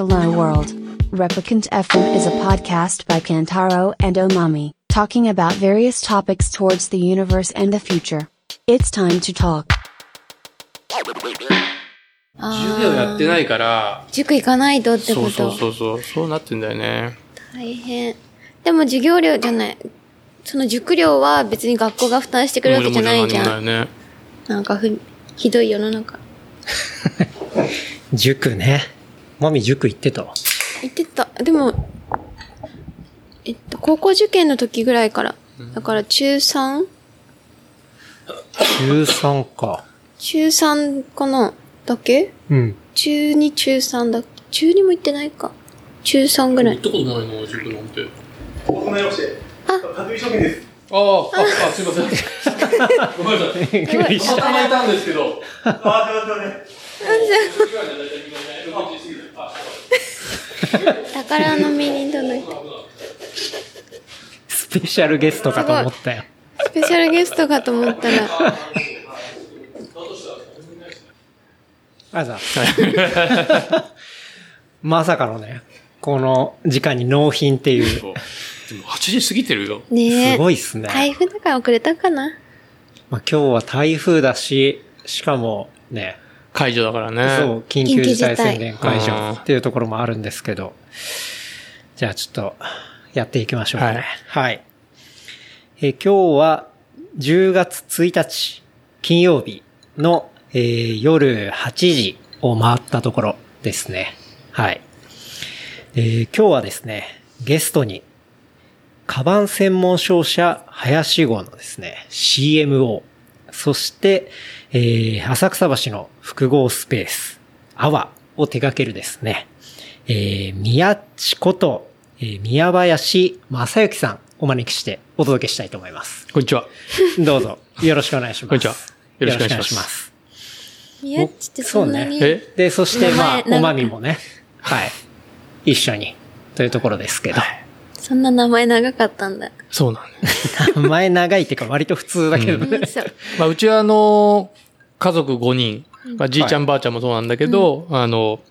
Hello World. Replicant FM is a podcast by Kantaro and Omami, talking about various topics towards the universe and the future. It's time to talk. 授業やってないから、塾行かないとってことそうそうそうそう、そうなってんだよね。大変。でも授業料じゃない。その塾料は別に学校が負担してくれるわけじゃないじゃん。もうでもねなんかふ、ひどい世の中。塾ね。 マミ塾行ってたわ。言ってた。でも、えっと、高校受験の時ぐらいから。だから中 3? 中3か。中3かな？だけ？うん。中2、中3だ。中2も行ってないか。中3ぐらい行っ。たことないの、塾なんて。遅くなりまして。あ、匠職人です。ああ、あ、あ、すいません。ごめんなさい。たたまたまいたんですけど。あ、すいませんね。宝の実に届いた。スペシャルゲストかと思ったよ。スペシャルゲストかと思ったら、あざ。まさかのね、この時間に納品っていう、でも8時過ぎてるよ。ねえ。すごいっすね。台風だから遅れたかな？まあ、今日は台風だし、しかもね、解除だからね。そう、緊急事態宣言解除っていうところもあるんですけど、じゃあちょっとやっていきましょうかね。はい。えー今日は10月1日金曜日の、えー夜8時を回ったところですね。はい。えー今日はですね、ゲストに、カバン専門商社林号のですね、CMO、そして、えー、浅草橋の複合スペース、アワを手掛けるですね、えー、宮地こと、えー宮林正幸さんお招きしてお届けしたいと思います。こんにちは。どうぞ、よろしくお願いします。こんにちは。よろしくお願いします。す。宮地ってそんなに、えで、そして、まあ、おまみもね、はい、一緒に、というところですけど、そんな名前長かったんだ。そうなんです。名前長いっていうか割と普通だけどね。そう。まあ、うちはあの、家族5人、まあ、じいちゃんばあちゃんもそうなんだけど、あの、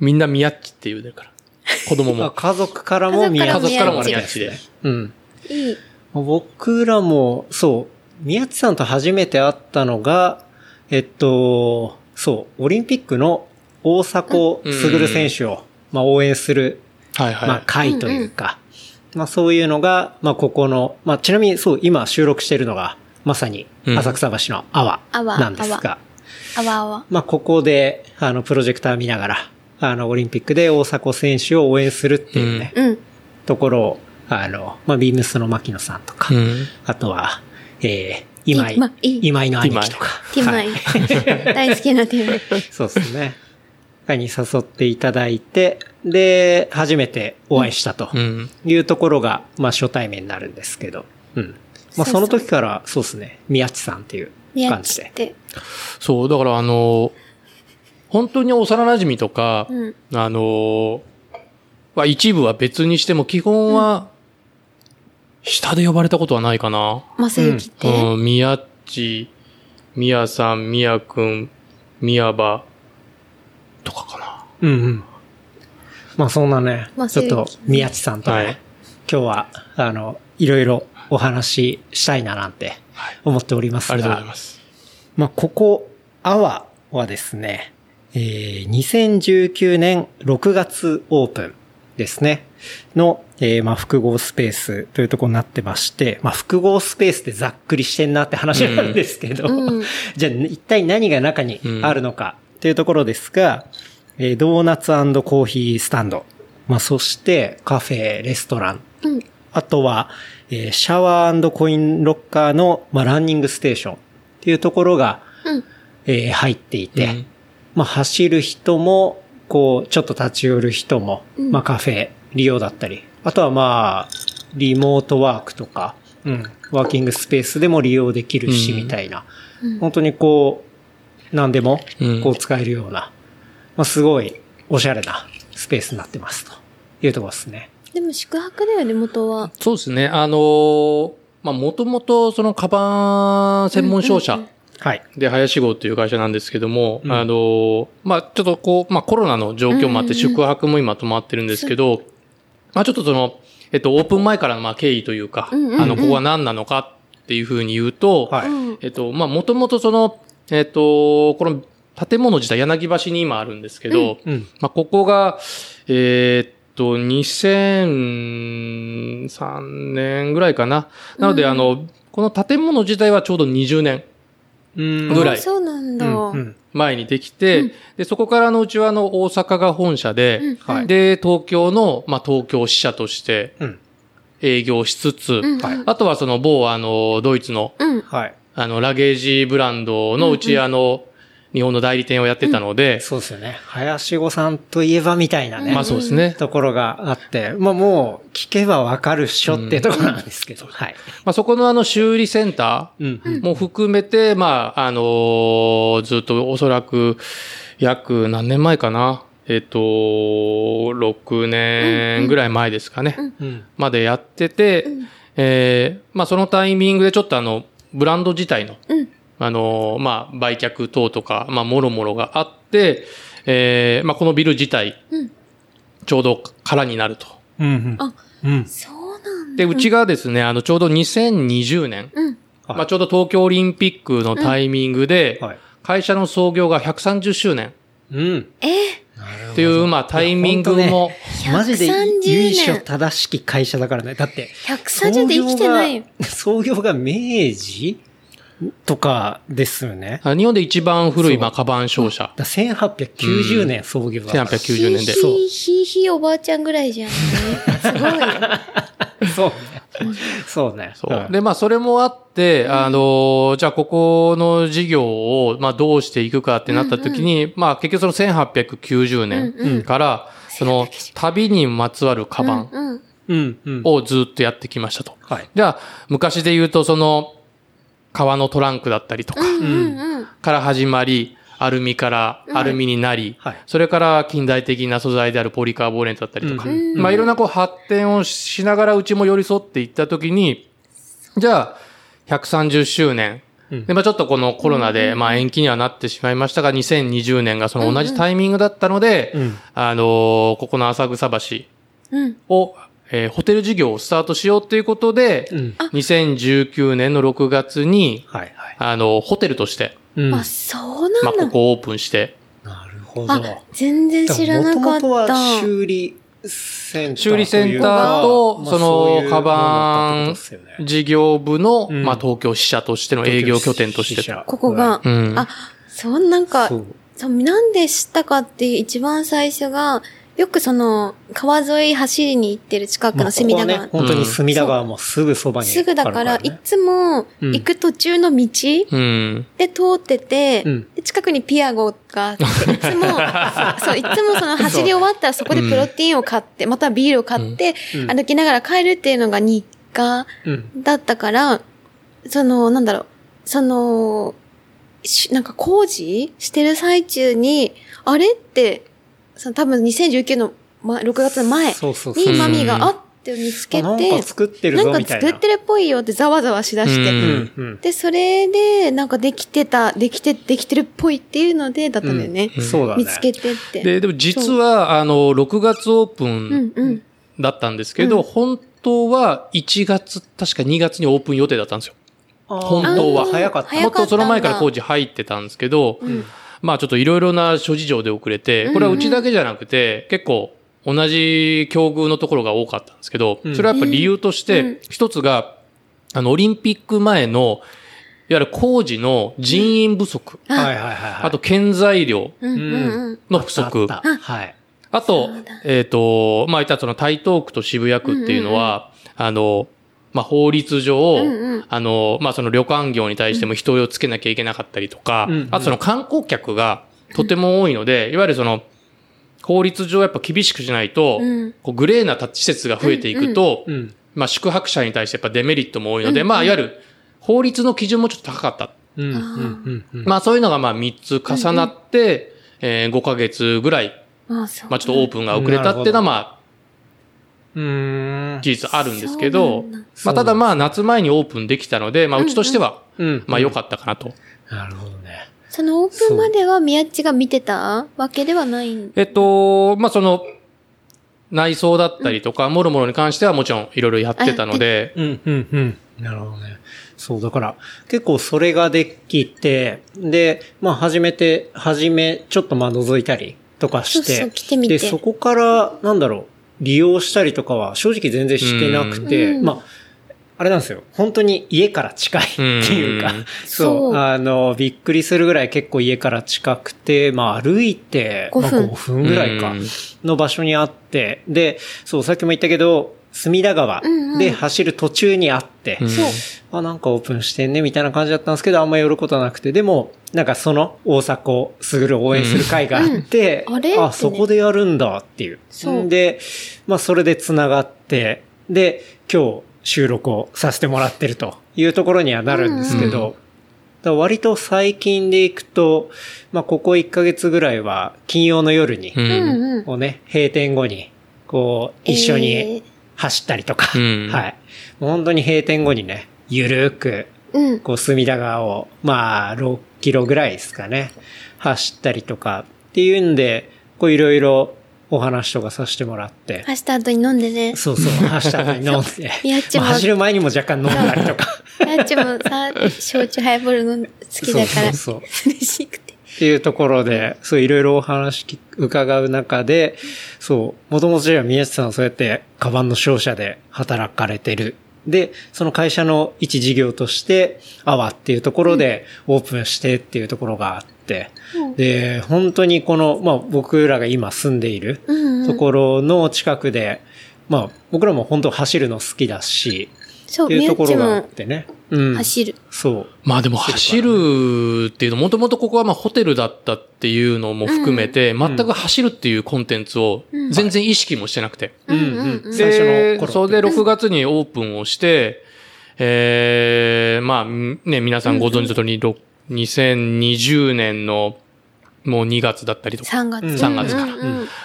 みんな宮っちって言うだから。子供まあも。家族からも宮家家族からも宮宮っちで。うん。いい。僕らも、そう、宮地さんと初めて会ったのが、えっと、そう、オリンピックの大迫傑選手を、まあ、応援する、はいはい。まあ、会というか、まあ、そういうのが、まあ、ここの、まあ、ちなみに、そう、今収録しているのが、まさに、うん浅草橋のアワアワなんですが、アワアワ。まあ、ここで、あの、プロジェクター見ながら、あの、オリンピックで大迫選手を応援するっていうね、うん。ところを、あの、まあ、ビームスの牧野さんとか、うん。あとは、えー、今井、今井の兄貴とか。ティマイ。はい大好きなティマイ。そうですね。に誘っていただいて、で、初めてお会いしたとうん。いうところが、まあ初対面になるんですけど、うん。まあその時から、そうですね、宮地さんっていう宮感じで。そう、だからあの、本当に幼馴染とか、うん。あの、まあ、一部は別にしても、基本は、下で呼ばれたことはないかな。正幸って。うん、宮っち、宮さん、宮くん、宮場、とかかな。うんうん。まあそんなねまあ、ちょっと宮地さんとね、はい今日は、あの、いろいろお話ししたいななんて思っておりますが、ありがとうございます。まあ、ここ、アワはですね、えー、2019年6月オープンですね。の、えー、まあ、複合スペースというところになってまして、まあ、複合スペースってざっくりしてんなって話なんですけど、うん じゃあ、一体何が中にあるのかというところですが、えードーナツコーヒースタンド、まあ、そしてカフェ、レストラン、うん。あとは、えーシャワーコインロッカーの、まあ、ランニングステーション。っていうところが、うん。えー入っていて、うん。まあ、走る人も、こう、ちょっと立ち寄る人も、うん。まあ、カフェ利用だったり、あとはまあ、リモートワークとか、うん、ワーキングスペースでも利用できるし、うん。みたいな、うん。本当にこう、何でもうん、こう使えるような、まあ、すごい、おしゃれなスペースになってます、というところですね。でも宿泊だよね、元は。そうですね。あのーまあ、もともとそのカバン専門商社はい。で、林号という会社なんですけども、うんあの、まあ、ちょっとこう、まあ、コロナの状況もあって、うんうんうん宿泊も今止まってるんですけど、まあ、ちょっとその、えっと、オープン前からのまあ経緯というか、うんうんうんあの、ここは何なのかっていうふうに言うと、はい。うんえっと、まあ、もともとその、えっと、この建物自体柳橋に今あるんですけど、うん。まあ、ここが、えーっと、2003年ぐらいかな。なので、うんあの、この建物自体はちょうど20年うんぐらいあそうなんだ。前にできて、うんで、そこからのうちはあの、大阪が本社で、うんはいで、東京の、まあ、東京支社としてうん。営業しつつ、うんはいあとはその某あの、ドイツの、うん。はい。あの、ラゲージブランドのうちあの、日本の代理店をやってたので、そうですよね。林子さんといえばみたいなね。まあそうですね。ところがあって、まあもう聞けばわかるっしょっていうところなんですけど、はい。まあそこのあの修理センタうん。ーも含めて、まあ、あのーずっとおそらく約何年前かな。えっと、6年ぐらい前ですかね。うん。までやってて、えーまあそのタイミングでちょっとあの、ブランド自体の、うんあのーまあ売却等とか、まあもろもろがあって、えーまあこのビル自体、うんちょうど空になると。うん。あうん。そうなんだ。で、うちがですね、あの、ちょうど2020年、まあちょうど東京オリンピックのタイミングで、はい。会社の創業が130周年うん。えっていう、まあタイミングも、マジで130年由緒正しき会社だからね。だって、130で生きてないよ。創業が明治とかですよね。あ日本で一番古い、そうまあ、カバン商社。だ1890年創業だから。1890年で。ひいひいひいおばあちゃんぐらいじゃんね。すごいよ。そうね。そうね。そう。んで、まあ、それもあって、あの、じゃあ、ここの事業を、まあ、どうしていくかってなった時に、まあ、結局その1890年から、その、旅にまつわるカバンうん。うん。うん。をずっとやってきましたと。はい。じゃあ、昔で言うと、その、革のトランクだったりとか、うんうん。から始まり、アルミからアルミになり、はい。それから近代的な素材であるポリカーボネートだったりとか、うんまあいろんなこう発展をしながらうちも寄り添っていったときに、じゃあ、130周年。うん。で、まあちょっとこのコロナで、まあ延期にはなってしまいましたが、2020年がその同じタイミングだったので、うん。あのーここの浅草橋うん。を、えーホテル事業をスタートしようということで、うん。2019年の6月に、はいはい。あの、ホテルとして、うん。あ、そうまあ、なんだ。ここをオープンして、なるほど。あ、全然知らなかっもともとた。は修理センター修理センターと、その、カバン事業部の、うんまあ、東京支社としての営業拠点としてた。ここが。うん。あ、そう、なんか、そう。そう、なんで知ったかって一番最初が、よくその、川沿い走りに行ってる近くの隅田川。まあここはね、本当に隅田川もすぐそばに、すぐだから、いねつもうん行く途中の道うん。で通ってて、うん。で近くにピアゴがあって、いつも、そう、いつもその走り終わったらそこでプロテインを買って、またビールを買って、うん。歩きながら帰るっていうのが日課うん。だったから、その、なんだろう、その、しなんか工事してる最中に、あれって、その多分2019の、ま、6月の前。にマミがあって見つけて、あなんか作ってるなんかぞみたいな。作ってるっぽいよってざわざわしだして。うんうん。うん。で、それで、なんかできてた、できて、できてるっぽいっていうので、だったんだよね。そうだね。見つけてって。で、でも実は、あの、6月オープうんうンん。だったんですけど、本当は1月、確か2月にオープン予定だったんですよ。本当は早かった。早かったもっとその前から工事入ってたんですけど、うんまあちょっといろいろな諸事情で遅れて、これはうちだけじゃなくて、結構同じ境遇のところが多かったんですけど、うん。それはやっぱ理由としうん。て、一つが、あの、オリンピック前の、いわゆる工事の人員不足、はいはいはいはい。あと建材料うんうんうん。の不足、あったはい。あとえっ、と、まあ、言ったらその台東区と渋谷区っていうのは、あの、まあ、法律上、うんうんあの、まあ、その旅館業に対しても人をつけなきゃいけなかったりとか、うんうんあとその観光客がとても多いので、いわゆるその、法律上やっぱ厳しくしないと、うんこうグレーな施設が増えていくと、うん。まあ、宿泊者に対してやっぱデメリットも多いので、うんまあ、いわゆる法律の基準もちょっと高かった。うん。うん。うん。うん。まあ、そういうのがまあ、3つ重なって、えー5ヶ月ぐらい。まあ、ちょっとオープンが遅れたっていうのは、まあ。事実あるんですけどまあ、ただまあ、夏前にオープンできたので、まあ、うちとしては、うん。まあ、良かったかなと。なるほどね。そのオープンまでは宮地が見てたわけではないんえっと、まあ、その、内装だったりとか、もろもろに関してはもちろんいろいろやってたので、うん、うん、うん。なるほどね。そう、だから、結構それができて、で、まあ、初めて、初め、ちょっとまあ、覗いたりとかして、そうそう来てみてで、そこから、なんだろう、利用したりとかは、正直全然してなくて、うん。まあ、あれなんですよ。本当に家から近いっていうか、うん。そう。あの、びっくりするぐらい結構家から近くて、まあ歩いて、5分。まあ、5分ぐらいかうん、の場所にあって、で、そう、さっきも言ったけど、隅田川で走る途中にあって、うんそう。あ、なんかオープンしてんね、みたいな感じだったんですけど、あんま寄ることはなくて、でも、なんかその大迫傑を応援する会があって、うんあれ？あ、そこでやるんだっていう。そうで、まあそれで繋がって、で、今日収録をさせてもらってるというところにはなるんですけど、うんうん割と最近でいくと、まあここ1ヶ月ぐらいは金曜の夜に、う。うんんうん。こうね、閉店後に、こう、一緒えにー走ったりとか、うん。はい。もう本当に閉店後にね、ゆるーく、うん。こう、隅田川を、まあ、6キロぐらいですかね、走ったりとか、っていうんで、こう、いろいろお話とかさせてもらって、走った後に飲んでね。そうそう、走った後に飲んで、やっちもまあ走る前にも若干飲んだりとか、やっちもさ、焼酎ハイボールの好きだから、そうそうそう。嬉しくて。っていうところで、そういろいろお話伺う中で、そう、もともとじゃあ宮地さんはそうやってカバンの商社で働かれてる。で、その会社の一事業として、アワっていうところでオープンしてっていうところがあって、うんで、本当にこの、まあ僕らが今住んでいる。ところの近くで、まあ僕らも本当走るの好きだし、そう、っていうところがあっもてね。うん。走る。そう。まあでも走るっていうの、もともとここはまあホテルだったっていうのも含めて、全く走るっていうコンテンツをうん全然意識もしてなくて。うんうんうん。最初ので、頃それで6月にオープンをして、えー、まあ、ね、皆さんご存知の通り、ろ2020年のもう2月だったりとか、3月。うん3月から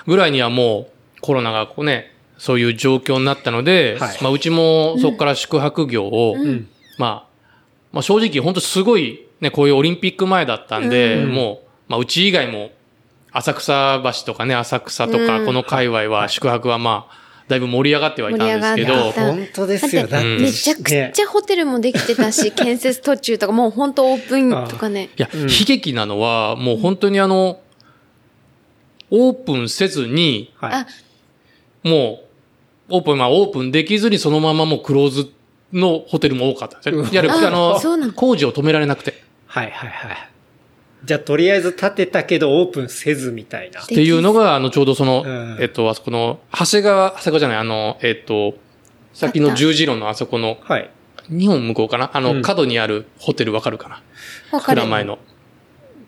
ぐらいにはもうコロナがこうね、そういう状況になったので、はい。まあうちもそこから宿泊業を、うん。まあ、まあ正直本当すごいね、こういうオリンピック前だったんで、うん。もう、まあうち以外も、浅草橋とかね、浅草とか、うん。この界隈は宿泊はまあ、だいぶ盛り上がってはいたんですけど。本当ですよ。だってめちゃくちゃホテルもできてたし、建設途中とか、もう本当オープンとかね。いや、うん。悲劇なのは、もう本当にあの、オープンせずに、はい。あ、もう、オープン、まあオープンできずにそのままもうクローズのホテルも多かったです。いや、ああのそうなの、工事を止められなくて。はいはいはい。じゃあ、とりあえず建てたけどオープンせずみたいな。っていうのが、あの、ちょうどその、うんえっと、あそこの、長谷川、長谷川じゃない、あの、えっと、さっきの十字路のあそこの、はい。日本向こうかな？あの、うん角にあるホテルわかるかな？わかる蔵。前の。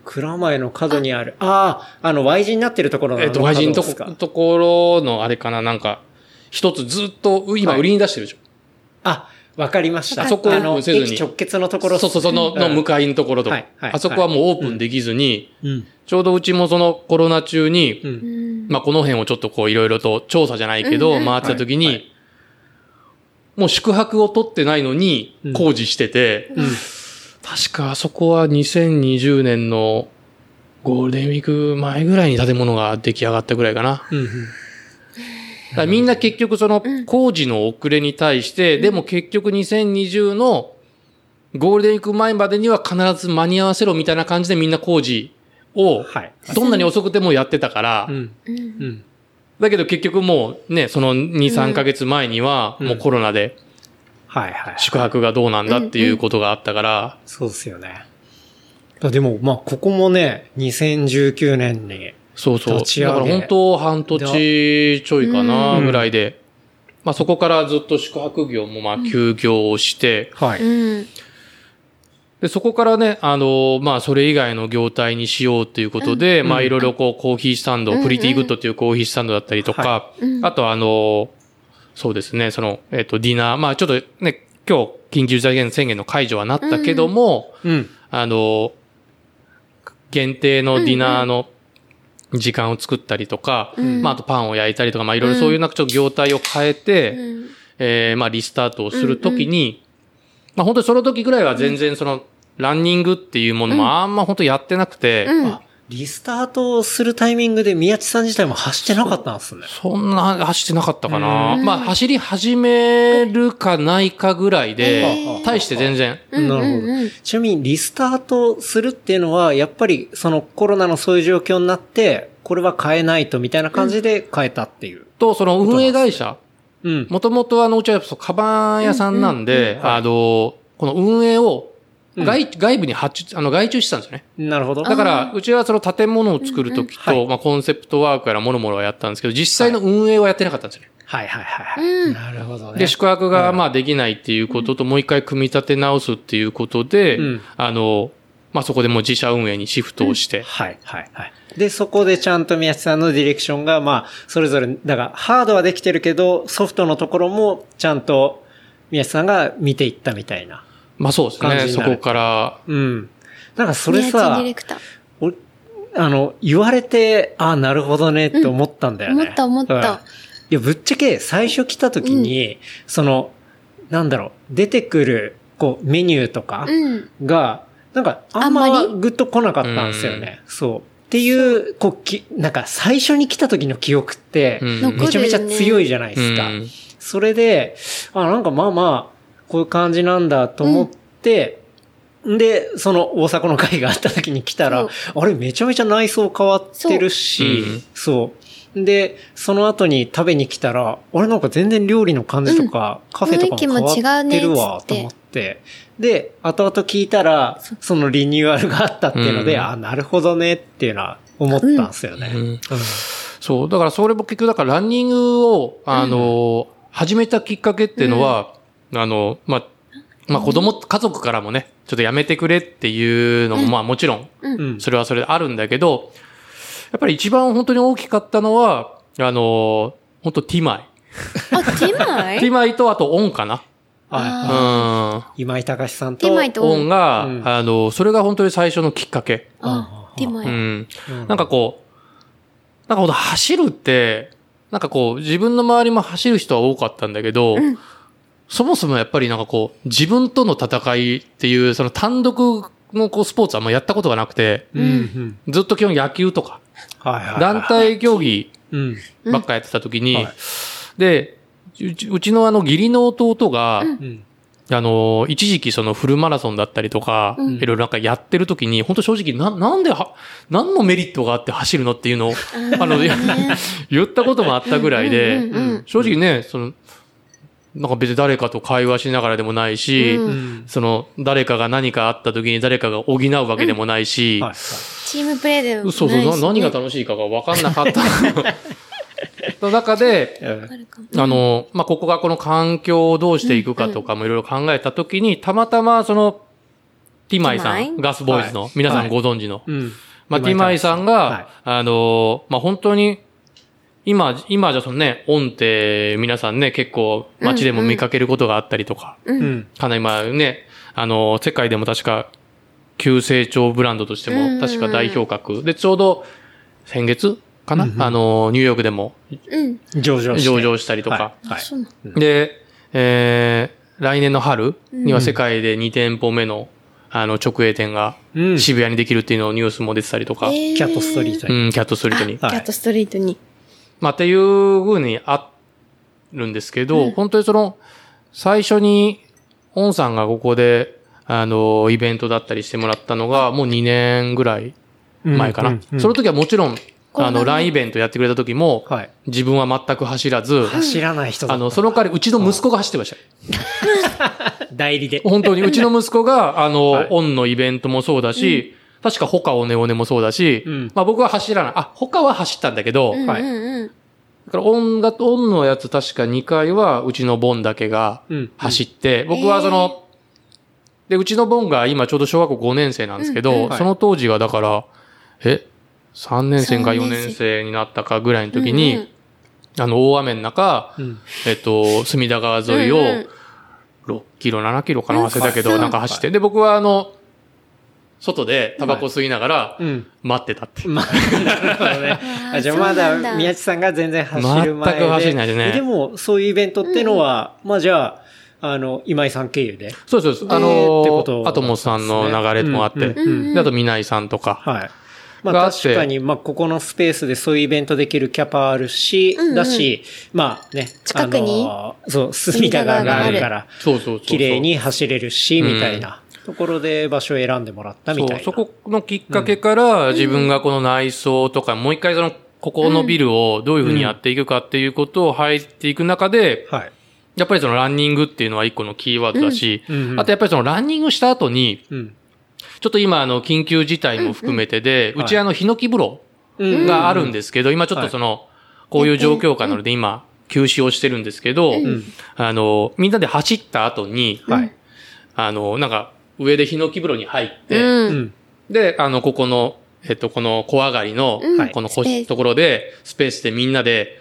蔵前の角にある。ああ、あの、Y 字になってるところのえっと、外人のとこ、ところの、あれかな？なんか、一つずっと、今はい売りに出してるでしょ。あ、わかりました。あそこあの、せずに駅直結のところ。そうそう、その、の向かいのところとか、はいはいあそこはもうオープンできずに、うん。ちょうどうちもそのコロナ中に、うん。うんまあこの辺をちょっとこういろいろと調査じゃないけど、回ってた時に、はいはいもう宿泊を取ってないのにうん工事してて、うん。確かあそこは2020年のゴールデンウィーク前ぐらいに建物が出来上がったぐらいかな。みんな結局その工事の遅れに対して、でも結局2020のゴールデンウィーク前までには必ず間に合わせろみたいな感じでみんな工事をはい。どんなに遅くてもやってたから、うん。うんうん。だけど結局もうね、その2、3ヶ月前にはうんもうコロナではいはい。宿泊がどうなんだっていうことがあったから、そうですよね。あでも、まあ、ここもね、2019年に、そうそう。立ち上げ。だから本当半年ちょいかなぐらいで、まあそこからずっと宿泊業もまあ休業をして、はい。うん。で、そこからね、あの、まあ、それ以外の業態にしようっていうことで、まあ、いろいろこう、コーヒースタンド、うん Pretty Good っていうコーヒースタンドだったりとか、うん。あとあの、そうですね、その、えっ、と、ディナー、まあ、ちょっとね、今日、緊急事態宣言の解除はなったけども、うん。あの、限定のディナーの時間を作ったりとか、うん。まあ、あとパンを焼いたりとか、まあ、いろいろそういうなんかちょっと業態を変えて、うん。えーまあ、リスタートをするときに、まあ、本当にその時ぐらいは全然その、ランニングっていうものもあんま本当やってなくて、うん。あ、リスタートするタイミングで宮地さん自体も走ってなかったんですね。そんな走ってなかったかな。うん。まあ走り始めるかないかぐらいで、へー大して全然。うん。なるほどうん。うんちなみにリスタートするっていうのは、やっぱりそのコロナのそういう状況になって、これは変えないとみたいな感じで変えたっていう。と、その運営会社、うん。もともとあの、うちはそうカバン屋さんなんで、はい。あの、この運営をうん外、外部に発注、あの、外注してたんですよね。なるほど。だから、うちはその建物を作るときうんうんと、まあ、コンセプトワークからもろもろはやったんですけど、実際の運営はやってなかったんですよね。はいはいはいはい。うんなるほどね。で、宿泊がまあできないっていうことと、もう一回組み立て直すっていうことで、うんあの、まあ、そこでもう自社運営にシフトをして、はいはいはい。で、そこでちゃんと宮地さんのディレクションが、まあ、それぞれ、だから、ハードはできてるけど、ソフトのところも、ちゃんと、宮地さんが見ていったみたいな。まあそうですね。そこから、うん。なんかそれさィレ、クター。俺あの、言われて、ああ、なるほどねって思ったんだよね。思った思ったうんいや、ぶっちゃけ最初来た時に、その、なんだろう、出てくる、こう、メニューとかうん。が、なんか、あんまあんまり？グッと来なかったんですよね。そう。っていう、こう、き、なんか最初に来た時の記憶ってめちゃめちゃ強いじゃないですか。うんそれで、あ、なんかまあまあ、こういう感じなんだと思って、で、その大阪の会があった時に来たら、あれめちゃめちゃ内装変わってるし、そう,、で、その後に食べに来たら、あれなんか全然料理の感じとか、カフェとかも変わってるわ、と思って。で、後々聞いたら、そのリニューアルがあったっていうので、うん。あ、なるほどねっていうのは思ったんですよね。うん。うん。そう。だからそれも結局、だからランニングを、あの、始めたきっかけっていうのは、あの、まあ、まあ子供、家族からもね、ちょっとやめてくれっていうのも、まあもちろん、うんそれはそれであるんだけど、やっぱり一番本当に大きかったのは、あの、本当ティマイ。あ、ティマイ？ティマイとあとオンかな。はいあうん。今井隆さんと、ティマイとオンが、うんあの、それが本当に最初のきっかけ。あ、ティマイ。うん。うんなんかこう、なんかほんと走るって、なんかこう、自分の周りも走る人は多かったんだけど、うんそもそもやっぱりなんかこう、自分との戦いっていう、その単独のこうスポーツはあんまやったことがなくて、うんうん。ずっと基本野球とか。団体競技うん。ばっかやってた時に、はいで、うちうちのあの義理の弟が、うん。あの、一時期そのフルマラソンだったりとか、うんいろいろなんかやってる時に、本当正直な、なんでは、何のメリットがあって走るのっていうのを、あの、言ったこともあったぐらいで、正直ね、その、なんか別に誰かと会話しながらでもないし、うん。うん。その、誰かが何かあった時に誰かが補うわけでもないし、はい。チームプレーでもないし。そうそう、何が楽しいかが分かんなかった。の中で、うんあの、まあ、ここがこの環境をどうしていくかとかもいろいろ考えたときに、たまたまその、ティマイさん、ガスボーイズの、はい。皆さんご存知の、うん。まあ、ティマイさんが、あの、まあ、本当に、今、今じゃそのね、オンって皆さんね、結構街でも見かけることがあったりとか、う。うんん。かなりまあね、あの、世界でも確か、急成長ブランドとしても確か代表格。で、ちょうど先月かな、うんうんあの、ニューヨークでもうん。上場。上場したりとか。はい。はいで、えー、来年の春には世界で2店舗目の、あの、直営店がうん。渋谷にできるっていうのをニュースも出てたりとか、えーキャットストリートに。うん、キャットストリートに。キャットストリートに。まあ、っていう風にあるんですけど、うん本当にその、最初に、オンさんがここで、あの、イベントだったりしてもらったのが、もう2年ぐらい前かな。うんうんうんその時はもちろん、あの、LINE イベントやってくれた時も、はい。自分は全く走らず、走らない人あの、その代わりうちの息子が走ってました。代理で。本当に、うちの息子が、あの、はいオンのイベントもそうだし、確か他オネオネもそうだし、うんまあ僕は走らない。あ、他は走ったんだけど、うんだはいうんうん。からオンが、オンのやつ確か2回はうちのボンだけがうん。走って、僕はその、で、うちのボンが今ちょうど小学校5年生なんですけど、うんうんその当時がだから、え、3年生か4三年生になったかぐらいの時に、うんうんあの、大雨の中、うん。えっと、隅田川沿いを、うんうん6キロ、7キロかなうん忘れたけど、なんか走って。で、僕はあの、外でタバコ吸いながらうん。待ってたって。まあ、なるほどね。あーあじゃあまそうなんだだ宮地さんが全然走る前で。全く走んないでねでも、そういうイベントっていうのは、まあじゃあ、あの、今井さん経由で？そうです、そうです。あえーってことの、アトモさんの流れもあって、うんうんうんであと、ミナイさんとか。はい。まあ確かに、まあここのスペースでそういうイベントできるキャパあるし、うんうんだし、まあね、近くにあのそう、隅田川があるから、そうそうそうそう。綺麗に走れるし、うんみたいなところで場所を選んでもらったみたいな。そう、そこのきっかけから、自分がこの内装とか、もう一回その、ここのビルをどういうふうにやっていくかっていうことを入っていく中で、はい。やっぱりそのランニングっていうのは一個のキーワードだし、うん。うん。あとやっぱりそのランニングした後に、うん。ちょっと今あの、緊急事態も含めてで、うちあの、ヒノキ風呂うんがあるんですけど、今ちょっとその、こういう状況下なので今、休止をしてるんですけど、ん。あの、みんなで走った後に、はい。あの、なんか、上でヒノキ風呂に入って。で、あの、ここの、えっと、この小上がりのうん、このところで、スペースでみんなで、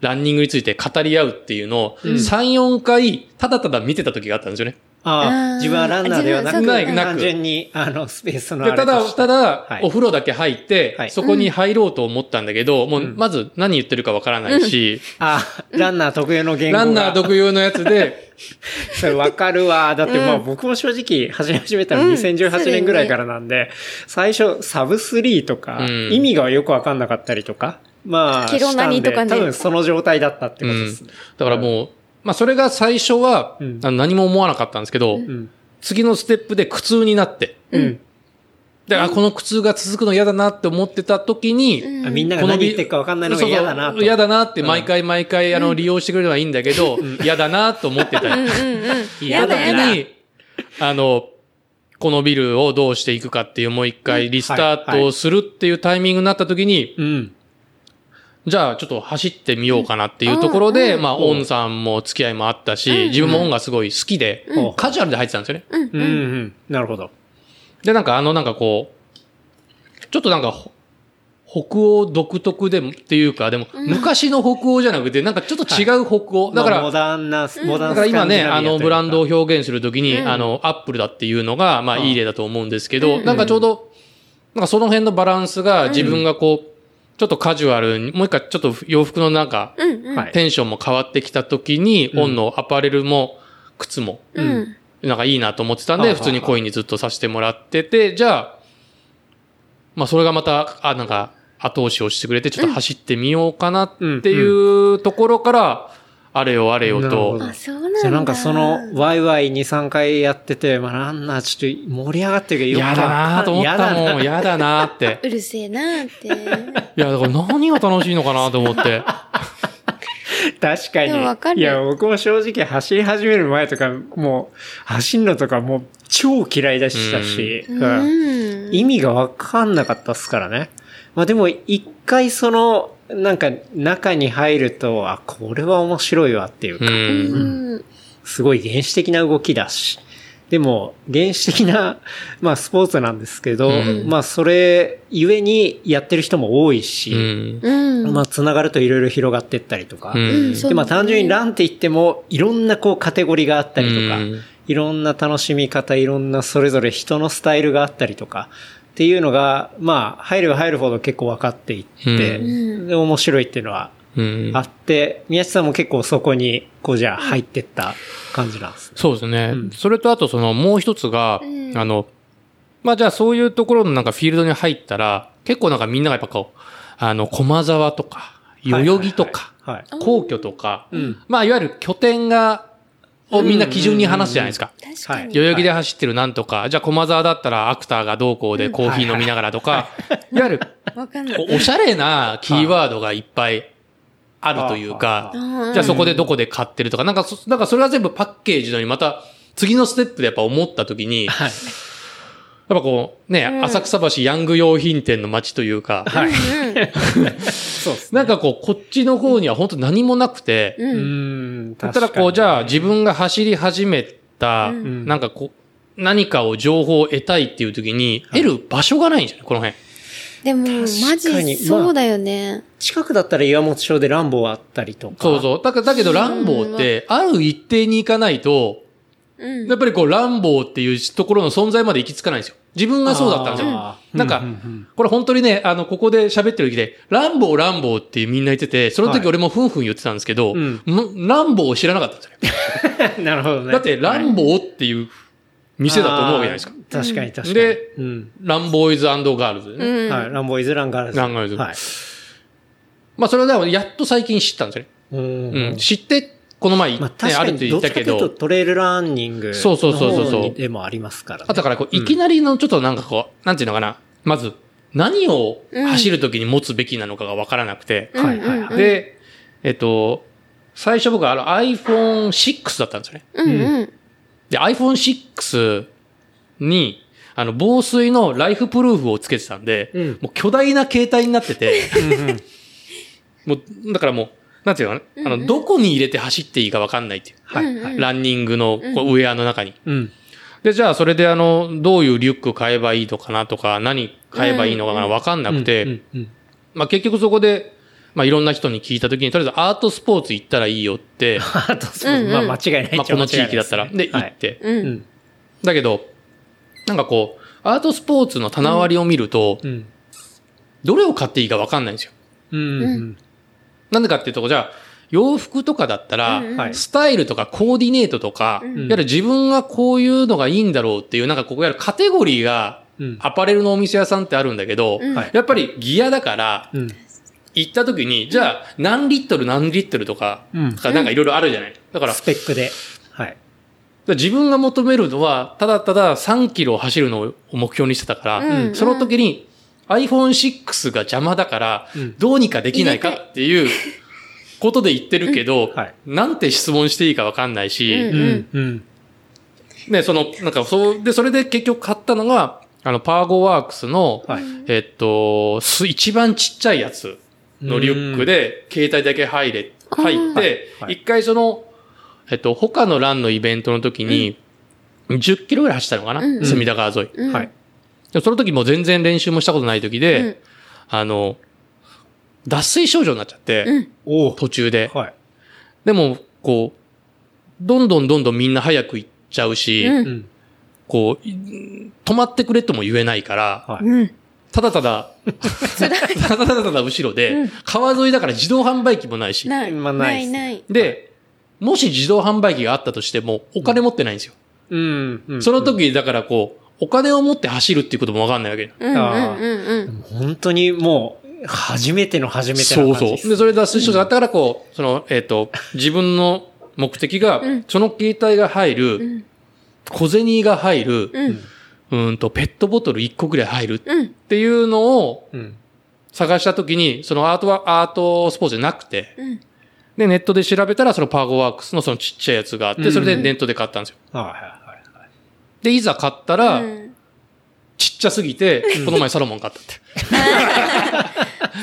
ランニングについて語り合うっていうのを、うん3、4回、ただただ見てた時があったんですよね。ああ、自分はランナーではなく、なく。単純に、あの、スペースのあで、ただ、れとしてただはい、お風呂だけ入って、はい。そこに入ろうと思ったんだけど、もう、うんまず何言ってるかわからないし、ああ、ランナー特有の言語が。ランナー特有のやつで、それわかるわ。だってまあ僕も正直走り始めたのうん。2018年ぐらいからなんで、最初サブ3とかうん。意味がよくわかんなかったりとか、まあ、したんで多分その状態だったってうんことです。。だからもう、まあそれが最初は、うんあの何も思わなかったんですけど、うん。次のステップで苦痛になって、うん。で、あ、この苦痛が続くの嫌だなって思ってた時に、あみんなが何言ってるかわかんないのが嫌だなと。嫌だなって毎回毎回、あの、利用してくれればいいんだけど、嫌だなと思ってた。うんうんうん。嫌だやだ時に、あの、このビルをどうしていくかっていうもう一回リスタートをするっていうタイミングになった時に、うん。じゃあちょっと走ってみようかなっていうところで、まあ、オンさんも付き合いもあったし、自分もオンがすごい好きで、うん。カジュアルで入ってたんですよね。うん。うん。うん。なるほど。で、なんかあのなんかこう、ちょっとなんか、ほ北欧独特でもっていうか、でも、昔の北欧じゃなくて、なんかちょっと違う北欧。だから、まあモダンな、モダンだから今ね、あの、ブランドをを。表現するときに、あの、アップルだっていうのが、まあ、うん。いい例だと思うんですけど、なんかちょうど、なんかその辺のバランスが自分がこう、ちょっとカジュアルに、もう一回ちょっと洋服のなんか、うんうん。はい。テンションも変わってきたときに、うんオンのアパレルも、靴も、うん。なんかいいなと思ってたんで、普通にコインにずっとさせてもらってて、じゃあ、まあそれがまた、あ、なんか、後押しをしてくれて、ちょっと走ってみようかなっていうところから、あれよあれよとそうなんだ。じゃあなんかその、ワイワイ2、3回やってて、まあランナーちょっと盛り上がってるけど、嫌だなと思ったもん、ん。嫌だなって。うるせえなーって。いや、だから何が楽しいのかなと思って。確かに。かるいや、僕も正直走り始める前とか、もう、走るのとかもう超嫌いでしたし、ううんん。意味がわかんなかったっすからね。まあでも、一回その、なんか中に入ると、あ、これは面白いわっていうう。か、うんん。すごい原始的な動きだし。でも、原始的な、まあスポーツなんですけど、うんまあそれゆえにやってる人も多いし。まあ繋がるといろいろ広がってったりとか、で、まあ単純にランって言っても、いろんなこうカテゴリーがあったりとか、うんいろんな楽しみ方、いろんなそれぞれ人のスタイルがあったりとか、っていうのが、まあ、入る入るほど結構分かっていって、うん。で、面白いっていうのはうん。あって、宮地さんも結構そこに、こうじゃあ入ってった感じなんですね。そうですね。うん。それとあとそのもう一つが、うん。あの、まあじゃあそういうところのなんかフィールドに入ったら、結構なんかみんながやっぱこう、あの、駒沢とか、代々木とか、はい。はいはい。皇居とか、うん。まあいわゆる拠点が、をみんな基準に話すじゃないですか。確かに。代々木で走ってるなんとか、じゃあ駒沢だったらアクターがどうこうでコーヒー飲みながらとか、い。わゆる。わかんない。おおしゃれなキーワードがいっぱいあるというか、うんじゃあそこでどこで買ってるとか、なんかそ、なんかそれは全部パッケージのにまた次のステップでやっぱ思った時に、やっはい。ぱこうね、うん浅草橋ヤング用品店の街というか、はい。うんそうですね。なんかこう、こっちの方には本当何もなくて、う。うんん。だったらこう、じゃあ自分が走り始めた、うんなんかこう、何かを情報を得たいっていう時に、得る場所がないんですよね、この辺。でも、マ確かにジそうだよね。近くだったら岩本町でランボーあったりとか。そうそう。だけだけど、ランボーって、ある一定に行かないと、うん。やっぱりこう、ランボーっていうところの存在まで行き着かないんですよ。自分がそうだったんですよ。なんかううんこれ本当にね、あの、ここで喋ってる時で、ランボー、ランボーってみんな言ってて、その時はい俺もふんふん言ってたんですけど、うんんランボーを知らなかったんですよ なるほどね。だって、ランボボーっていう店だと思うわけじゃないですか。確かに確かに。でうん。ランボーイズガールズでね。うん。はい。ランボーイズランガールズ。ランガールズはい。まあそれはやっと最近知ったんですよね。うんうん。知って、この前、ねまあ確かあるってに、言ったけどトレイルランニングそうそうそうそうでもありますからね。あとからこう、いきなりのちょっとなんかこう、なんていうのかな。まず、何を走るときに持つべきなのかがわからなくて、うんはいはいはいで、えっと、最初僕はあの iPhone6 だったんですよね。うんうん。で、iPhone6 に、あの、防水のライフプルーフをつけてたんで、うんもう巨大な携帯になってて、もう、だからもう、なんていうのかな、あの、どこに入れて走っていいかわかんないっていう。はいはい。ランニングのこうウェアの中に。うん。で、じゃあそれであの、どういうリュック買えばいいのかなとか、何買えばいいのかなわかんなくて、うんうんまあ結局そこで、まあいろんな人に聞いたときに、とりあえずアートスポーツ行ったらいいよって、あと、そううんうんまあ間違いないっちゃまあこの地域だったら、で、行って。う。んん。だけど、なんかこう、アートスポーツの棚割りを見ると、うん。どれを買っていいかわかんないんですよ。うん。うん。なんでかっていうと、じゃあ、洋服とかだったら、うんはいスタイルとかコーディネートとか、うんいわゆる自分がこういうのがいいんだろうっていう、なんかここやるカテゴリーが、うん。アパレルのお店屋さんってあるんだけど、うんはいやっぱりギアだから、うん。行った時に、じゃあ、何リットル何リットルとか、うんとかなんかいろいろあるじゃない。だから、スペックで。はい。自分が求めるのは、ただただ3キロ走るのを目標にしてたから、うんその時に iPhone6 が邪魔だからうん、どうにかできないかっていうことで言ってるけど、はい。なんて質問していいかわかんないし。ね、その、なんかそう、で、それで結局買ったのが、あの、パーゴワークスの、はい。えっと、す一番ちっちゃいやつのリュックで、携帯だけ入れ、入ってはい、一回その、えっと、他のランのイベントの時に、10キロぐらい走ったのかな、うん。隅田川沿い。でその時も全然練習もしたことない時で、うんあの、脱水症状になっちゃって、うんお途中で。はい。でも、こう、どんどんどんどんみんな早く行っちゃうし、うんうん。こう、い止まってくれとも言えないから、はい。うん。ただただ、ただただただ後ろで、川沿いだから自動販売機もないし、ない。まあなないない。で、もし自動販売機があったとしても、お金持ってないんですよ。うん。うんその時、だからこう、お金を持って走るっていうこともわかんないわけ。うんうんあうんうん。本当にもう、初めての初めてそうそう。の感じでそれ脱水症状があったから、こう、その、えっ、と、自分の目的が、うんその携帯が入る、ん小銭が入る、うん。うーんと、ペットボトル1個ぐらい入るっうん。ていうのをうん。探した時に、そのアートは、アートスポーツじゃなくて、うん。で、ネットで調べたら、そのパーゴワークスのそのちっちゃいやつがあって、それでネットで買ったんですよ。はいはいはい。で、いざ買ったら、うんちっちゃすぎて、この前サロモン買ったって。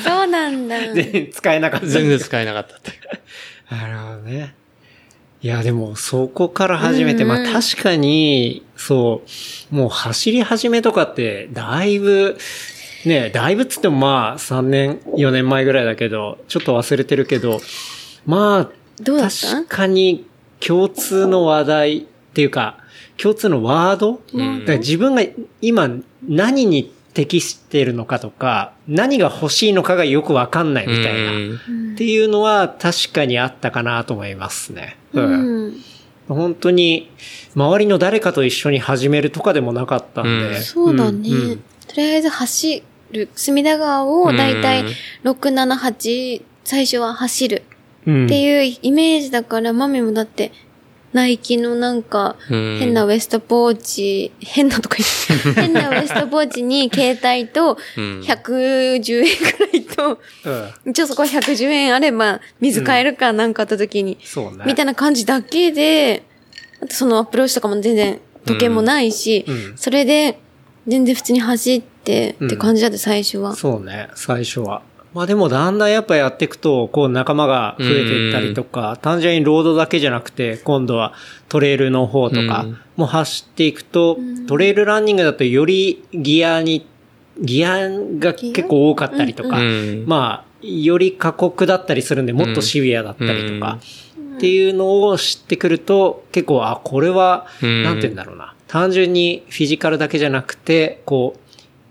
そうなんだ。全然使えなかった。全然使えなかったって。なるほどね。いや、でも、そこから始めて、うんうんまあ確かに、そう、もう走り始めとかって、だいぶ、ね、だいぶっつってもまあ3年、4年前ぐらいだけど、ちょっと忘れてるけど、まあ、どうだった？確かに共通の話題っていうか、共通のワード、うんだから自分が今何に適しているのかとか、何が欲しいのかがよくわかんないみたいな。うんっていうのは確かにあったかなと思いますね。ううんん。本当に、周りの誰かと一緒に始めるとかでもなかったんで。うんそうだね。とりあえず走る。隅田川をだいたい6、7、8、最初は走るうんっていうイメージだから、マミもだって、ナイキのなんか、うん変なウエストポーチ、変なとか言って、変なウエストポーチに携帯と、うん110円くらいと、うん一応そこは110円あれば、水買えるかなんかあった時に、そうね。みたいな感じだけで、あとそのアプローチとかも全然時計もないし、うんそれで全然普通に走ってって感じだって最初は。そうね、最初は。まあでもだんだんやっぱやっていくと、こう仲間が増えていったりとか、単純にロードだけじゃなくて、今度はトレイルの方とかうん。も走っていくと、トレイルランニングだとよりギアに、ギアが結構多かったりとか、うん。まあ、より過酷だったりするんで、もっとシビアだったりとか、っていうのを知ってくると、結構、あ、これは、うん。なんて言うんだろうな。単純にフィジカルだけじゃなくて、こう、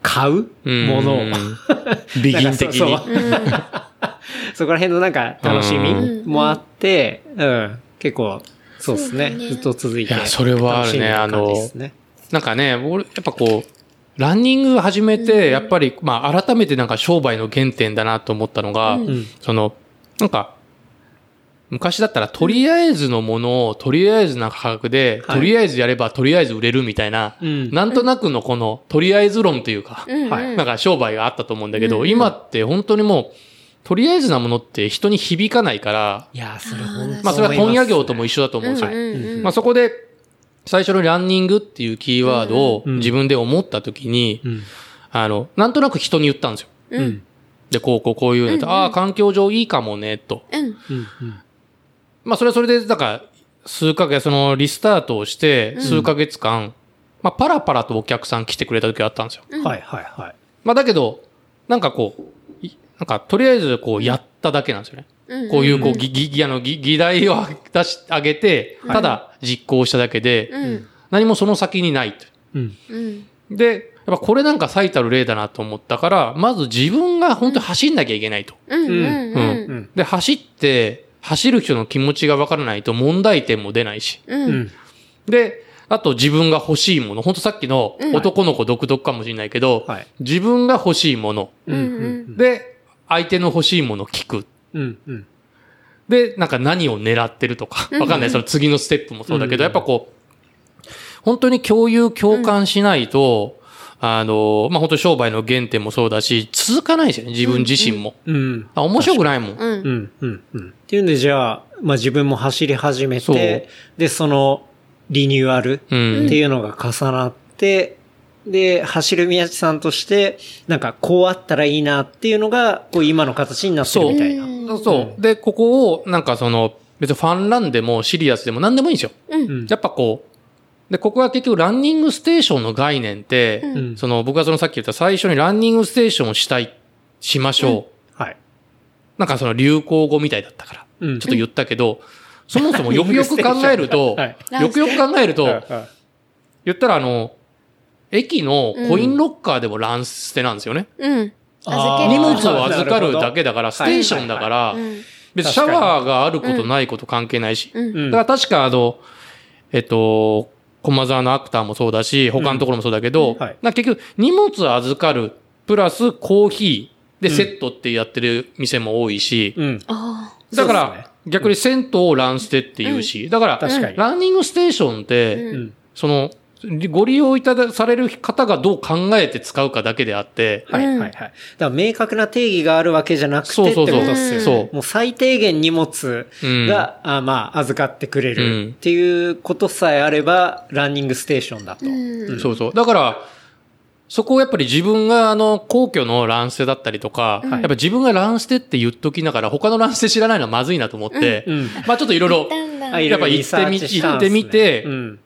買うものを。うん。美品的に。そこら辺のなんか楽しみもあって、うん、結構、そうですね。ずっと続いて。いやそれはあるね。楽しんで感じですね。なんかね、俺、やっぱこう、ランニング始めて、やっぱり、まあ、改めてなんか商売の原点だなと思ったのが、ん。その、なんか、昔だったら、とりあえずのものを、とりあえずな価格で、はいとりあえずやれば、とりあえず売れるみたいな、うんなんとなくのこの、とりあえず論というか、うんうんはいなんか商売があったと思うんだけど、今って本当にもう、とりあえずなものって人に響かないから、いや、それ本当まあそれは問屋業とも一緒だと思うんですよ。うんうんうんまあそこで、最初のランニングっていうキーワードをうん自分で思った時に、うん。あの、なんとなく人に言ったんですよ。ううんん。で、こうこうこういうのと、ああ、環境上いいかもね、と。うん。うん。まあそれはそれで、だから、数ヶ月、そのリスタートをして、数ヶ月間、まあパラパラとお客さん来てくれた時があったんですよ。うん。はいはいはい。まあだけど、なんかこう、いなんかとりあえずこうやっただけなんですよね。うんこういう、こう、ぎ、ぎ、あの、ぎ、議題を出し、上げて、ただ実行しただけで、うん。何もその先にないと。うん。うん。で、やっぱこれなんか最たる例だなと思ったから、まず自分が本当に走んなきゃいけないと。うん。うん。ううん。ん。で、走って、走る人の気持ちがわからないと問題点も出ないし。う。うんん。で、あと自分が欲しいもの。本当さっきのうん男の子独特かもしれないけど、はい。自分が欲しいもの。うん。うんで、相手の欲しいものを聞く。うん。うん。で、なんか何を狙ってるとか、わかんない。その次のステップもそうだけど、うんやっぱこう、本当に共有、共感しないと、あの、まあ、本当に商売の原点もそうだし、続かないですよね、自分自身も。うん。あ面白くないもん。うん。うん。うん。うん。っていうんで、じゃあ、まあ自分も走り始めそうて、で、その、リニューアルうん。っていうのが重なって、で、走る宮地さんとして、なんかこうあったらいいなっていうのが、こう今の形になってるみたいな。うんそう。で、ここを、なんかその、別にファンランでもシリアスでも何でもいいんですよ。うん。やっぱこう、で、ここは結局ランニングステーションの概念って、うんその僕がそのさっき言った最初にランニングステーションをしたい、しましょう。はい。なんかその流行語みたいだったから、うんちょっと言ったけど、そもそもよくよく考えると、はいよくよく考えると、はい言ったらあの、駅のコインロッカーでもランステなんですよね。うん。あー預ける。荷物を預かるだけだから、ステーションだからう、ん。別にシャワーがあることないこと関係ないし。うん。うんだから確かあの、えっと、駒沢のアクターもそうだし、他のところもそうだけど、うん。はい。結局荷物預かる、プラスコーヒーでセットってやってる店も多いし、うん。あだから、逆に銭湯をランステって言うし、だから。ランニングステーションって。その、ご利用いただされる方がどう考えて使うかだけであって、はいはいはい。だから明確な定義があるわけじゃなくてってことそうそうそうですよね。そうもう最低限荷物うんが、あまあ、預かってくれうんるっていうことさえあれば、ランニングステーションだと。あ。うん。そうそう。だから、そこをやっぱり自分があの、皇居のランステだったりとか、やっぱ自分がランステって言っときながら他のランステ知らないのはまずいなと思って、うん。まあちょっといろいろ、やっぱ行ってみいろいろリサーチしたんですね行ってみてうん。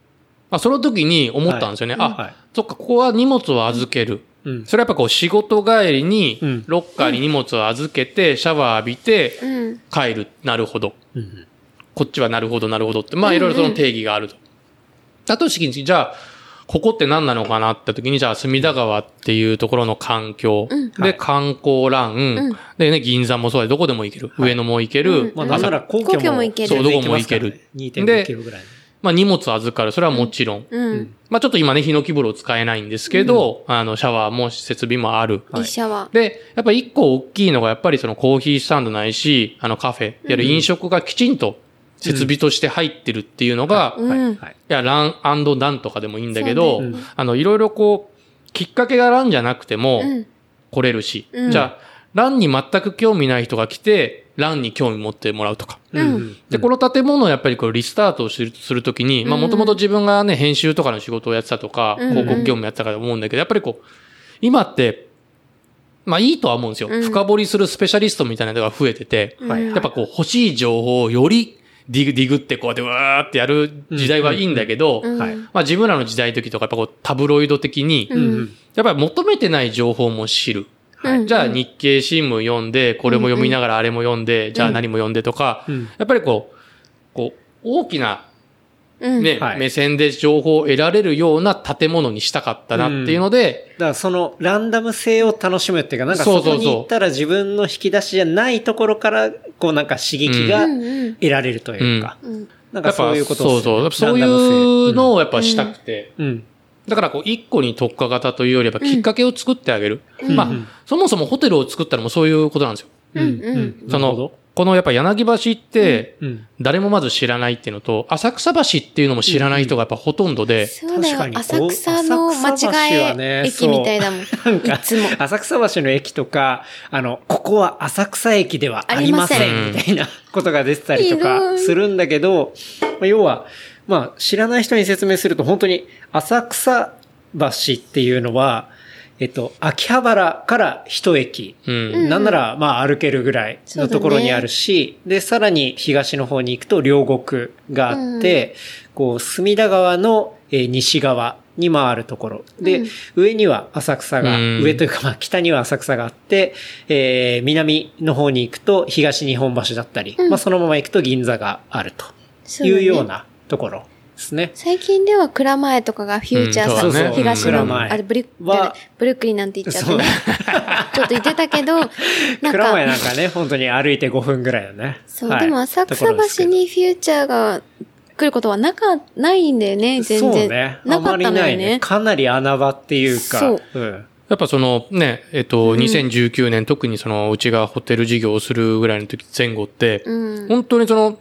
まあその時に思ったんですよね。あ、はい。そっか、ここは荷物を預ける。うん。それはやっぱこう仕事帰りにうん、ロッカーに荷物を預けて、シャワー浴びて、うん。帰る。なるほど。うんこっちはなるほど、なるほどって。まあいろいろその定義があると。だとしきじゃあ、ここって何なのかなって時に、じゃあ隅田川っていうところの環境。うんで、観光ラン、うんでね、銀座もそうで、どこでも行ける。上野も行ける。うんまあ、なんなら皇居も行けるそうどこも行ける全然2.5キロぐらい。まあ荷物預かる。それはもちろん。うん。まあちょっと今ね、ヒノキ風呂使えないんですけど、あの、シャワーも設備もある。一社は。で、やっぱり一個大きいのが、やっぱりそのコーヒースタンドないし、あのカフェ、いわゆる飲食がきちんと設備として入ってるっていうのが、いうん。はい。や、ランなんとかでもいいんだけど、そうだよあの、いろいろこう、きっかけがランじゃなくてもうん。来れるし、うんじゃあ、ランに全く興味ない人が来て、ランに興味持ってもらうとか。うん。で、この建物をやっぱりこうリスタートをするときに、まあうんもともと自分がね、編集とかの仕事をやってたとか、うん。広告業務やってたから思うんだけど、やっぱりこう、今って、まあいいとは思うんですよ。うん。深掘りするスペシャリストみたいなのが増えてて、はい。やっぱこう欲しい情報をよりディグ、ディグってこうやってわーってやる時代はいいんだけど、まあ自分らの時代の時とかやっぱこうタブロイド的に。やっぱり求めてない情報も知る。うんじゃあ日経新聞読んで、これも読みながらあれも読んで、じゃあ何も読んでとか、うん。やっぱりこう、こう、大きな、うん。ね、はい。目線で情報を得られるような建物にしたかったなっていうので、だからそのランダム性を楽しむっていうか、なんかそうそうそう。そこに行ったら自分の引き出しじゃないところから、こうなんか刺激が得られるというか。うん。なんかそういうことそうそう。やっぱそういうのをやっぱしたくて、うん。うん。だからこう、一個に特化型というよりは、きっかけを作ってあげる。うんまあ、うんそもそもホテルを作ったのもそういうことなんですよ。うんうんそのこのやっぱ柳橋って、うん。誰もまず知らないっていうのと、浅草橋っていうのも知らない人がやっぱほとんどで、そうだよ確か。に浅草の間違ねえ駅みたいだもん。なんかいつも。浅草橋の駅とか、あの、ここは浅草駅ではありませんん、みたいなことが出てたりとかいするんだけど、まあ要は、まあ、知らない人に説明すると、本当に浅草橋っていうのは、えっと、秋葉原から一駅。うん。なんなら、まあ、歩けるぐらいのところにあるし、で、さらに東の方に行くと両国があって、こう、隅田川の、えー西側に回るところ。で、うん上には浅草が、うん上というか、まあ、北には浅草があって、えー南の方に行くと東日本橋だったり、うんまあ、そのまま行くと銀座があるというようなところですね。最近では蔵前とかがフューチャーさ、うんね東の、蔵前あれブリュはブルックリンなんて言っちゃってそうね。ちょっと言ってたけど、なん蔵前か、なんかね、本当に歩いて5分ぐらいだね。そう、はいでも浅と草橋にフューチャーが来ることはなか、ないんだよね、全そう然。ね。なかったのよあまりないね。かなり穴場っていうか。そううん。やっぱそのね、えっと、2019年、特にその、うちがホテル事業をするぐらいの時前後って、うん。本当にその、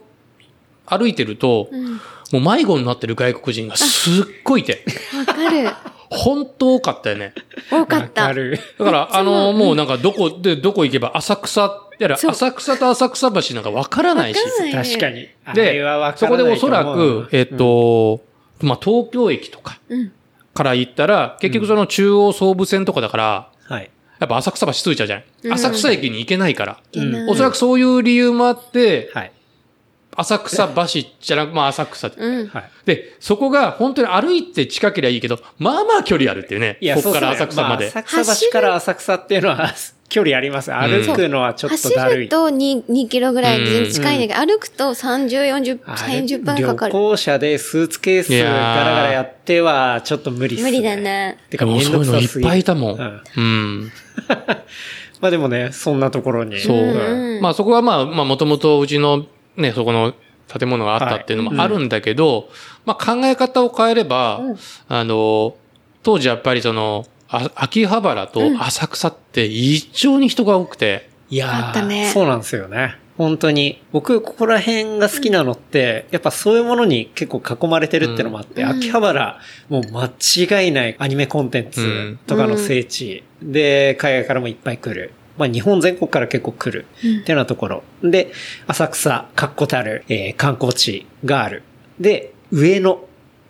歩いてると、うんもう迷子になってる外国人がすっごいいて、わかる。本当多かったよね。多かった。わかる。だから、あの、もうなんかどこで、どこ行けば浅草、いやそう浅草と浅草橋なんかわからないし確かに。ではわ、かそらないこでおそらく、えっ、と、まあ、東京駅とかうん。から行ったら、結局その中央総武線とかだから、はい。やっぱ浅草橋ついちゃうじゃない、うん浅草駅に行けないから。おそらくそういう理由もあって、はい。浅草橋じゃなく、まあ浅草。うん。はい。で、そこが本当に歩いて近ければいいけど、まあまあ距離あるっていうね。いや、ここからそうですね浅草まで。あ浅草橋から浅草っていうのは距離あります。歩くのはちょっと走だるい。ると 2, 2キロぐらいで全然近いんだけど、歩くと30、40、あれ30分かかる。旅行者でスーツケースガラガラやってはちょっと無理っすね。無理だ。ね。てか、もうめんそういうのいっぱいいたもん。うんうん。まあでもね、そんなところに。そう。うんまあそこはまあ、まあもともとうちのね、そこの建物があったっていうのもあるんだけど、まあ考え方を変えれば、あの、当時やっぱりその、あ秋葉原と浅草って異常に人が多くて、いやーあったねそうなんですよね。本当に。僕、ここら辺が好きなのって、やっぱそういうものに結構囲まれてるってのもあって、うん秋葉原、もう間違いないアニメコンテンツとかの聖地、で、海外からもいっぱい来る。まあ日本全国から結構来る。っていうようなところ。で、浅草、確固たる、えー観光地がある。で、上野、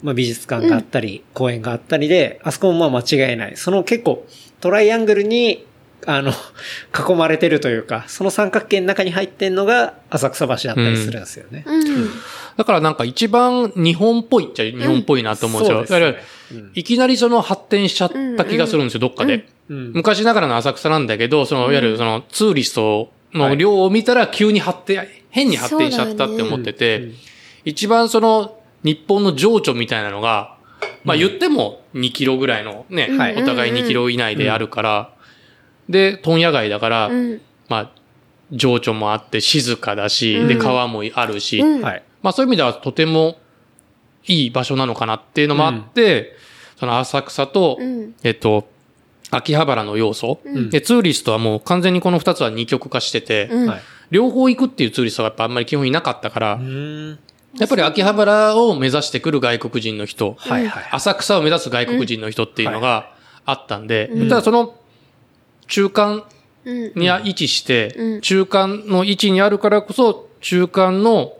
まあ美術館があったり、公園があったりで、あそこもまあ間違いない。その結構、トライアングルに、あの、囲まれてるというか、その三角形の中に入ってんのが浅草橋だったりするんですよね。うん。だからなんか一番日本っぽいっちゃ日本っぽいなと思うんですよ。そうですねいきなりその発展しちゃった気がするんですよ、どっかで。うん。昔ながらの浅草なんだけど、その、いわゆるそのツーリストの量を見たら急に発展、変に発展しちゃったって思ってて、うん一番その日本の情緒みたいなのが、まあ言っても2キロぐらいのね、はいお互い2キロ以内であるから、で、問屋街だから、うん。まあ、情緒もあって静かだし、うん。で、川もあるし、うん。はい。まあそういう意味ではとてもいい場所なのかなっていうのもあって、その浅草と、うん。えっと、秋葉原の要素、うんで、ツーリストはもう完全にこの二つは二極化してて。両方行くっていうツーリストがやっぱあんまり基本いなかったから。やっぱり秋葉原を目指してくる外国人の人、はいはい。浅草を目指す外国人の人っていうのがあったんで、うんただその中間うん。に位置して、うん中間の位置にあるからこそ、中間の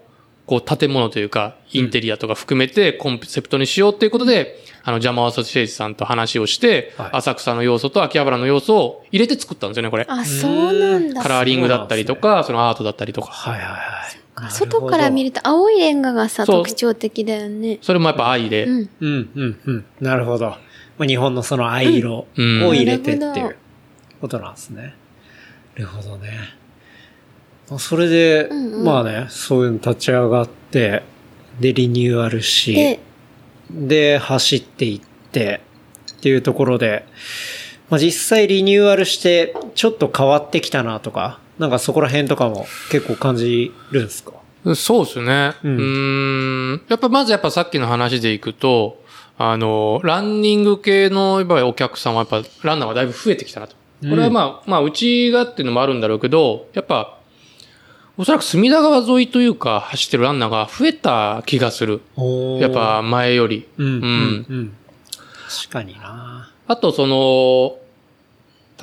こう建物というか、インテリアとか含めてコンセプトにしようっていうことで、あの、ジャマーアソシエイツさんと話をして、はい浅草の要素と秋葉原の要素を入れて作ったんですよね、これ。あ、そうなんだ。カラーリングだったりとか、そのアートだったりとか。はいはいはい。外から見る。ると青いレンガがさ、特徴的だよね。それもやっぱ愛で。うん。うん、うん、うん。なるほど。まあ、日本のその藍色を入れてっていうことなんですね。なるほどね。それで、うんうんまあね、そういうの立ち上がって、で、リニューアルし、で、で、走っていって、っていうところで、まあ実際リニューアルして、ちょっと変わってきたなとか、なんかそこら辺とかも結構感じるんですか？そうですね。ううんーん。やっぱまずやっぱさっきの話でいくと、あの、ランニング系のやっぱりお客さんはやっぱランナーはだいぶ増えてきたなと。これはまあ、まあ、うちがっていうのもあるんだろうけど、やっぱ、おそらく隅田川沿いというか走ってるランナーが増えた気がする。やっぱ、前より。うん、うん、うんうん。確かになあと、その、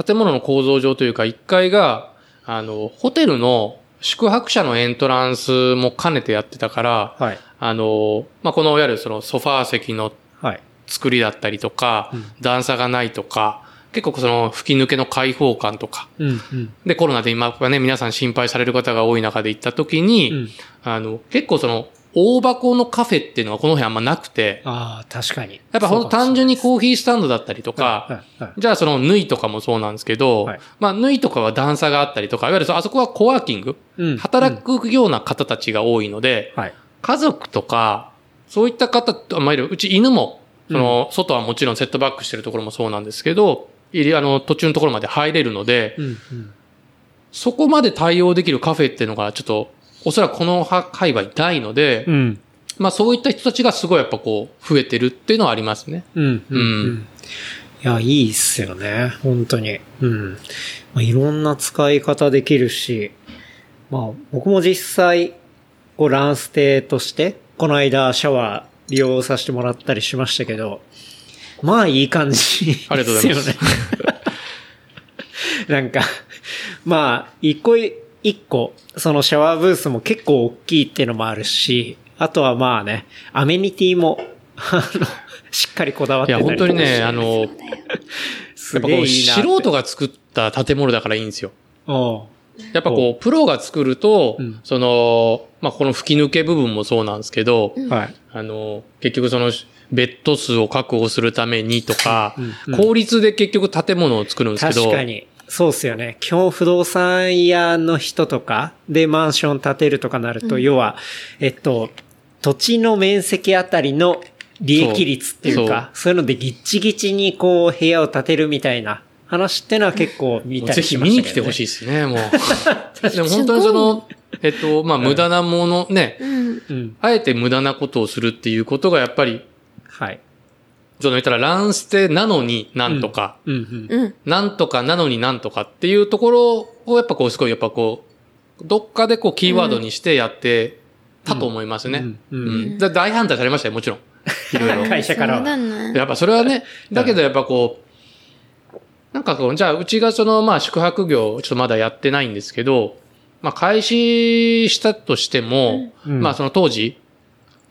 建物の構造上というか、1階が、あの、ホテルの宿泊者のエントランスも兼ねてやってたから、はい。あの、まあ、このいわゆるそのソファー席のはい。作りだったりとか、うん段差がないとか、結構その吹き抜けの開放感とか、うん、うん。で、コロナで今はね、皆さん心配される方が多い中で行った時に、うんあの、結構その、大箱のカフェっていうのはこの辺あんまなくて、ああ、確かに。やっぱほんと単純にコーヒースタンドだったりとか。じゃあその縫いとかもそうなんですけど、はいまあ縫いとかは段差があったりとか、いわゆるそあそこはコワーキング、うん働くような方たちが多いので、はい。家族とか、そういった方と、まあ、いるうち犬も、その、外はもちろんセットバックしてるところもそうなんですけど、入り、あの、途中のところまで入れるので、うん、うん。そこまで対応できるカフェっていうのが、ちょっと、おそらくこのは界隈ないので、うん。まあそういった人たちがすごいやっぱこう、増えてるっていうのはありますね。うん、うん、うん。いや、いいっすよね。本当に。うん。まあ、いろんな使い方できるし、まあ、僕も実際、こう、ランステとして、この間シャワー利用させてもらったりしましたけど、まあ、いい感じね。ありがとうございます なんか、まあ、一個一個、そのシャワーブースも結構大きいっていうのもあるし、あとはまあね、アメニティも、あの、しっかりこだわっいや、てたり本当にね、あの。素人が作った建物だからいいんですよ。やっぱこう、プロが作ると、うんその、まあこの吹き抜け部分もそうなんですけど、はい。あの、結局その、ベッド数を確保するためにとか、うんうん効率で結局建物を作るんですけど、確かに。そうっすよね。基本不動産屋の人とかでマンション建てるとかなると、要は、えっと、土地の面積あたりの利益率っていうか、そういうのでギッチギチにこう部屋を建てるみたいな話ってのは結構見たぜひりしましたけど、ね。見に来てほしいですね、もう。でも本当にその、えっと、まあ無駄なもの、ね、うん。うん。あえて無駄なことをするっていうことがやっぱり、はい。その言ったらランステなのになんとか、うんうん。うん。なんとかなのになんとかっていうところをやっぱこうすごいやっぱこう、どっかでこうキーワードにしてやってたと思いますね。うんううん大反対されましたよ、もちろん。いろいろ。会社からは。やっぱそれはね、だけどやっぱこう、なんかこう、じゃあうちがそのまあ宿泊業、ちょっとまだやってないんですけど、まあ開始したとしても、うんまあその当時、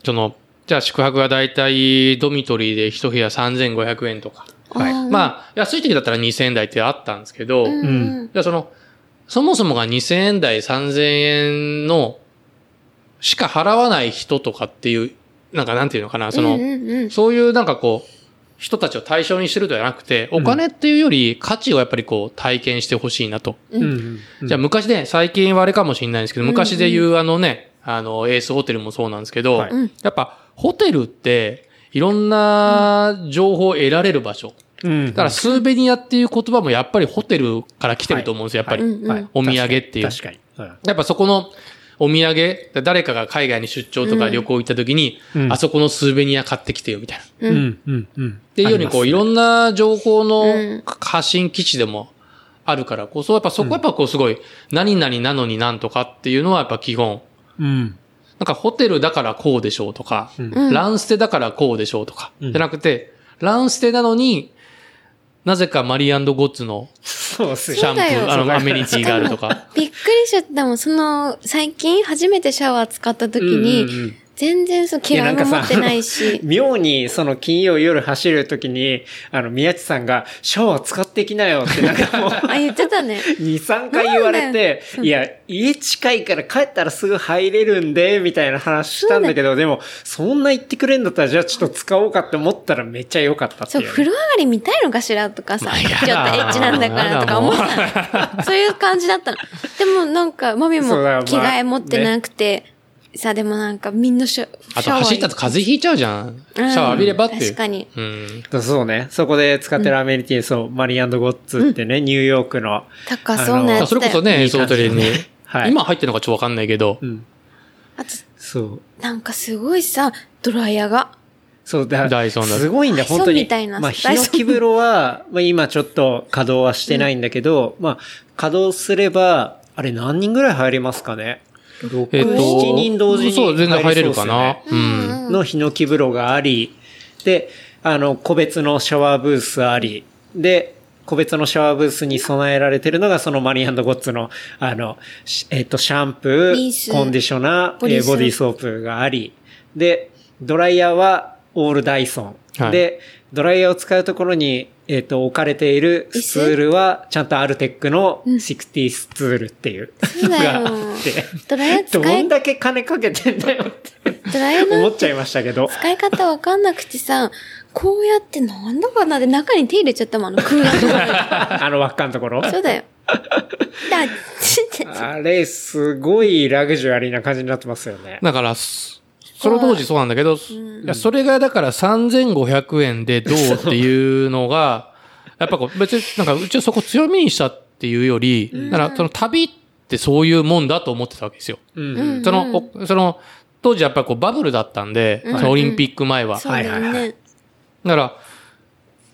その、じゃあ宿泊がだいたいドミトリーで一部屋3500円とか。はいまあ安い時だったら2000円台ってあったんですけど、うんうん。じゃあその、そもそもが2000円台3000円のしか払わない人とかっていう、なんかなんていうのかな、その、うんうんうんそういうなんかこう、人たちを対象にしてるではなくて、お金っていうより価値をやっぱりこう体験してほしいなと。うん。じゃあ昔ね、最近はあれかもしれないんですけど、昔で言うあのね、あの、エースホテルもそうなんですけど、はいうんやっぱホテルって、いろんな情報を得られる場所。うん。だからスーベニアっていう言葉もやっぱりホテルから来てると思うんですよ、やっぱり。うんうんはいお土産っていう確かに。確かやっぱそこのお土産、誰かが海外に出張とか旅行行った時に、うんあそこのスーベニア買ってきてよ、みたいな。に。うん、うん、うん。っていうように、こう、いろんんな情報うんの発信基地でもあるからこそ、やっぱそこはやっぱこうすごい、何々なのになんとかっていうのはやっぱ基本。うん。なんかホテルだからこうでしょうとか、うん。ランステだからこうでしょうとか、うん。じゃなくて、ランステなのに、なぜかマリーゴッツのそうっすシャンプー、あの、アメニティがあるとか。びっくりしちゃったもん。その、最近初めてシャワー使った時に、全然そう、着替えも持ってないし。妙にその金曜夜走るときに、あの、宮地さんが、シャワー使ってきなよってなんかもう、あ、言ってたね。2、3回言われて、いや、家近いから帰ったらすぐ入れるんで、みたいな話したんだけど、でも、そんな言ってくれんだったら、じゃあちょっと使おうかって思ったらめっちゃ良かったってそう、いう。風呂上がり見たいのかしら？とかさ、ちょっとエッチなんだからとか思った。そういう感じだったの。でもなんか、マミも着替え持ってなくて、さ、でもなんかみんなシャあとシャワー走ったと風邪ひいちゃうじゃん。シャワー浴びればっていう。確かに。うん。そうね。そこで使ってるアメニティ、そう、マリーゴッツってね、ニューヨークの。高そうなやつそれこそね、いい演奏ホテルに。はい今入ってるのかちょっとわかんないけどう。ん。あと、そう。なんかすごいさ、ドライヤーが。そうだ。ダイソンだすごいんだ、ダイソン本当に。みたいなまあ、ヒノキ風呂は、まあ今ちょっと稼働はしてないんだけど、まあ、稼働すれば、あれ何人ぐらい入りますかね？?6、えっと、7人同時にそう、全然入れるかな。そううん。のヒノキ風呂があり、で、あの、個別のシャワーブースあり、で、個別のシャワーブースに備えられてるのが、そのマリーゴッツの、あの、しえっ、と、シャンプー、コンディショナー、ボディーソープえーボディーソープがあり、で、ドライヤーはオールダイソン。はいで、ドライヤーを使うところに、えっ、と、置かれているスツールは、ちゃんとアルテックの60スツールっていうのうだよがあって、ドライヤー使どいんだけ金かけてんだよってドライヤーの思っちゃいましたけど。使い方わかんなくてさ、こうやってなんだかなで中に手入れちゃったもん、あのクーラーとかあの輪っかのところ？に。そうだよ。あれ、すごいラグジュアリーな感じになってますよね。だから、そその当時そうなんだけど、いやそれがだから3500円でどうっていうのが、やっぱこう別になんかうちはそこ強みにしたっていうより、だからその旅ってそういうもんだと思ってたわけですよ。うん。うんその、おその、当時やっぱりこうバブルだったんで、うんそのオリンピック前は。はいはいはね。だから、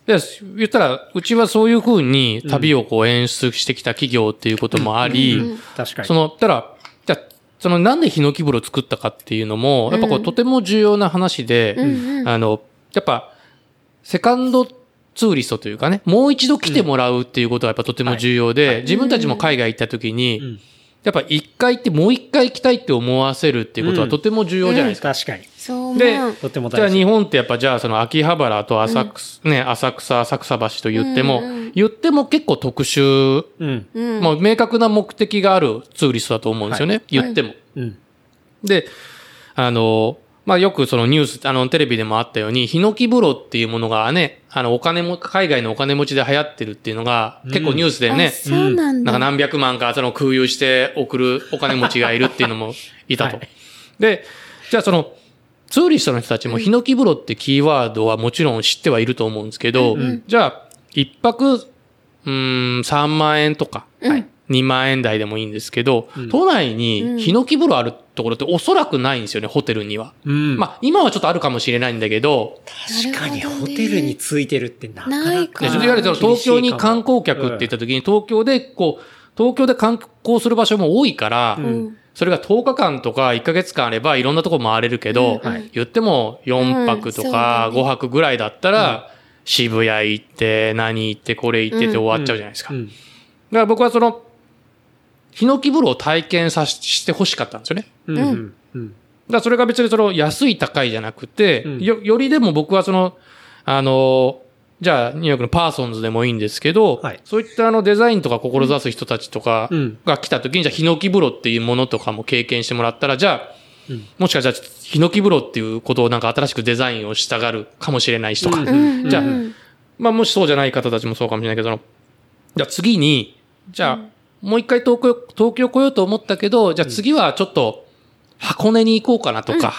言ったら、うちはそういう風に旅をこう演出してきた企業っていうこともあり、確かに。その、たら、じゃあそのなんでヒノキ風呂を作ったかっていうのも、やっぱこうとても重要な話で、うんうん。あの、やっぱ、セカンドツーリストというかね、もう一度来てもらうっていうことはやっぱとても重要で、自分たちも海外行った時に、んやっぱ一回行ってもう一回行きたいって思わせるっていうことはとても重要じゃないですか。確かに。そう思う。でとってもじゃあ。日本ってやっぱじゃあその秋葉原と浅草、ね、浅草、浅草橋と言っても、うんうん言っても結構特殊、うん。うん。もう明確な目的があるツーリストだと思うんですよね。言っても。うん。で、あの、まあ、よくそのニュース、あの、テレビでもあったように、ヒノキ風呂っていうものがね、あの、お金も、海外のお金持ちで流行ってるっていうのが、結構ニュースでねうなんだ。なんか何百万かその空輸して送るお金持ちがいるっていうのもいたと。はいで、じゃあその、ツーリストの人たちもヒノキ風呂ってキーワードはもちろん知ってはいると思うんですけど、じゃあ、一泊、うーん、3万円とか、うん2万円台でもいいんですけど、都内にヒノキ風呂あるところっておそらくないんですよね、ホテルには。うん。まあ、今はちょっとあるかもしれないんだけど、確かにホテルについてるってなかなか。ないかでいわゆるその東京に観光客って言った時に、東京でこう、東京で観光する場所も多いから、うん。それが10日間とか1ヶ月間あればいろんなとこ回れるけど、うんはい言っても4泊とうんかそうだね5泊ぐらいだったら、渋谷行って、何行って、これ行ってって終わっちゃうじゃないですか。うん。だから僕はその、ヒノキ風呂を体験さしして欲しかったんですよね。うん。うん。うん。だからそれが別にその安い高いじゃなくて、うんよ、よりでも僕はその、あの、じゃあ、ニューヨークのパーソンズでもいいんですけど、はい。そういったあのデザインとか志す人たちとかうん。が来た時に、じゃあ、ヒノキ風呂っていうものとかも経験してもらったら、じゃあ、うん。もしかしたら、ヒノキ風呂っていうことをなんか新しくデザインをしたがるかもしれない人とか、うんじゃあうんまあ、もしそうじゃない方たちもそうかもしれないけど、じゃあ次に、じゃあ、もう一回東京、東京来ようと思ったけど、じゃあ次はちょっと、箱根に行こうかなとか。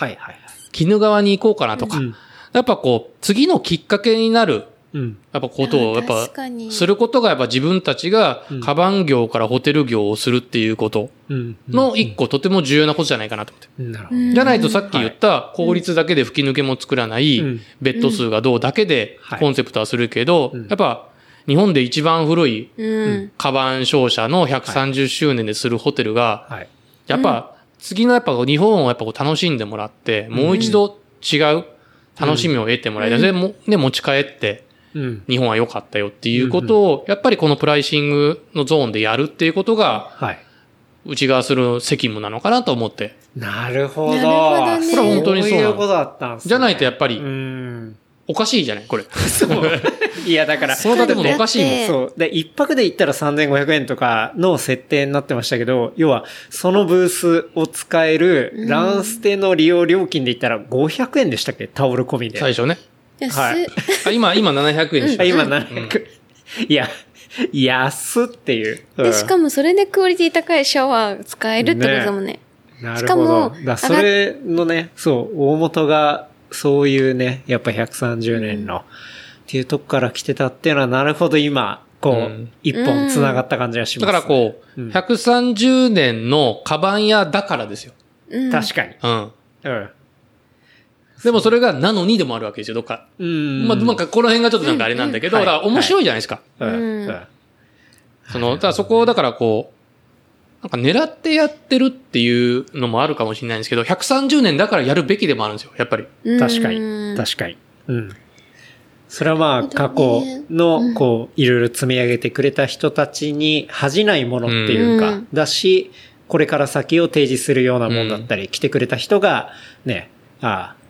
鬼怒川に行こうかなとか、うん。やっぱこう、次のきっかけになる、うん。やっぱことを、やっぱすることがやっぱ自分たちがうん、カバン業からホテル業をするっていうことうん。の一個とても重要なことじゃないかなと思って。じゃないとさっき言った効率だけで吹き抜けも作らないうん、ベッド数がどうだけではいコンセプトはするけどうん、やっぱ日本で一番古いうん。カバン商社の130周年でするホテルが、はい。やっぱ次のやっぱ日本をやっぱこう楽しんでもらって、もう一度違う楽しみを得てもらいたい。それもね、持ち帰って、うん。日本は良かったよっていうことを、やっぱりこのプライシングのゾーンでやるっていうことが、はい。内側する責務なのかなと思って。なるほど。なるほどねこれは本当にそういうことだったんですねじゃないとやっぱりう、ん。おかしいじゃないこれ。いや、だから、その建物おかしいもん。そう。で、一泊で行ったら3500円とかの設定になってましたけど、要は、そのブースを使えるランステの利用料金で言ったら500円でしたっけ？タオル込みで。最初ね。安はいっあ今、今700円でした。あ今700、いや、安っていう。うんで、しかもそれでクオリティ高いシャワー使えるってことだもんね。なしかもるほど。だからそれのね、そう、大元が、そういうね、やっぱ130年の、っていうとこから来てたっていうのは、なるほど今、こう、うん一本繋がった感じがします、だからこう、うん130年のカバン屋だからですよ。うん確かに。うん。うん。でもそれがなのにでもあるわけですよ、どっか。うん。まあ、なんかこの辺がちょっとなんかあれなんだけど、うんだから面白いじゃないですか。うん。その、だそこをだからこう、なんか狙ってやってるっていうのもあるかもしれないんですけど、130年だからやるべきでもあるんですよ、やっぱり。確かうんに。確かに。うん。それはまあ、過去ねの、こう、いろいろ積み上げてくれた人たちに恥じないものっていうか、うんだし、これから先を提示するようなものだったり、来てくれた人が、ね、ああ、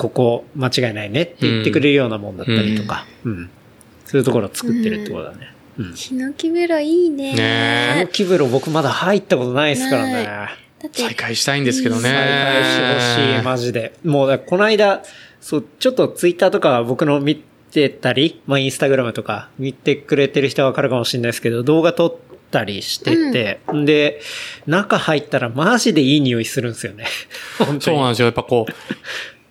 ここ間違いないねって言ってくれるようなもんだったりとか、うん。そういうところを作ってるってことだね。うん。ヒノキベロいいね。ねこのキブロ僕まだ入ったことないですからね。だって、再開したいんですけどね。再開してほしい、マジで。もうだ、この間、そう、ちょっとツイッターとか僕の見てたり、まあインスタグラムとか見てくれてる人はわかるかもしれないですけど、動画撮ったりしてて、で、中入ったらマジでいい匂いするんですよね。そうなんですよ。やっぱこう、や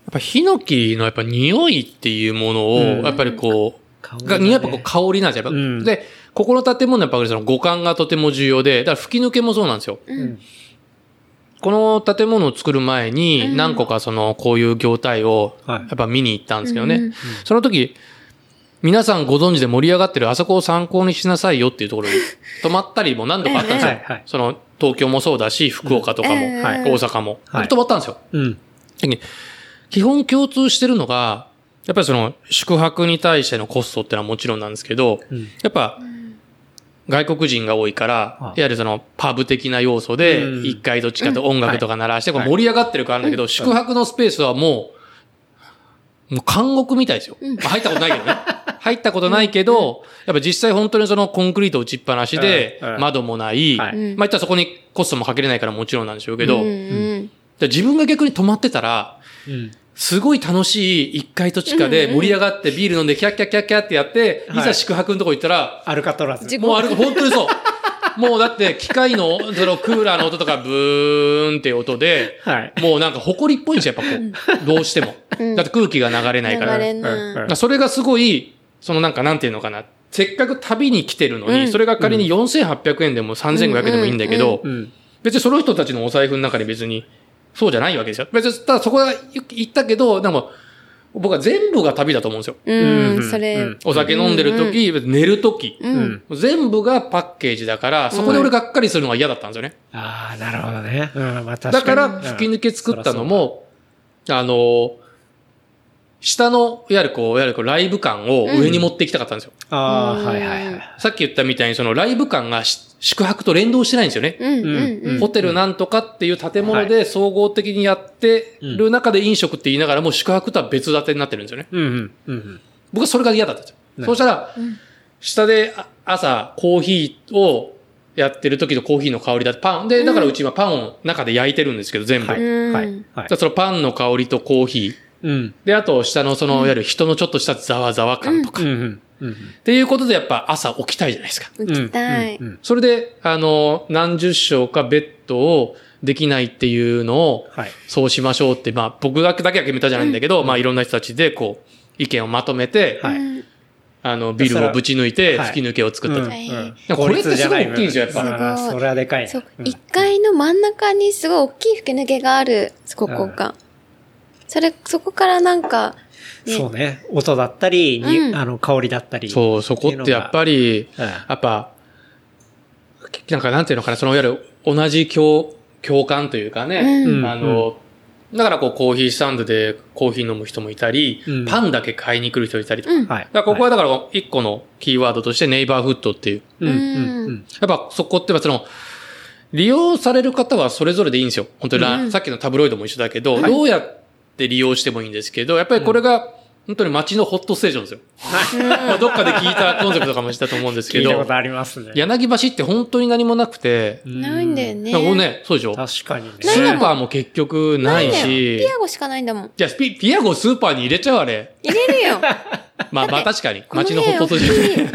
っぱヒノキのやっぱ匂いっていうものを、うんやっぱりこう、が、やっぱこう香りなんですよ。やっぱうんで、ここの建物のやっぱりその五感がとても重要で、だから吹き抜けもそうなんですよ。うんこの建物を作る前うにん何個かそのこういう業態をはいやっぱ見に行ったんですけどね。うんその時、皆さんご存知で盛り上がってるあそこを参考にしなさいよっていうところに 泊まったりも何度かあったんですよ。はいはいその東京もそうだし、福岡とかも、うんはい大阪も。はい泊まったんですよ。うん。基本共通してるのが、やっぱりその宿泊に対してのコストってのはもちろんなんですけど、うん。やっぱ外国人が多いから、い。あわゆるそのパブ的な要素でうん、一回どっちかと音楽とか鳴らして、こうはい盛り上がってるからあるんだけど、宿泊のスペースはもう、もう監獄みたいですよ。まあ入ったことないけどね。入ったことないけど、やっぱ実際本当にそのコンクリート打ちっぱなしで窓もない、まあ言ったらそこにコストもかけれないからもちろんなんでしょうけど、自分が逆に泊まってたら、うん。すごい楽しい一階と地下で盛り上がってビール飲んでキャッキャッキャッキャッってやって、はいいざ宿泊のとこ行ったら、アルカトラズ。自もうあれ、本当にそう。もうだって機械の、そのクーラーの音とかブーンって音で、はい。もうなんか埃っぽいんですよ、やっぱこう。どうしても。うんだって空気が流れないから。流れうんそれがすごい、そのなんかなんていうのかな。せっかく旅に来てるのに、うんそれが仮に4800円でも3500円でもいいんだけど、うん。別にその人たちのお財布の中で別に、そうじゃないわけですよ。別に、ただそこは言ったけど、でも、僕は全部が旅だと思うんですよ。ううんん、それうん。お酒飲んでる時、寝る時、う。うんん。全部がパッケージだから、そこで俺がっかりするのが嫌だったんですよね。ああ、なるほどね。うん、まあ確かに。だから、吹き抜け作ったのも、あの、下の、いわゆるこう、いわゆるこうライブ感を上に持っていきたかったんですよ。うん。ああ、うんはいはいはい。さっき言ったみたいに、そのライブ感がし宿泊と連動してないんですよね。うん、うん、うん。ホテルなんとかっていう建物で総合的にやってる中で飲食って言いながらも宿泊とは別建てになってるんですよね。うん、うん、うん。僕はそれが嫌だったんですよ。ねそうしたら、下であ朝コーヒーをやってる時のコーヒーの香りだってパン。で、だからうち今パンを中で焼いてるんですけど、全部。はい、うんはい、そのパンの香りとコーヒー。うん。で、あと下のその、いわゆる人のちょっとしたざわざわ感とか。っうん、うん、うん。ていうことでやっぱ朝起きたいじゃないですか。行きたい。うん。それで、あの、何十床かベッドをできないっていうのを、はい。そうしましょうって、まあ僕だけだけは決めたじゃないんだけど、まあいろんな人たちでこう、意見をまとめて、あの、ビルをぶち抜いてはい吹き抜けを作ったと。これってすごい大きいんですよやっぱそれはでかい一階の真ん中にすごい大きい吹き抜けがある、ここが。それ、そこからなんか、ねそうね。音だったり、にうんあの、香りだったり。そう、そこってやっぱり、うんやっぱ、なんかなんていうのかな、そのいわゆる同じ共、共感というかね、うんあの、だからこうコーヒースタンドでコーヒー飲む人もいたり、うんパンだけ買いに来る人いたりとか。うんだはい。からここはだから一個のキーワードとしてネイバーフッドっていう。うん、うん、うん。やっぱそこってその、利用される方はそれぞれでいいんですよ。本当にラ、さっきのタブロイドも一緒だけど、どうやって利用してもいいんですけど、やっぱりこれが、本当に街のホットステーションですよ。まあどっかで聞いたコンセプトかもしれないと思うんですけど聞いたこと、ありますね。柳橋って本当に何もなくて、ないんだよね。なんかね、そうでしょ？確かにね。スーパーも結局ないしピ、アゴしかないんだもん。じゃあピ、ピアゴスーパーに入れちゃうあれ。入れるよ。まあまあ確かに。街のホットステーション。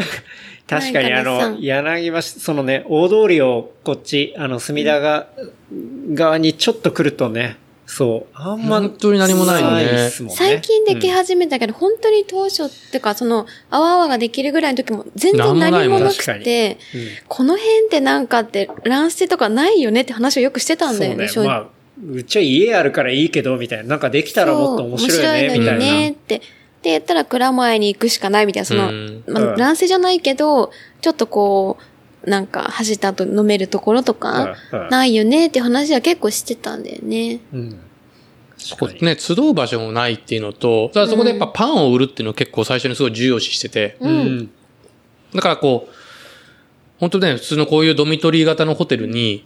確かにあの、柳橋、そのね、大通りをこっち、あの、隅田が、側にちょっと来るとね、そう、あんま、本当に何もないねですもんね最近でき始めたけど、本当に当初ってか、その、あわあわができるぐらいの時も全然何もなくてうんうん、この辺ってなんかって、乱捨てとかないよねって話をよくしてたんだよね、そうね。まあ、うちは家あるからいいけど、みたいな。なんかできたらもっと面白いよね、そう面白いのにみたいな。ねって。で、やったら蔵前に行くしかないみたいな、その、うんまあ、うん乱世じゃないけど、ちょっとこう、なんか、走った後飲めるところとか、ないよねっていう話は結構してたんだよね。うん。そこね、集う場所もないっていうのと、ただそこでやっぱパンを売るっていうのを結構最初にすごい重要視してて、う。うんん。だからこう、本当ね、普通のこういうドミトリー型のホテルに、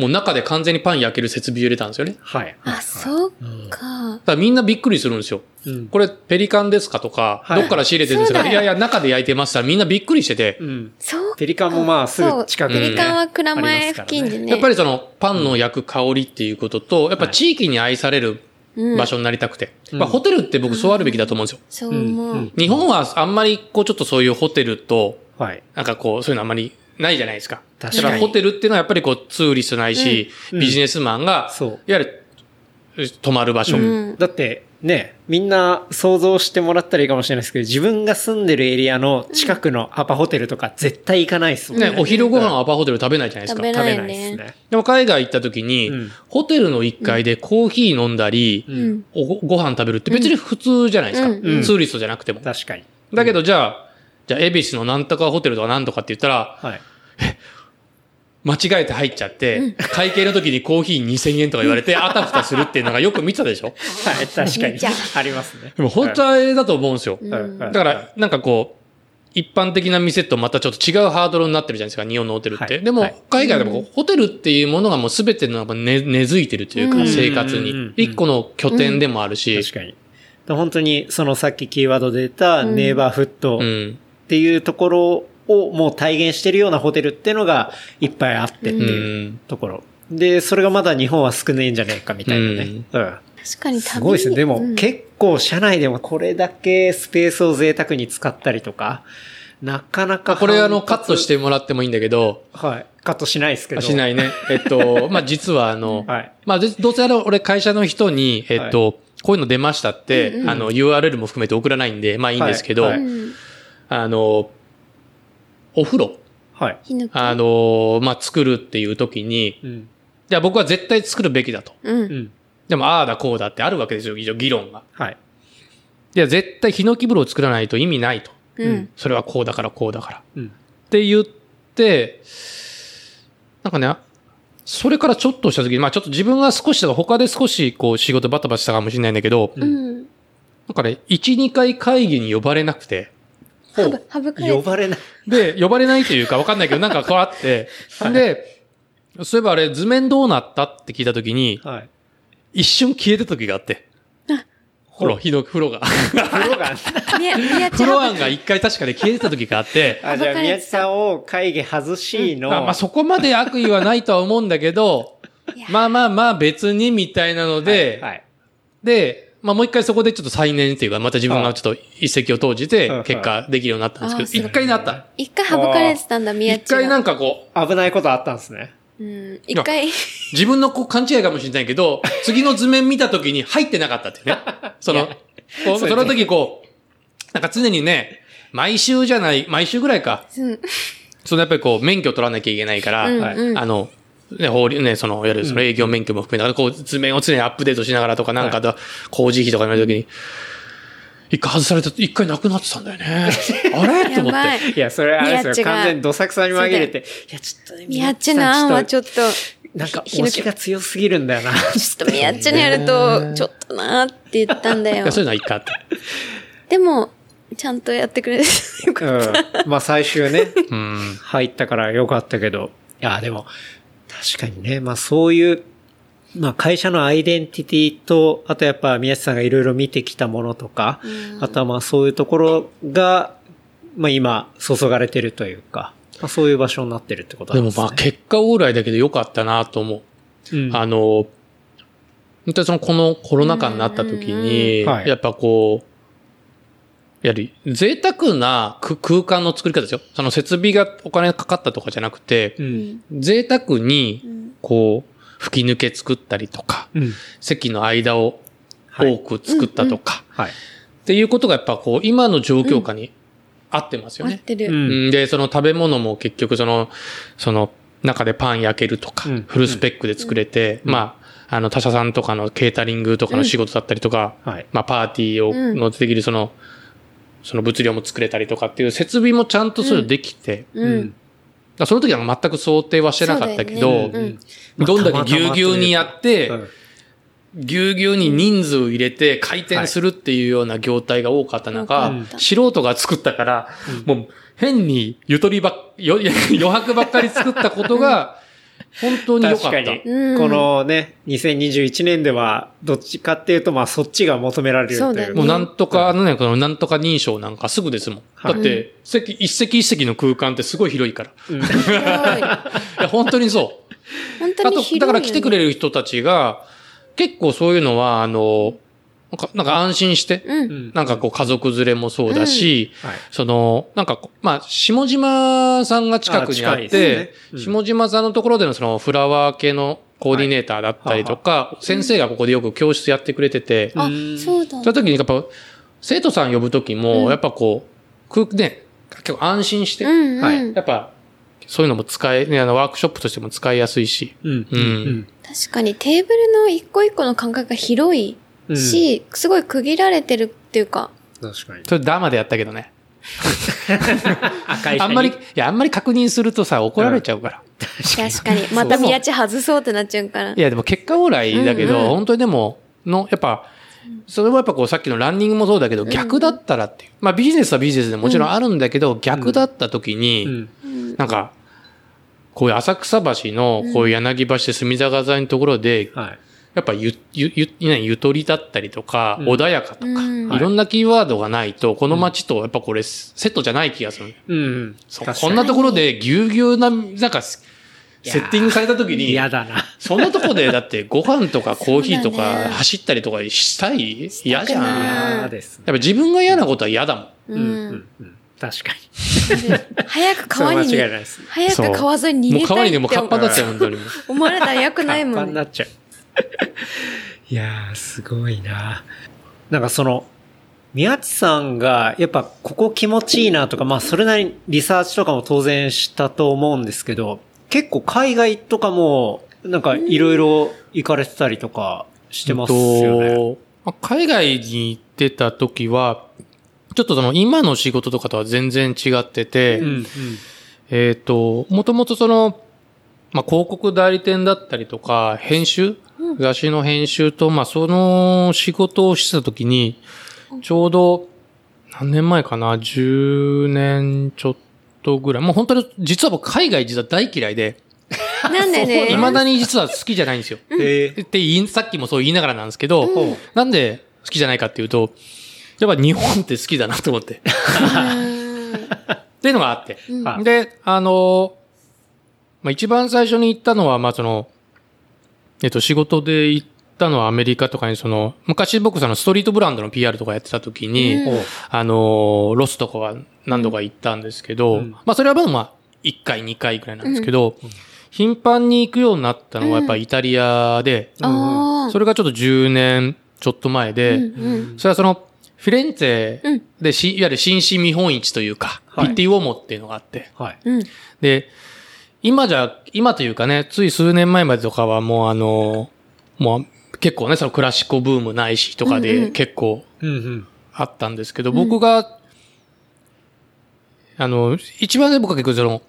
もう中で完全にパン焼ける設備を入れたんですよね。はい。あ、そううんか。だからみんなびっくりするんですよ。うん。これペリカンですかとか、はいどっから仕入れてるんですか？いやいや、中で焼いてますからみんなびっくりしてて、うん。そうか。ペリカンもまあすぐ近くにねペリカンは蔵前付近でね。やっぱりそのパンの焼く香りっていうことと、やっぱ地域に愛されるうん場所になりたくて。うんまあホテルって僕そうあるべきだと思うんですよ。そう思う。うん日本はあんまりこうちょっとそういうホテルと、はい。なんかこう、そういうのあんまりないじゃないですか。確かにだからホテルっていうのはやっぱりこうツーリストないし、うんビジネスマンが、そういわゆる泊まる場所。うんだって、ね、みんな想像してもらったらいいかもしれないですけど、自分が住んでるエリアの近くのアパホテルとか絶対行かないですもんね。ね、お昼ご飯はアパホテル食べないじゃないですか。食べ食べないですね。でも海外行った時に、うんホテルの1階でコーヒー飲んだり、ううんん。おごご飯食べるって別に普通じゃないですか。うんうんツーリストじゃなくても。確かに。だけどじゃあ、じゃあ、恵比寿のなんとかホテルとかなんとかって言ったら、はい。間違えて入っちゃって、会計の時にコーヒー2000円とか言われて、あたふたするっていうのがよく見てたでしょ？はい、確かに。ありますね。でも本当はあれだと思うんですよ。だから、なんかこう、一般的な店とまたちょっと違うハードルになってるじゃないですか、日本のホテルって。でもはい。はい、海外でもホテルっていうものがもう全ての根根付いてるというか、うん。生活うんうん。うんに。一個の拠点でもあるし、確かに。本当に、そのさっきキーワードで出たネイバーフットっうん。ていうところをもう体現してるようなホテルっていうのがいっぱいあってってう。いうんところ。で、それがまだ日本は少ないんじゃねえかみたいなね。うん。確かに旅すごいですね。でも、うん結構社内でもこれだけスペースを贅沢に使ったりとか、なかなか。これあの、カットし。てもらってもいいんだけど、はい。カットしないですけど。しないね。えっと、まあ、実はあの、はい。まあ、でどうせあの、俺会社の人に、えっと、こういうの出ましたって、うんうんあの、URL も含めて送らないんで、まあいいんですけど、はいはいうん。あの、お風呂、はい。あの、まあ、作るっていう時に、うん。じゃあ僕は絶対作るべきだと。う。うんん。でも、ああだこうだってあるわけですよ、議議論が。はい。いや、絶対ヒノキ風呂を作らないと意味ないと。うん。それはこうだからこうだから。うん。って言って、なんかね、それからちょっとした時に、まあちょっと自分が少しだと他で少しこう仕事バタバタしたかもしれないんだけど、うんうん。なんかね、1、2回会議に呼ばれなくて、呼ばれない。で、呼ばれないというかわかんないけど、なんかこうあって、で、そういえばあれ図面どうなったって聞いた時に、はい。一瞬消えた時があって。風呂、ひど風呂が。風呂が、風呂。案が一回確かで消えてた時があって、あ、じゃあ、宮地さんを会議外しの、あまあそこまで悪意はないとは思うんだけどまあまあまあ別にみたいなので、はいはい。で、まあもう一回そこでちょっと再燃っていうか、また自分がちょっと一石を投じてはい、結果できるようになったんですけど、一回なった。一回省かれてたんだ、みや一。回なんかこう、危ないことあったんですね。うん。一回、自分のこう勘違いかもしれないけど、次の図面見た時に入ってなかったっていうね。その、こうその時こう、なんか常にね、毎週じゃない、毎週ぐらいか。うん。そのやっぱりこう、免許取らなきゃいけないから、うんはいうんあの、ね、法律、ね、その、いわゆるその営業免許も含めながら、こう、図面を常にアップデートしながらとか、なんかと、工事費とか言われた時に、一回外された、一回なくなってたんだよね。あれ？と思っやばいて。。いや、それあれですよ。完全にどさくさに紛れて。いや、ちょっとね、みやっちの案はちょっと、なんか、ひ推しが強すぎるんだよな。とみやっちにやると、ちょっとなーって言ったんだよいや。そういうのはいいかって。でも、ちゃんとやってくれてよかった。うん。まあ最終ね、うん。入ったからよかったけど。いや、でも、確かにね。まあそういう、まあ会社のアイデンティティと、あとやっぱ宮地さんがいろいろ見てきたものとか、あとはまあそういうところが、まあ今注がれてるというか、まあそういう場所になってるってことなんですね。でもまあ結果オーライだけで良かったなと思う。うん、あの、本当にそのこのコロナ禍になった時に、うんうんはいやっぱこう、やはり贅沢なく空間の作り方ですよ。その設備がお金かかったとかじゃなくて、うん。贅沢に、こう、吹き抜け作ったりとか、うん。席の間を多く作ったとか、はい。っていうことがやっぱこう、今の状況下に合ってますよね。合ってる。うんうんで、その食べ物も結局その、その中でパン焼けるとか、うんフルスペックで作れて、まあ、あの他社さんとかのケータリングとかの仕事だったりとか、はい。まあパーティーを、うんのできるその、その物量も作れたりとかっていう設備もちゃんとそれできて、うん。らその時は全く想定はしてなかったけど、ねうん。どんだけぎゅうぎゅうにやって、うん。ぎゅうぎゅうに人数を入れて回転するっていうような業態が多かった中、うん。素人が作ったから、もう変にゆとりばっ、よ 余白ばっかり作ったことが、本当に良かった。確かに。うんこのね、2021年では、どっちかっていうと、まあそっちが求められるというそうねもうなんとか、あのね、このなんとか認証なんかすぐですもん。はいだって、席、一席一席の空間ってすごい広いから。うん広いいや、本当にそう。本当あと、に広いよね。だから来てくれる人たちが、結構そういうのは、あの、なんかなんか安心して、うん。うんなんかこう家族連れもそうだし、はい。その、なんかこう、まあ、下島さんが近くにあっあ近いですねて、うん下島さんのところでのそのフラワー系のコーディネーターだったりとか、先生がここでよく教室やってくれてて、あうん、そうだ。そういう時にやっぱ、生徒さん呼ぶ時も、やっぱこう、くね、結構安心して、うんうん。はいやっぱ、そういうのも使え、ね、あの、ワークショップとしても使いやすいし、うん。うん確かにテーブルの一個一個の間隔が広いうん。し、すごい区切られてるっていうか、確かに。それダマでやったけどね。あんまり、いや、あんまり確認するとさ、怒られちゃうから。確かに。また宮地外そうってなっちゃうから。いや、でも結果オーライだけど、うんうん本当にでも、の、やっぱ、それはやっぱこうさっきのランニングもそうだけど、逆だったらっていう。まあビジネスはビジネスでもちろんあるんだけど、逆だった時に、うん。なんか、こういう浅草橋の、こういう柳橋で隅田川沿いのところで、はい。やっぱゆ、ゆ、ゆ、ゆゆとりだったりとか、うん穏やかとか、うんいろんなキーワードがないと、この街とやっぱこれセットじゃない気がする。うん。こんなところでぎゅうぎゅうな、なんか、セッティングされた時に、嫌だな。そんなとこでだって ご飯とかコーヒーとか走ったりとかしたい？嫌じゃん。したくないやっ嫌ですね。ぱ自分が嫌なことは嫌だもん。ううん。うんん。。うん確かに。早く川にそれは間違いないです。早く川沿いに逃もう川にでげたいってもカッパになっちゃう、本当に。思われたら良くないもんね。カッパになっちゃう。いやー、すごいな。なんかその、宮地さんが、やっぱここ気持ちいいなとか、まあそれなりにリサーチとかも当然したと思うんですけど、結構海外とかも、なんかいろいろ行かれてたりとかしてますよね。とまあ海外に行ってた時は、ちょっとその今の仕事とかとは全然違ってて、うん、うん。えっ、と、もともとその、まあ、広告代理店だったりとか、編集雑誌の編集と、まあ、その仕事をしてた時に、ちょうど、何年前かな ?10 年ちょっとぐらい。もう本当に、実は僕海外実は大嫌いで、なんでね？未だに実は好きじゃないんですよ。えーって言い、さっきもそう言いながらなんですけど、ほなんで好きじゃないかっていうと、やっぱ日本って好きだなと思って。うん っていうのがあって。うんあで、あの、まあ、一番最初に行ったのは、まあ、その、えっと、仕事で行ったのはアメリカとかに、その、昔僕そのストリートブランドの PR とかやってた時に、うん。う。あの、ロスとかは何度か行ったんですけど、うん。まあ、それはまあ、1回、2回くらいなんですけど、頻繁に行くようになったのはやっぱイタリアで。それがちょっと10年ちょっと前で、うんうん。それはその、フィレンツェうん。でし、いわゆる新市見本市というか、はい。ピッティウォーモっていうのがあって、はい。うん。で、今じゃ、今というかね、つい数年前までとかはもうあの、もう結構ね、そのクラシコブームないしとかでん結構。あったんですけど、僕が、あの、一番ね、僕は結構その、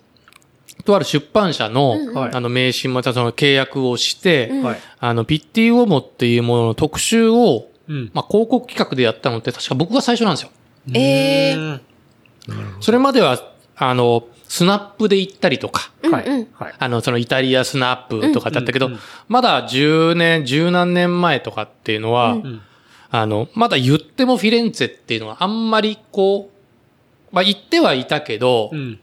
とある出版社の、あの、名刺またその契約をして。あの、ピッティウォーモっていうものの特集を、うん。まあ、広告企画でやったのって確か僕が最初なんですよ。ええうんそれまでは、あの、スナップで行ったりとか、うんはい。うんはい。あの、そのイタリアスナップとかだったけど、うんうんまだ10年、十何年前とかっていうのは、うんあの、まだ言ってもフィレンツェっていうのはあんまりこう、まあ言ってはいたけど、うん。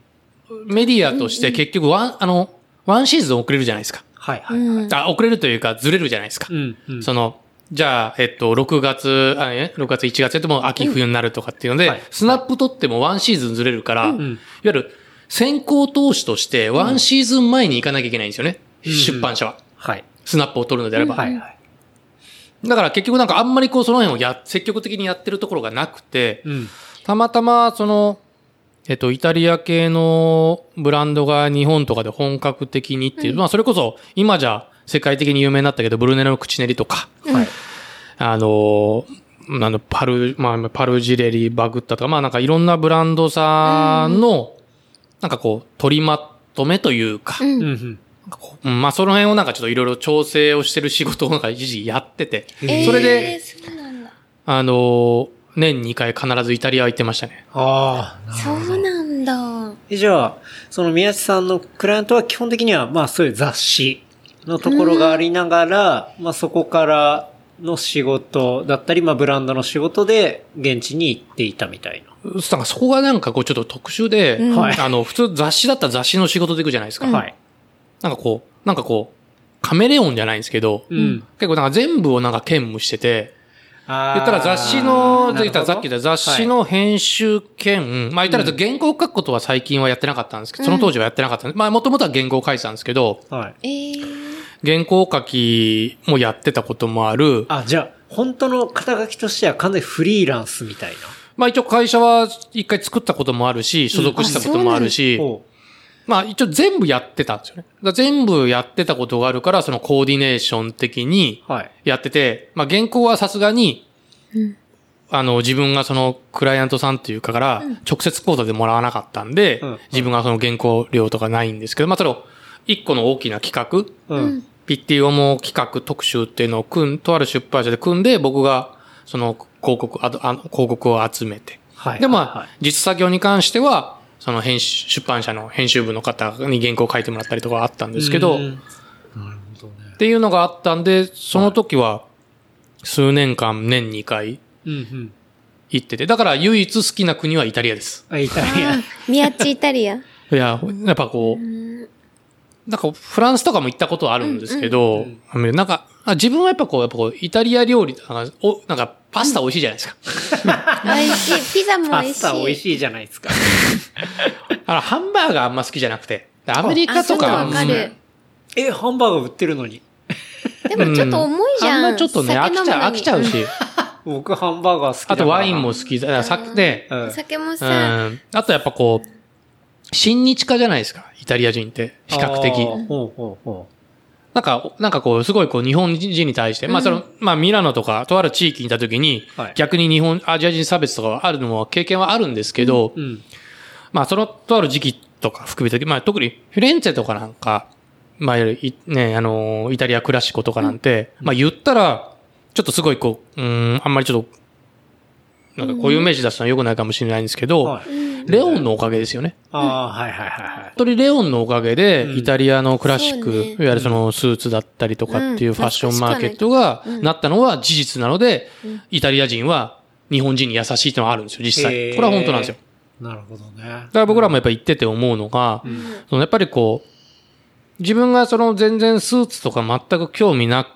メディアとして結局ワン、あの、ワンシーズン遅れるじゃないですか。はい、はい。うん。あ、遅れるというかずれるじゃないですか。うん。うん。その、じゃあ、えっと、6月、あえ ?6 月、1月やっても秋冬になるとかっていうので、はいスナップ取ってもワンシーズンずれるから、いわんゆる先行投資としてワンシーズン前に行かなきゃいけないんですよね。うん出版社は。はい。スナップを取るのであれば。はい、はい。だから結局なんかあんまりこうその辺をや、積極的にやってるところがなくて、うん。たまたまその、えっと、イタリア系のブランドが日本とかで本格的にっていう、まあそれこそ今じゃ世界的に有名になったけど、ブルネロの口練りとか、はい。あの、あの、パル、まあ、パルジレリ、バグッタとか、まあなんかいろんなブランドさんの、なんかこう、取りまとめというか、うんうん。まあその辺をなんかちょっといろいろ調整をしてる仕事をなんか一時やってて、えーそれで、そうなんだ。あの、年2回必ずイタリアは行ってましたね。ああ、そうなんだ。えじゃあ、その宮地さんのクライアントは基本的には、まあそういう雑誌のところがありながら、まあそこからの仕事だったり、まあブランドの仕事で現地に行っていたみたいな。なんかそこがなんかこうちょっと特殊で、うんはいあの、普通雑誌だったら雑誌の仕事で行くじゃないですか。うんはい。なんかこう、なんかこう、カメレオンじゃないんですけど、うん。結構なんか全部をなんか兼務してて、言ったら雑誌の、言ったらさっき言った雑誌の編集兼、まあ言ったらうん原稿を書くことは最近はやってなかったんですけど、その当時はやってなかったんです。まあもともとは原稿を書いてたんですけど、はい。えー。原稿書きもやってたこともある。あ、じゃあ、本当の肩書きとしては完全にフリーランスみたいな。まあ一応会社は一回作ったこともあるし、所属したこともあるし、ほまあ一応全部やってたんですよね。全部やってたことがあるから、そのコーディネーション的にう。はい。やってて、まあ原稿はさすがに、うんあの自分がそのクライアントさんっていうかから直接コードでもらわなかったんで、うん自分がその原稿料とかないんですけど、まあそれを一個の大きな企画、うん。ピッティオモ企画特集っていうのを組ん、とある出版社で組んで、僕がその広告、ああの広告を集めて。はい。で、まあ、はい実作業に関しては、その編集、出版社の編集部の方に原稿を書いてもらったりとかあったんですけど、っうんなるほどね。ていうのがあったんで、その時は、数年間年2回うんうん。行ってて、だから唯一好きな国はイタリアです。あ、イタリア。ミヤッチイタリア。いや、やっぱこう、なんかフランスとかも行ったことはあるんですけど、なんか、あ自分はやっぱこう、やっぱこう、イタリア料理、なんか、おなんかパスタ美味しいじゃないですか。美味しい。ピザもパ美味しい。スタ美味しいじゃないですか。あの、ハンバーガーあんま好きじゃなくて。アメリカとかあ。え、ハンバーガー売ってるのに？でもちょっと重いじゃん。あんまちょっとね、飽きちゃう、飽きちゃう。し。僕ハンバーガー好きだからあとワインも好きだ。ね、うんお酒もうさ、ん。あとやっぱこう、親日家じゃないですか。イタリア人って。比較的。ほうほうほなんか、なんかこう、すごいこう、日本人に対して、まあその、まあミラノとか、とある地域にいた時に、はい逆に日本、アジア人差別とかはあるのも経験はあるんですけど。まあその、とある時期とか含めて、まあ特にフィレンツェとかなんか、まあね、あのー、イタリアクラシコとかなんて、まあ言ったら、ちょっとすごいこう、うーん、あんまりちょっと、なんかこういうイメージ出すのは良くないかもしれないんですけど、はい。レオンのおかげですよね。ああ、はいはいはいはい。本当にレオンのおかげで、うんイタリアのクラシック、いわゆるそのスーツだったりとかっていううんファッションマーケットがうんなったのは事実なので、うんイタリア人は日本人に優しいっていうのはあるんですよ、実へ際。ーこれは本当なんですよ。なるほどね。だから僕らもやっぱ言ってて思うのが、うんそのやっぱりこう、自分がその全然スーツとか全く興味なく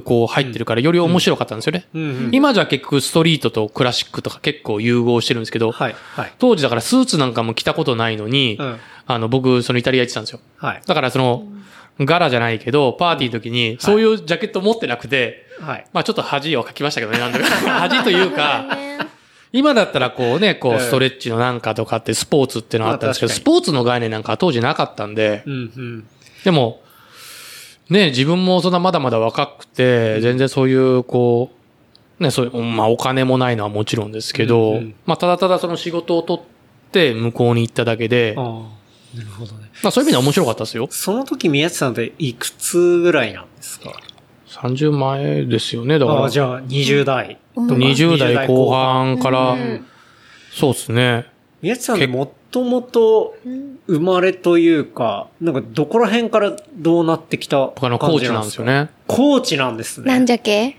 こう入ってるからより面白かったんですよね。うんうん。今じゃ結局ストリートとクラシックとか結構融合してるんですけど、はいはい。当時だからスーツなんかも着たことないのに、うん。あの僕そのイタリア行ってたんですよ。はい。だからその、ガラじゃないけど、パーティーの時に、そういうジャケット持ってなくて、はい。まあちょっと恥をかきましたけどね、なんだか。恥というか、ね今だったらこうね、こええうストレッチのなんかとかってスポーツっていうのがあったんですけど、スポーツの概念なんかは当時なかったんで、うんうん。でも、ね、自分もそんなまだまだ若くて、全然そういう、こう、ね、そういう、まあお金もないのはもちろんですけど、うんうんまあただただその仕事を取って向こうに行っただけで、ああ、なるほどね。まあそういう意味では面白かったですよ。その時宮地さんっていくつぐらいなんですか？30前ですよね、だから。ああ、じゃあ20代とか。20代後半から、うんそうですね。宮地さんで持っともとうん生まれというか、なんかどこら辺からどうなってきた僕あの、高知なんですよ。ね。高知なんですね。なんじゃけ？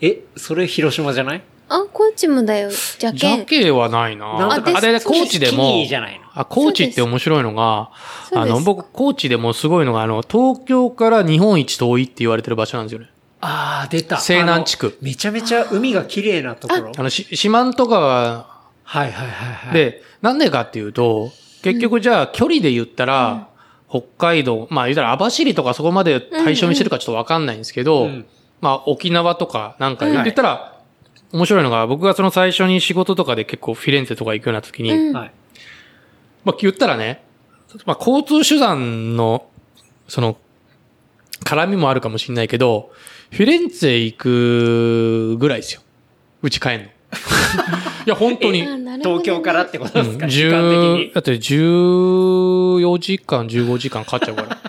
え、それ広島じゃない？あ、高知もだよ。じゃけん。鮭はないなあれ、高知でもニーじゃないの？あ、高知って面白いのが、あの、僕、高知でもすごいのが、あの、東京から日本一遠いって言われてる場所なんですよね。ああ、出た。西南地区めちゃめちゃ海が綺麗なところ。あの、し四万十川はいはいはいはい。、で、なんでかっていうと、結局じゃあ距離で言ったら、北海道、まあ言ったら網走とかそこまで対象にしてるかちょっとわかんないんですけど、うんまあ沖縄とかなんかうん言ったら、面白いのが、僕がその最初に仕事とかで結構フィレンツェとか行くような時に。まあ言ったらね、まあ交通手段の、その、絡みもあるかもしれないけど、フィレンツェ行くぐらいですよ。うち帰んの。いや、本当に。東京からってことですか、うん時間的に10。だって14時間、15時間かかっちゃうから。なる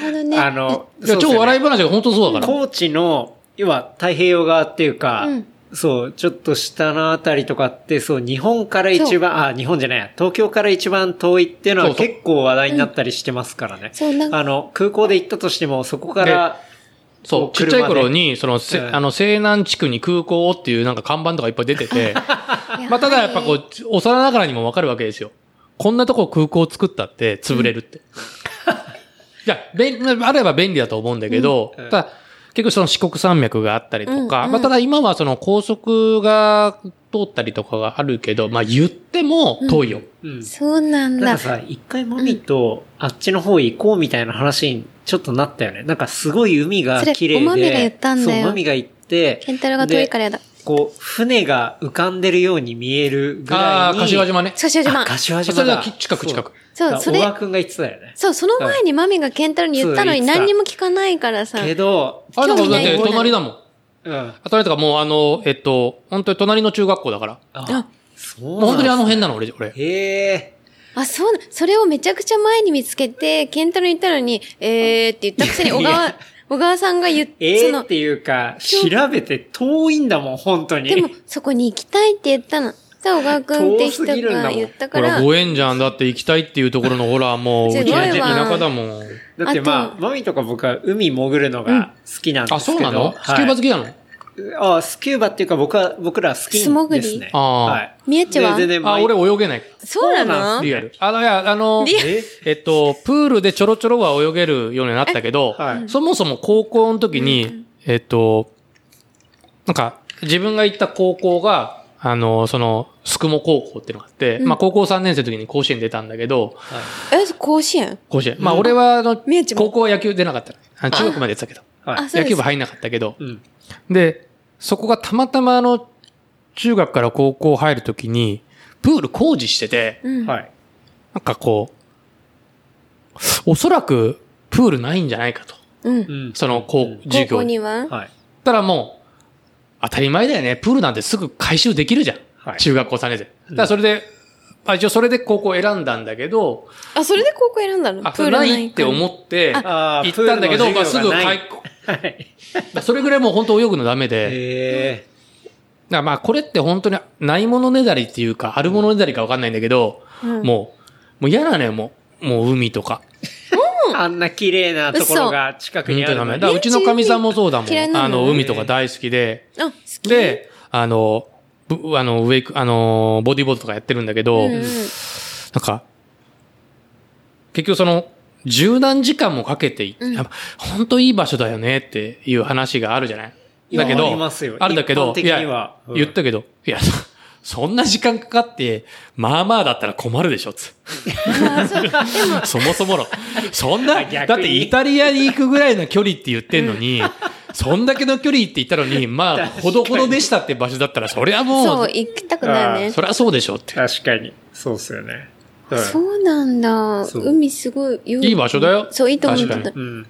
ほどね。あの、いや、超笑いい。話が本当そうだから。高知の、要は太平洋側っていうか、うんそう、ちょっと下のあたりとかって、そう、日本から一番、あ、日本じゃないや、東京から一番遠いっていうのはそうそう結構話題になったりしてますからね。そう、なんか、あの、空港で行ったとしても、そこから、そう、ちっちゃい頃に、その、せうんあの、西南地区に空港っていうなんか看板とかいっぱい出てて、まあ、ただやっぱこう、幼ながらにもわかるわけですよ。こんなとこ空港作ったって潰れるって。いや、便、あれば便利だと思うんだけど、うん。ただ、結局その四国山脈があったりとか、うんうんまあ、ただ今はその高速が通ったりとかがあるけど、まあ、言っても遠いよ。うん。そうなんだなんか。さ、一回マミとあっちの方行こうみたいな話にちょっとなったよね。なんかすごい海が綺麗で。それおまみが言ったんだよそう、マミが行って、ケンタロウが遠いからやだ。こう、船が浮かんでるように見えるぐああ、らいに。柏島ね。柏島あ。柏島だ。それは近く近く。そう、それ小、川くんが言ってたよね。そう、その前にマミがケンタロウに言ったのに何にも聞かないからさ。けど、あれだだって隣だもん。うん。あ、隣とかもうあの、えっと、本当に隣の中学校だから。あ、そうもう本当にあの辺ななの、俺、俺。へえ。あ、そうな、それをめちゃくちゃ前に見つけて、ケンタロウに言ったのに、えーって言ったくせに小い川や、小川さんが言っえそのえっていうか、調べて遠いんだもん、本当に。でも、そこに行きたいって言ったの。さあ、小川くんって人遠すぎるんだもんが言ったからほら、、ご縁じゃんだって行きたいっていうところの、ほら、もう、うちすごいわ田舎だもん。だってまああ、マミとか僕は海潜るのが好きなんですけど。あ、そうなの？はいスキューバ好きなの？あスキューバっていうか僕は、僕らはスキン素潜りですね。ああはい。みやっちはで全然あ、俺泳げない。そうなそうなんのリアル。あの、いや、あの、え？えっと、プールでちょろちょろは泳げるようになったけど、はいそもそも高校の時に、えっと、なんか、自分が行った高校が、あの、その、スクモ高校っていうのがあって、うんまあ高校3年生の時に甲子園出たんだけど、え、甲子園？甲子園。まあ俺は、あの、高校は野球出なかった中学までやってたけど。はい。あ、そうです野球部。入んなかったけど。うん。で、そこがたまたまあの、中学から高校入るときに、プール工事してて、うん。はい。なんかこう、おそらくプールないんじゃないかと。うん。うんその、こう、高授業に。校には？はい。たらもう、当たり前だよね。プールなんてすぐ回収できるじゃん。はい中学校3年生。だからそれで、まあ一応それで高校選んだんだけど、あ、それで高校選んだの？あ、それないって思っって、あ行ったんだけど、まあすぐはい。帰、それぐらいもう本当泳ぐのダメで。だまあこれって本当にないものねだりっていうか、あるものねだりかわかんないんだけど、うんもう、もう嫌なのよ、もう。もう海とか。あんな綺麗なところが近くにダメ。にあるのにだうちのかみさんもそうだもん。あの、海とか大好きで。あ、好き。で、あの、ぶあの、ウェイク、あの、ボディーボードとかやってるんだけど、うんうん。なんか、結局その、十何時間もかけてい、うん。やっぱ本当いい場所だよねっていう話があるじゃない？だけど、ありますよ。あるんだけど、一般的には。やうん。言ったけど、いや、そ そんな時間かかって、まあまあだったら困るでしょ、つ。あそも、そもそもの。そんな、だってイタリアに行くぐらいの距離って言ってんのに、そんだけの距離って言ったのに、まあ、ほどほどでしたって場所だったら、そりゃもそう、う、行きたくないね。そりゃそうでしょって。確かに。そうっすよね。うんそうなんだ。海すごい、いいい場所だよそう、いいと思ってた確か。うん。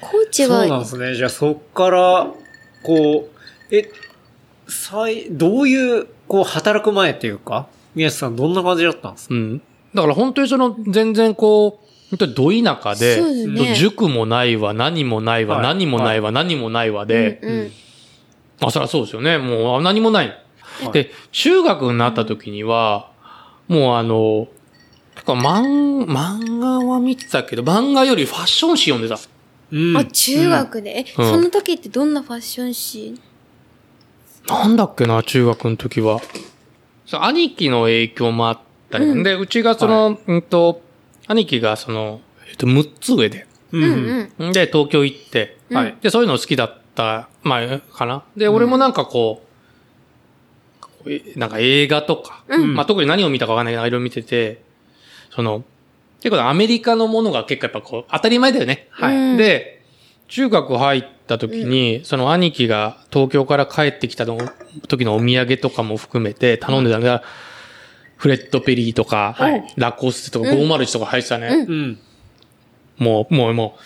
高知そうなんはで、すね。じゃあそっから、こう、え、最、どういう、こう、働く前っていうか、宮下さんどんな感じだったんですか？うん。だから本当にその、全然こう、本当にど田舎で、ね。塾もないわ、何もないわ、はい。何もないわ、何もないわで、うんうん。あ、そりゃそうですよね。もうあ何もない。はい。で、中学になった時には、もうあの、漫、漫画は見てたけど、漫画よりファッション誌読んでた。うん。あ、中学で、え、うん。その時ってどんなファッション誌？なんだっけな、中学の時は。そう兄貴の影響もあったり、うん。で、うちがその、うんと、兄貴がその、えっと、6つ上で。うんうんうん。で、東京行って、うんはい。で、そういうの好きだった、まあ、かな。で、俺もなんかこう、こうえなんか映画とか、うんまあ特に何を見たかわかんないけど、いろいろ見てて、その、結構アメリカのものが結構やっぱこう、当たり前だよね。はいうんで、中学入った時に、その兄貴が東京から帰ってきたの時のお土産とかも含めて頼んでたのが、フレッドペリーとか、はいラコステとかうん501とか入ってたね。もう、もう、もう、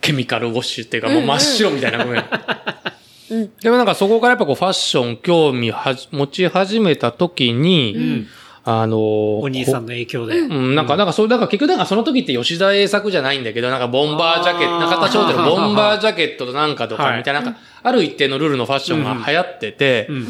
ケミカルウォッシュっていうか、もう真っ白みたいな、ごめん。うんでもなんかそこからやっぱこうファッション興味はじ持ち始めた時に、うん。あのーお兄さんの影響で。うん、なんか、なんか、そう、なんか結局なんかその時って吉田栄作じゃないんだけど、なんかボンバージャケット、中田翔太のボンバージャケットとなんかとかはいみたいな、なんか、ある一定のルールのファッションが流行ってて、うん。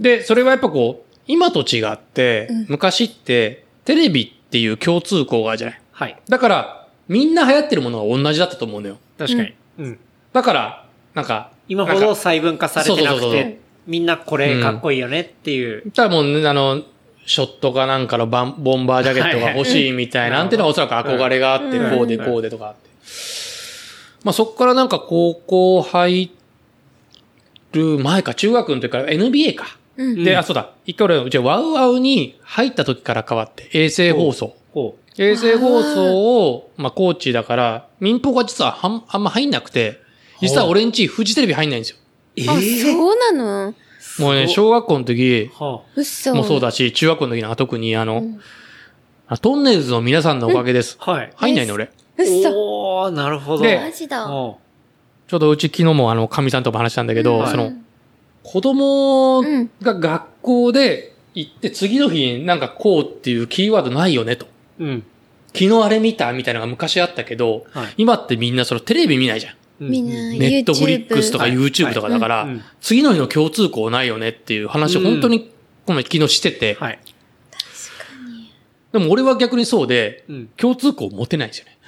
で、それはやっぱこう、今と違って、うん昔って、テレビっていう共通項があるじゃない。はい。だから、みんな流行ってるものが同じだったと思うのよ。確かに。うん。だから、なんか、今ほど細分化されてなくそうそうそうそうて、みんなこれかっこいいよねっていう。ただもうね、あの、ショットかなんかのバンボンバージャケットが欲しいみたいな、はいなんていうのはおそらく憧れがあって、うんこうでこうでとかあって。まあそっからなんか高校入る前か、中学の時から NBA か。うん。で、あ、そうだ。一回俺、うちワウワウに入った時から変わって、衛星放送。こ衛星放送を、まあコーチだから、民放が実ははんあんま入んなくて、実は俺んちフジテレビ入んないんですよ。う。えあ、ー？そうなの？もうね、す小学校の時は嘘。もそうだし、中学校の時なんか特にあの、うんあトンネルズの皆さんのおかげです。あはい。入んないの俺。嘘。おー、なるほど。でマジだ。おちょうどうち昨日もあの、神さんとも話したんだけど、うんその、子供うんが学校で行って次の日になんかこうっていうキーワードないよねと。うん。昨日あれ見たみたいなのが昔あったけど、はい。今ってみんなそのテレビ見ないじゃん。うみんな、ネットフリックスとかはい YouTube とかだから、うん次の日の共通項ないよねっていう話を本当に、この前昨日してて、はい。でも俺は逆にそうで、うん。共通項持てないんですよね。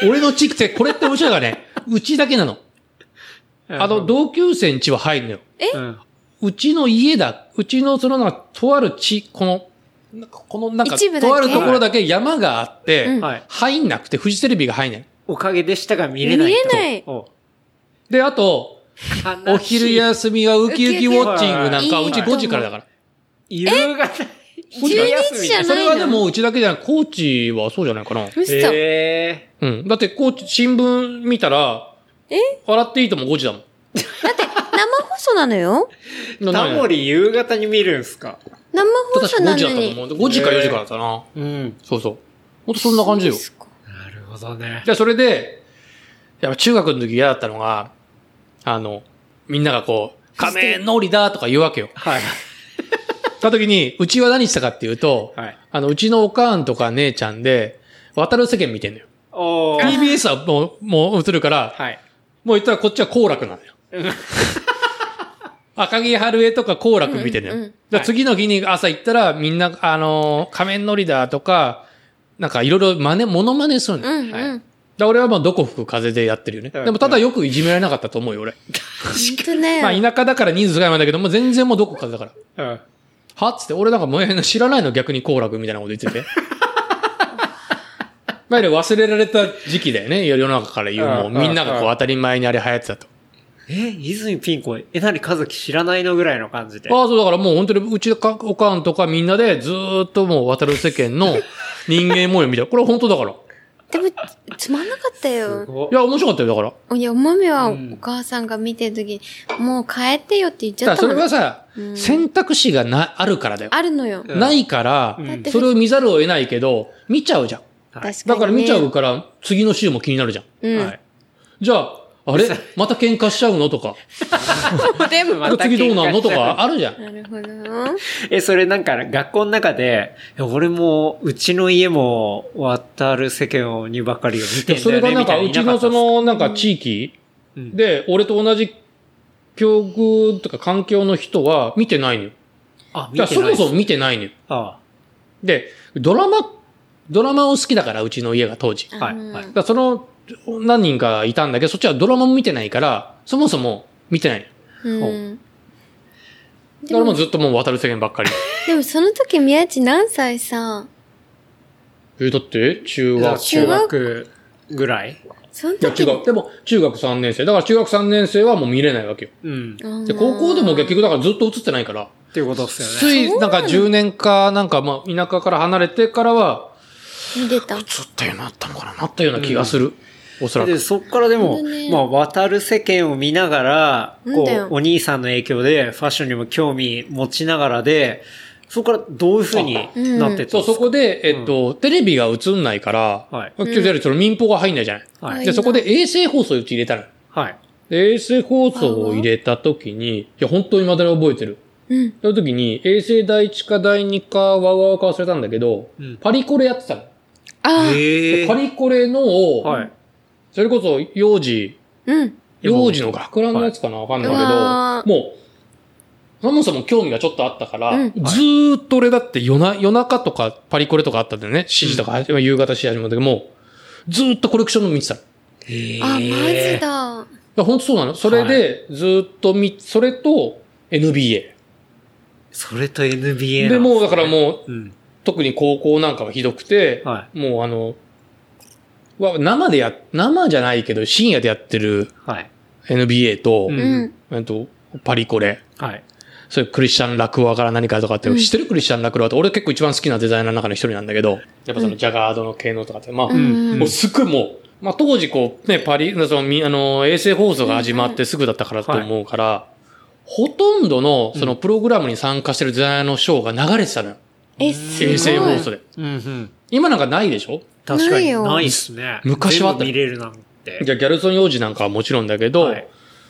で、俺の地区って、これって面白いのがね、うちだけなの。あの、同級生んちは入るのよ。うん。うちの家だ、うちのそのなんか、とある地、この、なんかこのなんか、とあるところだけ山があって、うんはい。入んなくて、フジテレビが入んない。おかげでしたが見れないと。見れないおで、あと、お昼や休みはウキウキウォッチングなんか、うち5時からだから。夕方、昼休み12時じゃないそれはでもうちだけじゃない、コーチはそうじゃないかな。嘘。えうん。だって、コーチ、新聞見たら、え？笑っていいとも5時だもん。生放送なのよー、タモリ夕方に見るんすか？生放確か5送なの時だったとに。思う。5時か4時からだったな。うん。そうそう。ほんとそんな感じよ。なるほどね。で、それで、やっぱ中学の時嫌だったのが、あの、みんながこう、仮面のりだとか言うわけよ。はい。その時に、うちは何したかっていうと、はい。あの、うちのおかんとか姉ちゃんで、渡る世間見てんのよ。おー。TBS はもう、もう映るから、はい。もう言ったらこっちは好楽なのよ。赤木春江とか好楽見てんのよ。うんうんだから次の日に朝行ったら、みんな、あのー仮面のりだとか、なんかいろいろ真似、モノマネするのよ。うんはいうん。だ俺はまあどこ吹く風でやってるよね。うんでもただよくいじめられなかったと思うよ、俺。本当ね。まあ田舎だから人数がいまだけど、もう全然もうどこ風だから。うん。はっつって、俺なんかもう知らないの逆に好楽みたいなこと言ってて。まあ、忘れられた時期だよね、世の中から言う。もううんみんながこう当たり前にあれ流行ってたと。え、泉ピン子、えなりかずき知らないのぐらいの感じで。ああ、そうだからもう本当にうちのかおかんとかみんなでずーっともう渡る世間の人間模様みたいな。これは本当だから。でも、つまんなかったすよ。ごいや、面白かったよ、だから。いや、おまみはうんお母さんが見てるときに、もう帰ってよって言っちだからそゃったもん。れはさ、うん選択肢がな、あるからだよ。あるのよ。うんないから、うんそれを見ざるを得ないけど、見ちゃうじゃん。確かに、ね。だから見ちゃうから、次の週も気になるじゃん。うん。はい。じゃあ、あれ？また喧嘩しちゃうの？とか。でもまた次どうなんの？と喧嘩しちゃうかあるじゃん。なるほど。え、それなんか学校の中で、俺も、うちの家も渡る世間にばかりを見てんだよね。それがなんか、みうちのその、なんか地域で、俺と同じ境遇とか環境の人は見てないのよ。あ、見てないもそも見てないのよ。あで、ドラマ、ドラマを好きだから、うちの家が当時。はい。はい。らその、何人かいたんだけど、そっちはドラマも見てないから、そもそも見てない。うん。だからもうずっともう渡る世間ばっかり。でもその時宮地何歳さ？え、だって、中学校。中学？ぐらい？そのいや、時違う。でも、中学3年生。だから中学3年生はもう見れないわけよ。うん。で、高校でも結局だからずっと映ってないから、っていうことですよね。つい、なんか10年か、なんかまあ、田舎から離れてからは、見てた。映ったようになったのかななったような気がする。おそらで、く。そっからでもね、まあ、渡る世間を見ながら、こう、お兄さんの影響で、ファッションにも興味持ちながらで、そこからどういう風になってったんですそう、かそこで、えっと、テレビが映んないから、はい今日その民放が入んないじゃない？はいで、そこで衛星放送をうち入れたの。はい。で衛星放送を入れた時に、いや、本当に未だに覚えてる。うん。その時に、衛星第一か第二か、ワウワウか忘れたんだけど、うんパリコレやってたの。ああ。ええパリコレのを、はい。それこそ幼児、うん。幼児の学ランのやつかな？わかんないけど、もう、そもそも興味がちょっとあったから、うんずーっと俺だって夜な夜中とかパリコレとかあったんだよね。7時とか、夕方し始めたけども、ずーっとコレクションの見てたあ、マジだ。や、本当そうなの。それで、ずーっと見、それと NBA。それと NBA で、もうだからう、もう、うん。特に高校なんかはひどくて、はもうあの、わ生でや、生じゃないけど深夜でやってるはい。NBA と、うんうん。えっと、パリコレ。はい。それクリスチャン・ラクワから何かとかって、うん知ってるクリスチャン・ラクワって俺結構一番好きなデザイナーの中の一人なんだけど、やっぱそのジャガードの系のとかって、まあ、うんもうすっごいもう、まあ当時こうね、パリ、そのみあの、衛星放送が始まってすぐだったからと思うから、ほとんどのそのプログラムに参加してるデザイナーのショーが流れてたのよ。え、すごい。衛星放送で。うんうん。今なんかないでしょ？確かにないよないっすね。昔はあった全部見れるなんて。じゃあギャルソン幼児なんかはもちろんだけど、はい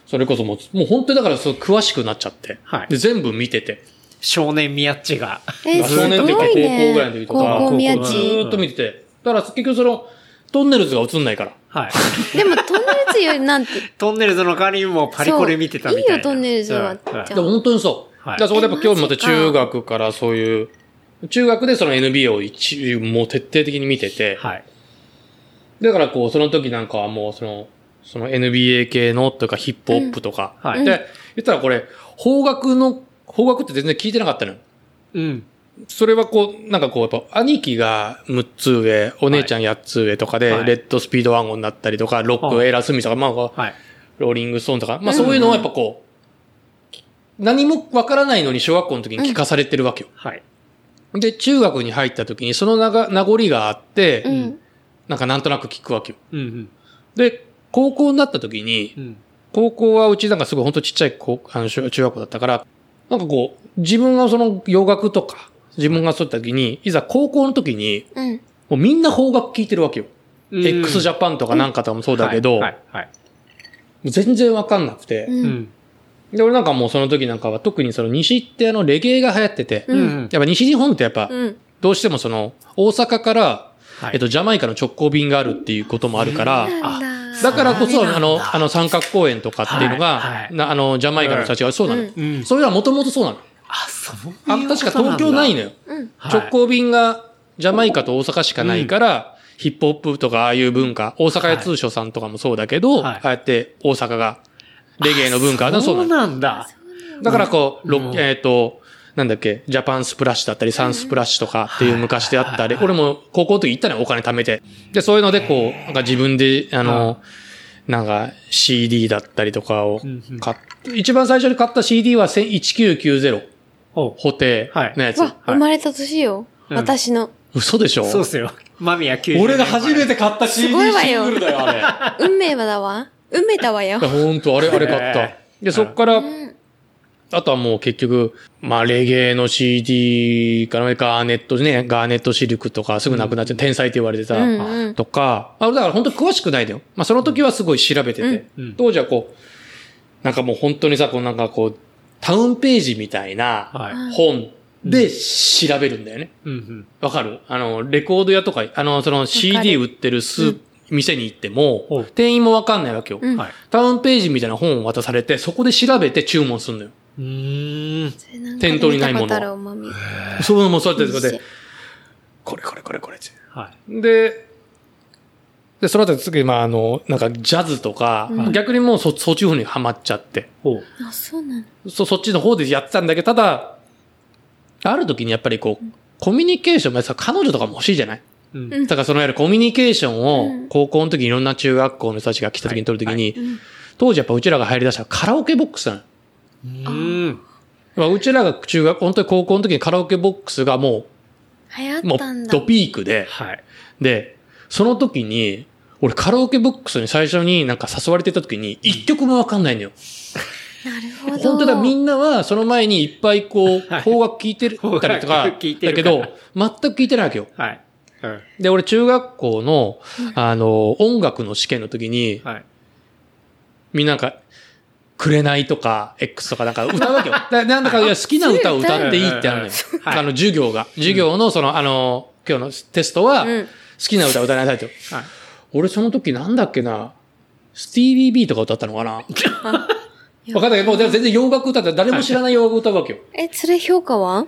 それこそもう、もう本当にだからそう詳しくなっちゃって、はいで全部見てて、少年宮っちが。え、す少年っていうか。高校ぐらいの時とか高校宮ず地。ーっと見てて、だから結局その、トンネルズが映んないから。はい。でも、トンネルズよりなんて。トンネルズの代わりにもパリコレ見てたみたいな。そういいよトンネルズはうんじゃあでも本当にそう。はいだからそこでやっぱ興味持ってえマジか中学からそういう、中学でその NBA を一、もう徹底的に見てて、はい。だからこう、その時なんかはもうその、その NBA 系のとかヒップホップとか、うんはいで、言ったらこれ、邦楽の、邦楽って全然聞いてなかったのよ。うん。それはこう、なんかこう、やっぱ、兄貴が6つ上、お姉ちゃん8つ上とかで、はいレッドスピードワゴンだったりとか、ロック、はいエラースミスとか、まあ。ローリングストーンとか、まあそういうのをやっぱこう、何もわからないのに小学校の時に聞かされてるわけよ。はい。で、中学に入った時にそのなが名残があって、うん。なんかなんとなく聞くわけよ。うんうん。で、高校になった時にう、ん。高校はうちなんかすごい本当ちっちゃい高あの中中学校だったから、なんかこう、自分がその洋楽とか、自分がそういった時に、いざ高校の時に、うん。もうみんな邦楽聴いてるわけよ。うん x ジャパンとかなんかとかもそうだけど、はい。はい。全然わかんなくて、う。うんん。で、俺なんかもうその時なんかは特にその西ってあのレゲエが流行ってて、うんうん。やっぱ西日本ってやっぱうん。どうしてもその大阪から、はいえっとジャマイカの直行便があるっていうこともあるから、だ。だからこそあの、あの三角公園とかっていうのが、はいはいなあのジャマイカの人たちがそうなの。うんうん。それはもともとそうなの。あ、そういうあ、確か東京ないのよ。うん。はい直行便がジャマイカと大阪しかないから、ヒップホップとかああいう文化、大阪屋通商さんとかもそうだけど、はいああやって大阪がレゲエの文化だそうなんだ。だからこう、ロうんえっ、と、なんだっけ、ジャパンスプラッシュだったり、サンスプラッシュとかっていう昔であったり、俺も高校の時行ったね、お金貯めて。で、そういうのでこう、なんか自分で、あの、なんか CD だったりとかを買っ一番最初に買った CD は1990、お補定のやつ。わ、生まれた年よ。うん私の。嘘でしょ？そうっすよ。マミヤ90俺が初めて買った CD すごいわよシングルだよ、あれ。運命はだわ。運命だわよ。ほんと、あれ、あれ買ったへ。で、そっから、うん。あとはもう結局、まあ、レゲエの CD からガーネットね、ガーネットシルクとかすぐなくなっちゃう、天才って言われてた、うんうんとか、あ、だから本当詳しくないのよ。まあ、その時はすごい調べてて、うん当時はこう、なんかもう本当にさ、こうなんかこう、タウンページみたいなはい。本で調べるんだよね。わかる？あの、レコード屋とか、あの、その CD 売ってるスー、店に行っても、店員もわかんないわけよ。うんはい。タウンページみたいな本を渡されて、そこで調べて注文するのよ。うーん。店頭にないもの。そういうのもそうやって、これこれこれこれって。はい。で、で、その後次、まあ、あの、なんか、ジャズとか、逆にもうそ、そっちの方にハマっちゃって。あ、そうなの。そ、そっちの方でやってたんだけど、ただ、ある時にやっぱりこう、コミュニケーション、まあさ、彼女とかも欲しいじゃない？うん。だからそのやるコミュニケーションうんを、高校の時にいろんな中学校の人たちが来た時に取る時に、ん当時やっぱうちらが入り出したカラオケボックスなの。うん。まあうちらが中学、本当に高校の時にカラオケボックスがも流行う、もったんだ。うドピークで、はい。で、その時に、俺カラオケボックスに最初になんか誘われてた時に、一曲もわかんないのよ。なるほど。本当だ、みんなはその前にいっぱいこう、はい邦楽聴いてるたりとか、聞いてだけど、全く聴いてないわけよ。はい。うん。で、俺中学校の、あの、音楽の試験の時に、はい。みんななんか、くれないとか、X とかなんか歌うわけよ。だなんだかいや好きな歌を歌っていいってあるのよ。はいあの、授業が。授業のその、あの、今日のテストは、好うんきな歌を歌いなさいと。はい。俺その時なんだっけな、スティービー・ビーとか歌ったのかな？わかんないけど、もう全然洋楽歌って誰も知らない洋楽歌うわけよ。え、それ評価は？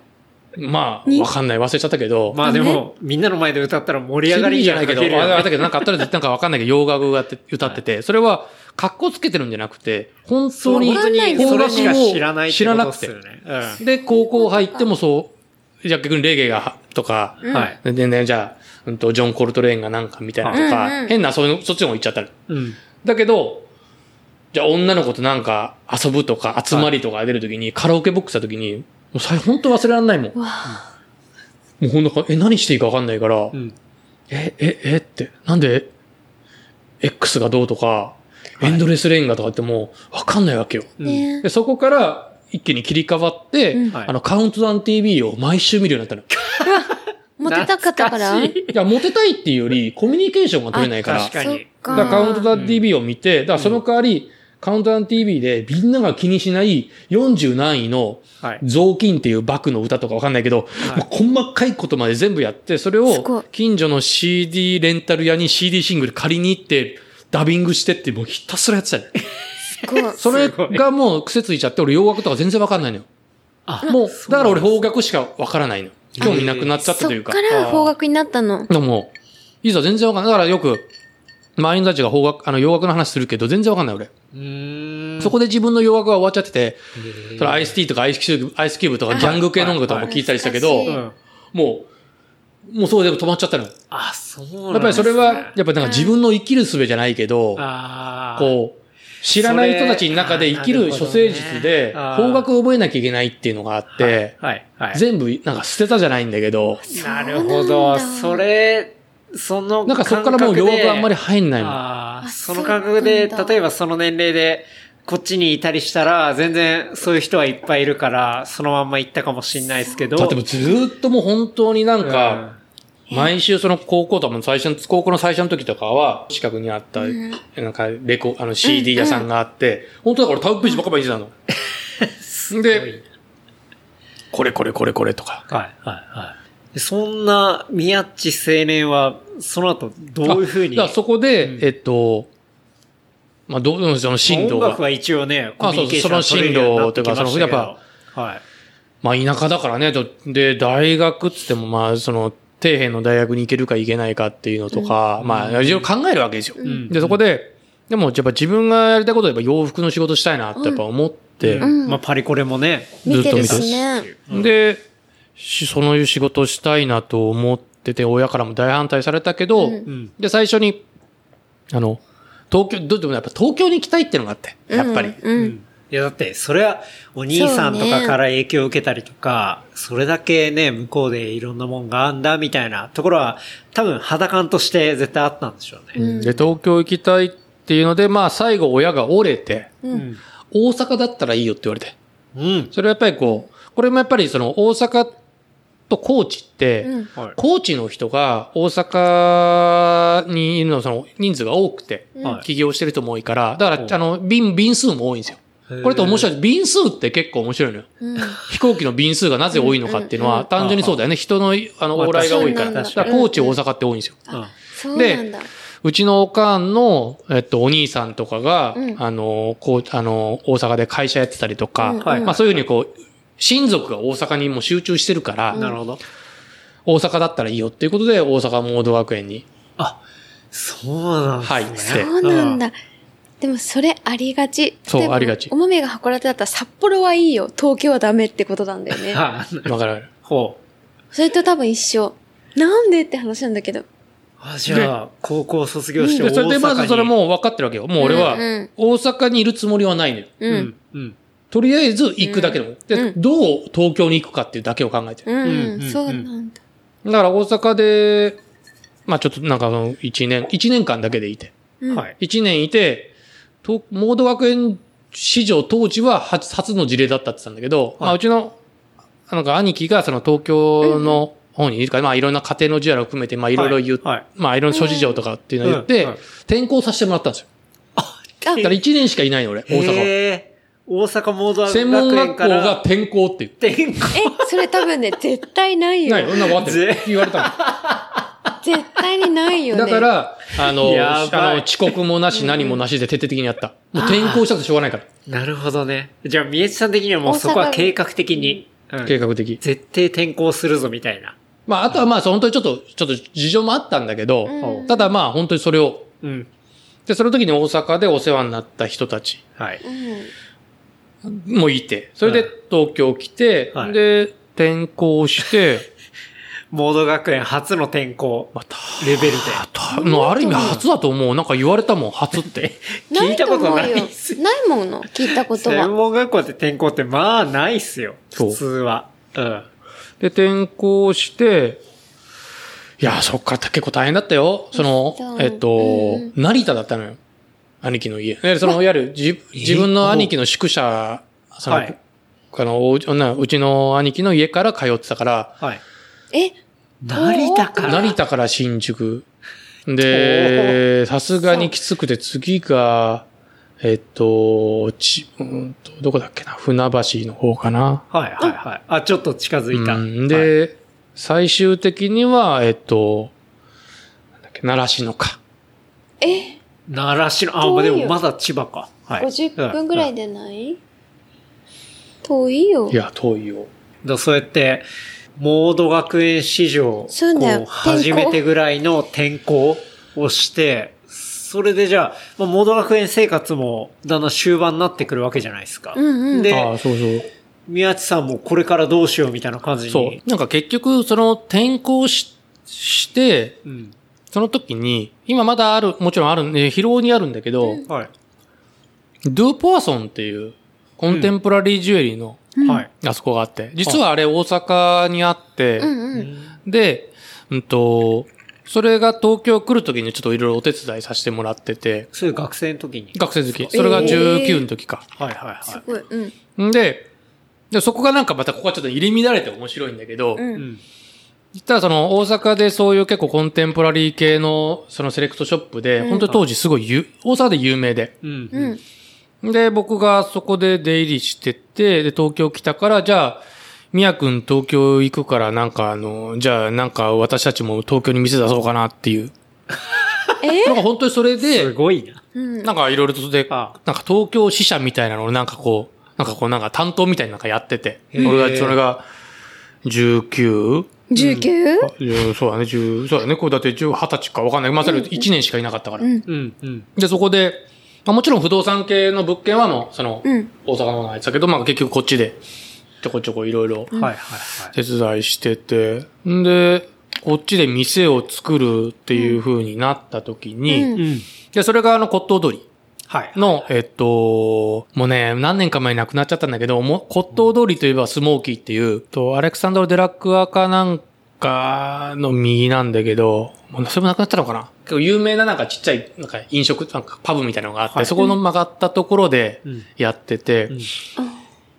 まあ、にわかんない。忘れちゃったけど。まあでも、みんなの前で歌ったら盛り上がりじゃないけど、あれだけど、なんかあったらなんかわかんないけど、洋楽がって歌ってて、それは、格好つけてるんじゃなくて、本当に、それしか知らない知らなくて。で、高校入ってもそう、じゃあ逆にレゲエが、とか、はい。でね、じゃあ、うんと、ジョン・コルトレーンがなんかみたいなとか、変な、そういうの、そっちの方行っちゃったの。うん。だけど、じゃあ女の子となんか遊ぶとか集まりとか出るときに、カラオケボックスしたときに、もうさ、本当忘れられないもん。もうほんと、え、何していいかわかんないから、うん。え、え、えって、なんで、X がどうとか、エンドレスレンガとかってもう、わかんないわけよ。ねで、そこから、一気に切り替わって、うんはいあの、カウントダウン TV を毎週見るようになったの。モテたかったから？いいや、モテたいっていうより、コミュニケーションが取れないから。確かに。だからカウントダウン TV を見て、だからその代わり、カウントダウン TV でみんなが気にしない40何位のはい。雑巾っていうバクの歌とかわかんないけど、はい細かいことまで全部やって、それを近所の CD レンタル屋に CD シングル借りに行って、ダビングしてってもうひたすらやってたね。すごい。それがもう癖ついちゃって、俺洋楽とか全然わかんないのよ。あもう、だから俺邦楽しかわからないの。興味なくなっちゃったそというか。っから方角になったの？でも、いざ全然わかんない。だからよく、周りの人たちが邦楽、あの洋楽の話するけど、全然わかんない俺。そこで自分の洋楽が終わっちゃってて、それアイスティーとかアイスキューブ、アイスキューブとかギャング系の音楽とかも聞いたりしたけど。もう、もうそうでも止まっちゃったの。やあ、そうなんねっぱりそれは、やっぱなんか自分の生きる術じゃないけど。こう、知らない人たちの中で生きる処世術で、方角を覚えなきゃいけないっていうのがあって。全部なんか捨てたじゃないんだけど、なるほど。それ、そのなんかそこからもう洋楽あんまり入んないその感覚で、例えばその年齢で、こっちにいたりしたら、全然そういう人はいっぱいいるから、そのまんま行ったかもしんないですけど。だってもうずーっともう本当になんか、毎週その高校とかも最初の、高校の最初の時とかは、近くにあった、なんかレコ、あの CD 屋さんがあって、本当だからタウンページばっかり見てたの。で、これこれこれこれとか。はい、はい、はい。でそんな宮地青年は、その後、どういうふうに。そこで、えっと、まあ、どう、その進路が。音楽、は一応ね、コあミュニケーションは取れるようになってきましたけど。そうその進路というかはい。まあ、田舎だからね、とで、大学っつっても、まあ、その、底辺の大学に行けるか行けないかっていうのとか、まあ、いろいろ考えるわけですよ。ん。で、そこで、でも、やっぱ自分がやりたいことはやっぱ洋服の仕事したいなってやっぱ思って、うん。まあ、パリコレもね、見てるずっと見しね。で、しそういう仕事したいなと思ってて、親からも大反対されたけど、うんうん。で、最初に、あの、東京、どうでもやっぱ東京に行きたいっていうのがあって、やっぱり。うん。うんいや、だって、それは、お兄さんとかから影響を受けたりとか、そ,、れだけね、向こうでいろんなもんがあんだ、みたいなところは、多分、肌感として絶対あったんでしょうね。で、東京行きたいっていうので、まあ、最後親が折れて、うん。大阪だったらいいよって言われて。うん。それはやっぱりこう、これもやっぱりその大阪と高知って、うんはい。高知の人が大阪にいるのその人数が多くて、はい起業してる人も多いから、だから、あの、便、便数も多いんですよ。これって面白い。便数って結構面白いのよ。うん。飛行機の便数がなぜ多いのかっていうのは、単純にそうだよね。人の、あの、まあ往来が多いから。だから高知、大阪って多いんですよ。うんそうちのおかんの、えっと、お兄さんとかが、うんあの、こう、あの、大阪で会社やってたりとか、うんはいまあそういうふうにこう、親族が大阪にもう集中してるから、なるほど。大阪だったらいいよっていうことで、大阪モード学園に。あ、そうなんですね。はいそうなんだ。でもそれありがち。そうありがちお豆が函館だったら札幌はいいよ、東京はダメってことなんだよね。あわかる。ほう。それと多分一緒。なんでって話なんだけど。あ、じゃあ、高校卒業して大阪に。でそれでまずそれもう分かってるわけよ。もう俺はうんうん、大阪にいるつもりはないのよ。う。うんん、うん。とりあえず行くだけでも。で、うんどう東京に行くかっていうだけを考えてる。うん、そうなんだ。だから大阪で、まあちょっとなんかその1年、1年間だけでいて。うんはい。1年いて、とモード学園史上当時は初初の事例だったって言ったんだけど、まあうちの、なんか兄貴がその東京の方にいるから、まあいろんな家庭の事情を含めて、まあいろいろ言う、はいはいまあいろんな諸事情とかっていうのを言って、うんうん転校させてもらったんですよ。あだから1年しかいないの俺、大阪は。大阪モード学専門学校園からが転校って言って。転校。え、それ多分ね、絶対ないよ。ないよ、そんなの分かって。言われたの。絶対にないよね。だか、ら、あの、あの遅刻もなし、何もなしで徹底的にやった。もう転校したくてしょうがないから。なるほどね。じゃあ、宮地さん的にはもうそこは計画的に、うん計画的。絶対転校するぞみたいな。まあ、あとはまあ、本当にちょっと、ちょっと事情もあったんだけど、うんただまあ、本当にそれを、うん。で、その時に大阪でお世話になった人たちはい。うん。もいて、それで東京来て、はいで、転校して、モード学園初の転校また、レベルで。たのある意味初だと思う。なんか言われたもん、初って。聞いたことないよっす。ないもの、聞いたこと専は。門学校で転校ってまあないっすよ。普通は。うん。で、転校して、いや、そっから結構大変だったよ。そのうん、えっとうん、成田だったのよ。兄貴の家。でその、いわゆる自自分の兄貴の宿舎、その、はいあの、おなうちの兄貴の家から通ってたから、はい。え、成田から。成田から新宿。で、さすがにきつくて次が、えっと、ち、うんと、どこだっけな、船橋の方かな。はいはいはい。あ、ちょっと近づいた。うん、はい、で、最終的には、えっと、なんだっけ、奈良市のか。え、奈良市の、あ、まあでもまだ千葉か。はい。50分ぐらいで。でない？遠いよい。や、遠いよ。だそうやって、モード学園史上、そうだよこ初めてぐらいの転校をして、それでじゃあ、まあ、モード学園生活もだんだん終盤になってくるわけじゃないですか。うんうん。でああ、そうそう。宮地さんもこれからどうしようみたいな感じに。そう。なんか結局、その転校しして、うん。その時に、今まだある、もちろんある、ね、疲労にあるんだけど、はい。ドゥーポワソンっていう、コンテンポラリージュエリーの、はい。あそこがあって、実はあれ大阪にあって、うんうん。で、うんと、それが東京来る時にちょっといろいろお手伝いさせてもらってて、そういう学生の時に？学生好き。それが19の時か。はいはいはい。すごい。うん。んで、で、そこがなんかまたここはちょっと入り乱れて面白いんだけど、うんたらその大阪でそういう結構コンテンポラリー系のそのセレクトショップで、うん本当に当時すごいゆ大阪で有名で。うん。うん。で、僕がそこで出入りしてて、で、東京来たから、じゃあ、みやくん東京行くから、なんかあの、じゃあなんか私たちも東京に店出そうかなっていう。え？なんか本当にそれすで、ごいな。うん。なんかいろいろとで、あなんか東京支社みたいなのをなんかこう、なんかこうなんか担当みたいなのがやってて、俺が、それが、19? 19? うんそうだね、10、そうだね、これだって10、20歳かわかんない。まあ、それ1年しかいなかったから。うん。うん。うん。で、そこで、まあ、もちろん不動産系の物件はもう、その、うん。大阪の方が入ってたけど、まあ、結局こっちで、ちょこちょこいろいろはいはいはい。手伝いしてて、んで、こっちで店を作るっていう風になった時に、うんうん。で、それがあの骨董鳥はい。の、えっと、もうね、何年か前に亡くなっちゃったんだけど、も骨董鳥といえばスモーキーっていう、と、アレクサンドル・デラクアかなんかの右なんだけど、もうそれもなくなったのかな？結構有名ななんかちっちゃい、なんか飲食、なんかパブみたいなのがあって、はいそこの曲がったところでうんやってて、うん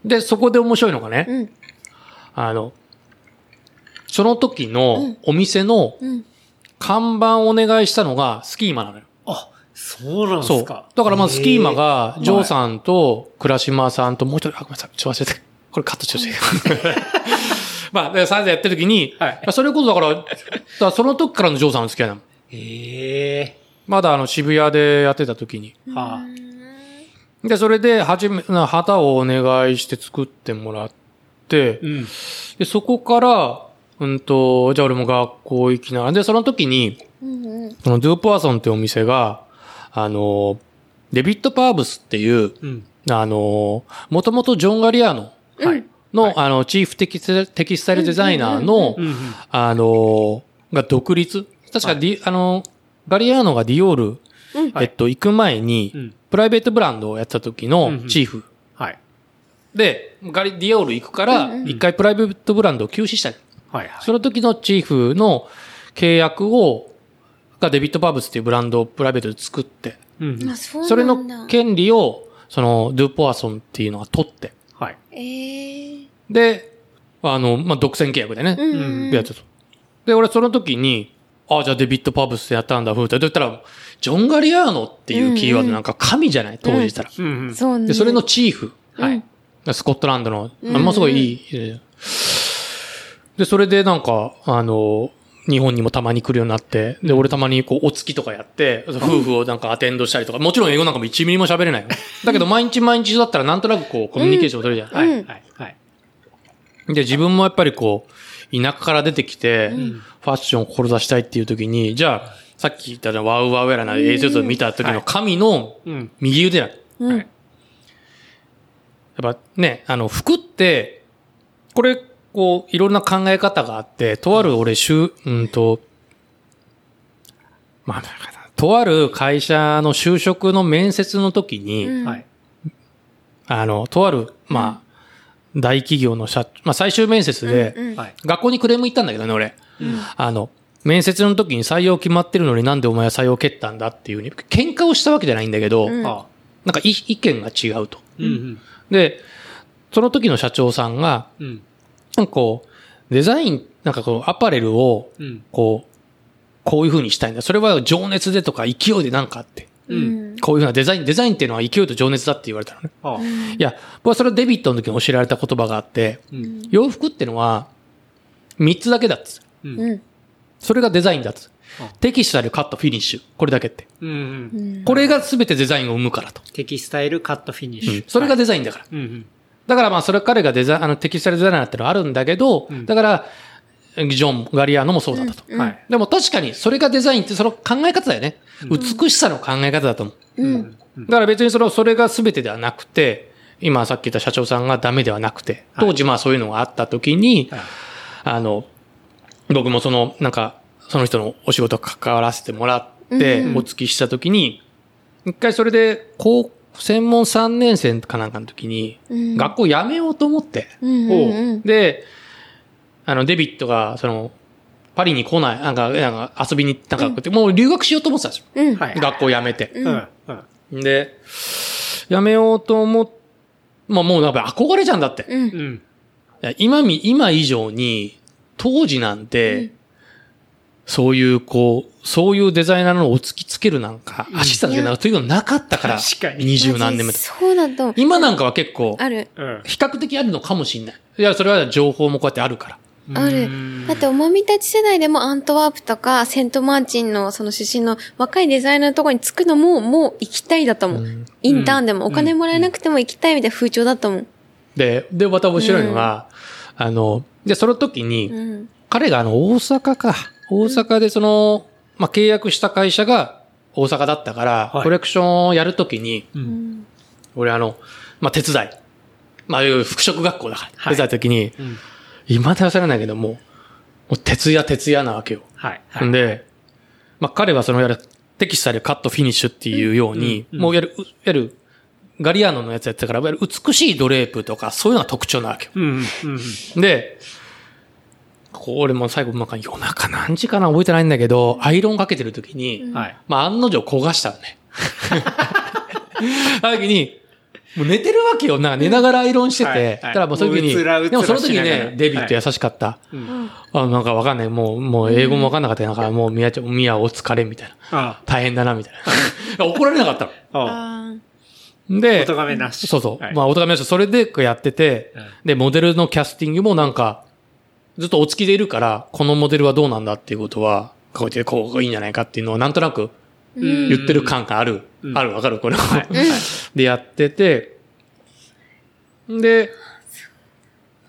で、そこで面白いのがね、うん。あの、その時のお店のうん。看板をお願いしたのがスキーマなのよ。あ、そうなんでそう。すか。だからまずスキーマが、ジョーさんと倉島さんともう一人、あ、ごめんなさい、ちょっと忘れて。これカットしてほしい。まあ、で、サイズやってる時に、はいまあそれこそだから、だからその時からのジョーさんの付き合いなの。へえ。まだあの渋谷でやってた時に。はで、それで、はじめ、な旗をお願いして作ってもらってうん。で、そこから、うんと、じゃあ俺も学校行きながら、で、その時に、うんうん。そのドゥーポワソンってお店が、あの、デビッド・パーブスっていう、うん。あの、もともとジョン・ガリアーノはい。の、あの、チーフテキステキスタイルデザイナーの、うんうん。あの、が独立確かディ、あの、ガリアーノがディオール、うんえっと、行く前に、うんプライベートブランドをやってた時うんのうんチーフ。はい。で、ガリ、ディオール行くから、一回プライベートブランドを休止した。はい。はい。その時のチーフの契約を、がデビッド・パーブスっていうブランドをプライベートで作って、うんうん。あ、それ。の権利を、その、ドゥ・ポアソンっていうのが取って、はい。ええで、あの、まあ、独占契約でね、うんうん。やってた。で、俺その時に、あ、じゃあデビッド・パーブスでやったんだ、ふうって言ったら、ジョン・ガリアーノっていうキーワードなんか神じゃない？当時したら。うんうん。そうね。で、それのチーフ。はい。スコットランドの、うんものすごいいい。えーで、それでなんか、あの、日本にもたまに来るようになって、で、俺たまにこう、お付きとかやって、夫婦をなんかアテンドしたりとか、もちろん英語なんかも1ミリも喋れないよ。だけど、毎日毎日だったらなんとなくこう、コミュニケーション取れるじゃん。はい。はい。はい。で、自分もやっぱりこう、田舎から出てきて、んファッションを志したいっていう時に、じゃあ、さっき言ったワウワウやらな映像を見た時の神のうん。右腕だ。うん。はいやっぱね、あの、服って、これ、こう、いろんな考え方があって、とある俺、しゅ、うんと、まあ、とある会社の就職の面接の時に、うんはい。あの、とある、まあ、大企業の社、まあ、最終面接で、うんうんはい。学校にクレーム行ったんだけどね、俺。うんあの、面接の時に採用決まってるのになんでお前は採用蹴ったんだっていうふうに、喧嘩をしたわけじゃないんだけど、うんあなんかい意見が違うと。うんうん。で、その時の社長さんが、うん。なんかこう、デザイン、なんかこう、アパレルを、うん。こう、こういう風にしたいんだ。それは情熱でとか勢いでなんかあって。うん。こういう風なデザイン、デザインっていうのは勢いと情熱だって言われたのね。あいや、僕はそれはデビットの時に教えられた言葉があって、うん。洋服ってのは、三つだけだっつ。うん。うん。それがデザインだっつあ。テキスタイル、カット、フィニッシュ。これだけって。うん。うん。これが全てデザインを生むからと。テキスタイルカットフィニッシュ。それがはいデザインだから。うんうん。だからまあそれ彼がデザイン、あのテキスタイルデザイナーってのはあるんだけど、うんだから、ジョン・ガリアーノもそうだったと。うんはい。でも確かにそれがデザインってその考え方だよね。美しさの考え方だと思う。うん。だから別にそれそれが全てではなくて、今さっき言った社長さんがダメではなくて、はい当時まあそういうのがあった時に、はいあの、僕もその、なんか、その人のお仕事関わらせてもらって、うんお付きした時に、一回それで、高、専門3年生かなんかの時に、うん学校辞めようと思って、うん。うん。で、あの、デビットが、その、パリに来ない、なんか、なんか遊びに、なんか、もう留学しようと思ってたんですよ。うん。はい。学校辞めて。うんうん。うん。で、辞めようと思っ、まあもうなんか憧れちゃうんだって。今み、今以上に、当時なんて、そういう、こう、そういうデザイナーのを突きつけるなんか、アシスタントでなんかそういうのなかったから、二十何年目と。そうだと。今なんかは結構、ある。うん。比較的あるのかもしれない。いや、それは情報もこうやってあるから。ある。だって、おまみたち世代でもアントワープとか、セントマーチンのその出身の若いデザイナーのところに着くのも、もう行きたいだったもん。うんインターンでもお金もらえなくても行きたいみたいな風潮だったもん。で、で、また面白いのが、あの、で、その時に、うん。彼があの、大阪か。大阪でその、まあ、契約した会社が大阪だったから、はいコレクションをやるときに、う。うんん。俺あの、まあ、手伝い。まあ、いう服飾学校だから、はい手伝いときに、うん。未だ忘れないけども、もう徹夜徹夜なわけよ。はい。はい。んで、まあ、彼はそのやる、テキスタイルカットフィニッシュっていうように、うんうんもうやる、いわゆる、ガリアーノのやつやってたから、いわゆる美しいドレープとか、そういうのが特徴なわけよ。うん。で、これも最後、なんか夜中何時かな覚えてないんだけど、アイロンかけてる時に、はい。まあ案の定焦がしたのね。あの時に、もう寝てるわけよ。なんか寝ながらアイロンしてて。はいはいただもうその時に、もううつらうつらでもその時ね、デビット優しかった。うん。あなんかわかんない。もう、もう英語もわかんなかった。なんかもう、みやちゃん、みやお疲れみたいな。あ大変だな、みたいな。怒られなかったの。あ。ああ。あで、お咎めなし。そうそう。はいまあ、お互いました。それでこうやってて、うんで、モデルのキャスティングもなんか、ずっとお付きでいるから、このモデルはどうなんだっていうことは、こうやってこういいんじゃないかっていうのをなんとなくうん言ってる感がある。うんあるわかるこれは。はい。で、やってて、で、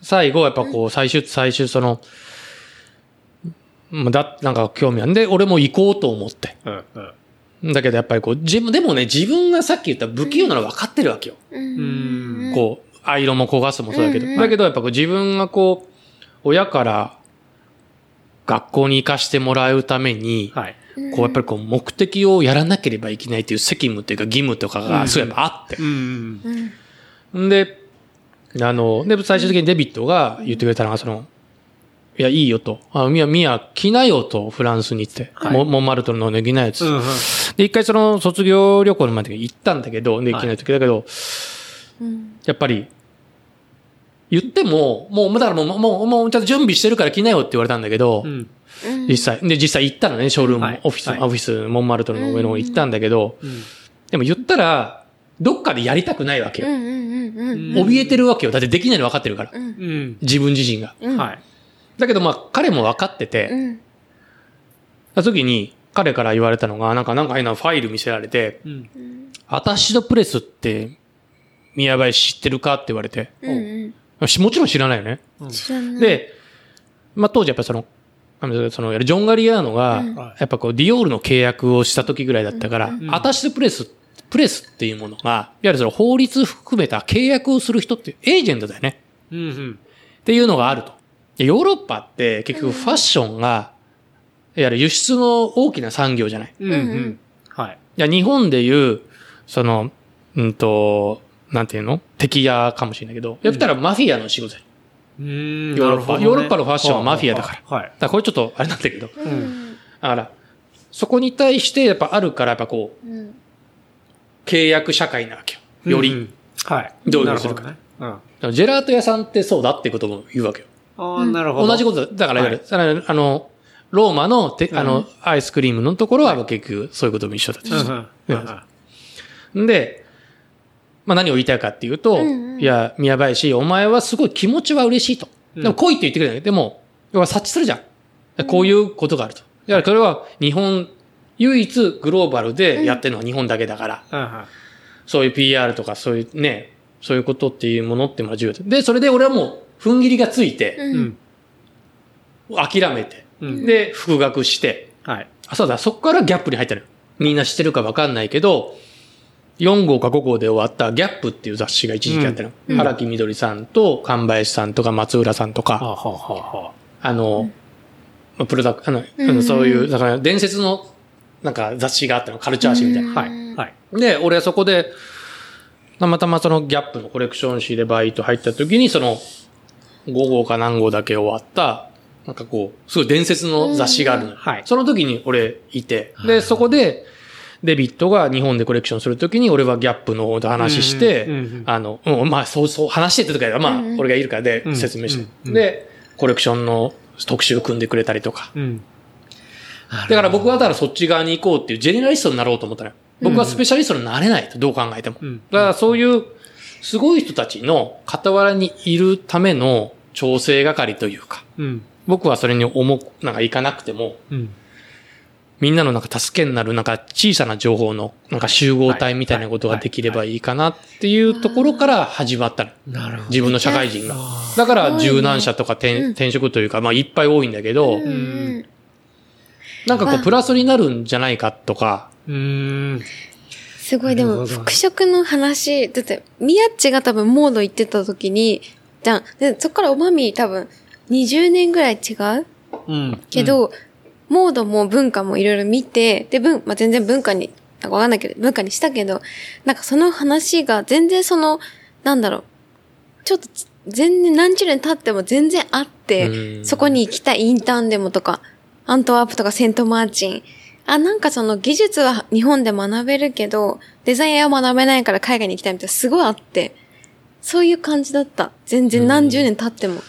最後、やっぱこう、最終、最終その、まあだ、なんか興味あるんで、俺も行こうと思って。うん。うん。だけどやっぱりこう、自分、でもね、自分がさっき言った不器用なの分かってるわけよ。うん。こう、アイロンも焦がすもそうだけど。うんうんだけどやっぱこう自分がこう、親から学校に行かしてもらうために、はい。こうやっぱりこう目的をやらなければいけないっていう責務っていうか義務とかがすごいやっぱあって。うん。うん。んで、あの、で、最終的にデビットが言ってくれたのが、その、いや、いいよと。あ、ミヤ、ミヤ、来なよと、フランスに行って。はいモモンマルトルのね、来なよっつうん。うん。で、一回その卒業旅行の前に行ったんだけど、で、行けない時だけど、うん。やっぱり、言っても、もう、だからもう、もう、もう、ちゃんと準備してるから来なよって言われたんだけど、うん。実際。で、実際行ったのね、ショールーム、はいオフィス、はいオフィス、モンマルトルの上の方に行ったんだけど、うん。でも言ったら、どっかでやりたくないわけよ。うん。うん。うん。怯えてるわけよ。だってできないの分かってるから。うん。うん。自分自身が。だけどまあ、彼も分かってて、うん。その時に、彼から言われたのが、なんか、なんか変なファイル見せられて、うん。アタッシドプレスって、宮林知ってるか？って言われて、うん。しもちろん知らないよね。知らない。、で、まあ当時やっぱその、あのその、ジョン・ガリアーノがうん、やっぱこう、ディオールの契約をした時ぐらいだったから、んアタッシドプレス、プレスっていうものが、いわゆるその法律含めた契約をする人ってエージェントだよね。うん。っていうのがあると。でヨーロッパって結局ファッションが、いわゆる輸出の大きな産業じゃない。いうん。うん。はい。や、日本でいう、その、うんと、なんていうの？敵屋かもしれないけど、やったらマフィアの仕事だ。ヨーロッパヨーロッパのファッションはマフィアだからはい。だからこれちょっとあれなんだけど。うん。うん。だから、そこに対してやっぱあるから、やっぱこう、うん。契約社会なわけよ。より。うん。はい。どういうするかね。うん。ジェラート屋さんってそうだってことも言うわけよ。ああ、なるほど。同じことだ。だから、あのローマのて、あうんの、アイスクリームのところは結局そういうことも一緒だったしう。んで、まあ何を言いたいかっていうと、うんうんいや、宮林、お前はすごい気持ちは嬉しいと。うんでも来いって言ってくれない。でも、要は察知するじゃん。こういうことがあると。だからこれは日本、唯一グローバルでやってるのは日本だけだから、うん。そういう PR とかそういうね、そういうことっていうものっていうのは重要だ。で、それで俺はもう、踏ん切りがついて、ううんん。諦めて、うん。で、復学して、はい。あ、そうだ、そこからギャップに入ったのよ。みんな知ってるかわかんないけど、4号か5号で終わったギャップっていう雑誌が一時期あったの。うん荒木みどりさんと神林さんとか松浦さんとか、はあ、はあ、はあの、まあプロダク、あの、あうんのそういう、だから伝説のなんか雑誌があったの、カルチャー誌みたいな。あ。はい。はい。で、俺はそこで、たまたまそのギャップのコレクション誌でバイト入った時に、その、5号か何号だけ終わった、なんかこう、すごい伝説の雑誌があるのよ。はいその時に俺いて、で、そこで、デビットが日本でコレクションするときに、俺はギャップの方で話して、うんうんうんあの、うん、まあ、そうそう、話してってとか、まあ、俺がいるからでうん説明して、うんうんで、コレクションの特集組んでくれたりとか。うん。だから僕はだからそっち側に行こうっていうジェネラリストになろうと思ったのよ。僕はスペシャリストになれないと、どう考えても。うんだからそういう、すごい人たちの傍らにいるための調整係というか、うん。僕はそれに重く、なんか行かなくても、うん。みんなのなんか助けになるなんか小さな情報のなんか集合体みたいなことができればいいかなっていうところから始まったの。なるほど。自分の社会人が。あだから柔軟者とか転,、うん転職というか、まあいっぱい多いんだけど、うんうんなんかこうプラスになるんじゃないかとか、ーうーん。すごい、でも、なるほど服飾の話、だって、ミヤッチが多分モード行ってた時に、じゃん。で、そっからおまみ多分、20年ぐらい違ううん。けど、モードも文化もいろいろ見て、で、文、まあ、全然文化に、なんかわかんないけど、文化にしたけど、なんかその話が全然その、なんだろう、ちょっとつ、全然何十年経っても全然あって、うんそこに行きたいインターンでもとか、アントワープとかセントマーチン。あ、なんかその技術は日本で学べるけど、デザインは学べないから海外に行きたいみたいなすごいあって、そういう感じだった。全然何十年経っても。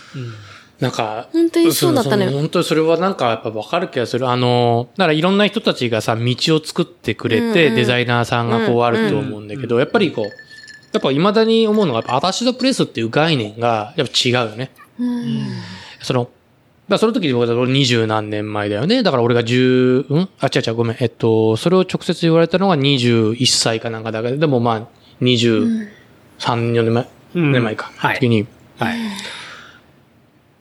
なんか、本当にそうだったのよそ本当にそれはなんかやっぱわかる気がする。あの、だからいろんな人たちがさ、道を作ってくれて、うんうんデザイナーさんがこうあると思うんだけど、やっぱりこう、やっぱ未だに思うのが、やっぱアタシドプレスっていう概念が、やっぱ違うよね。うん。その、だその時僕は俺二十何年前だよね。だから俺が十、うん？あ、違う違う、ごめん。えっと、それを直接言われたのが21歳かなんかだけど、でもまあ、23、4年前、うん年前か。はい時に、はい。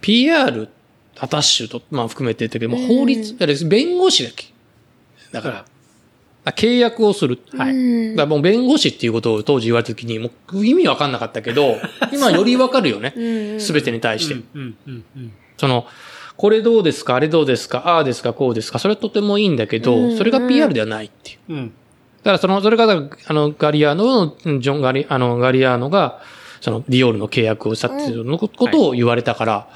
PR、アタッシュと、まあ含めて言ったけど、もう法律、あれ弁護士だっけ？だから、あ契約をする。はい。うんだからもう弁護士っていうことを当時言われた時に、もう意味わかんなかったけど、今よりわかるよね。すべてに対して。うん、うん、うん。その、これどうですか？あれどうですか？ああですか？こうですか？それはとてもいいんだけど、それが PR ではないっていう。うん。だからその、それが、あの、ガリアーノの、ジョン・ガリ、あの、ガリアーノが、その、ディオールの契約をしたっていうのことを言われたから、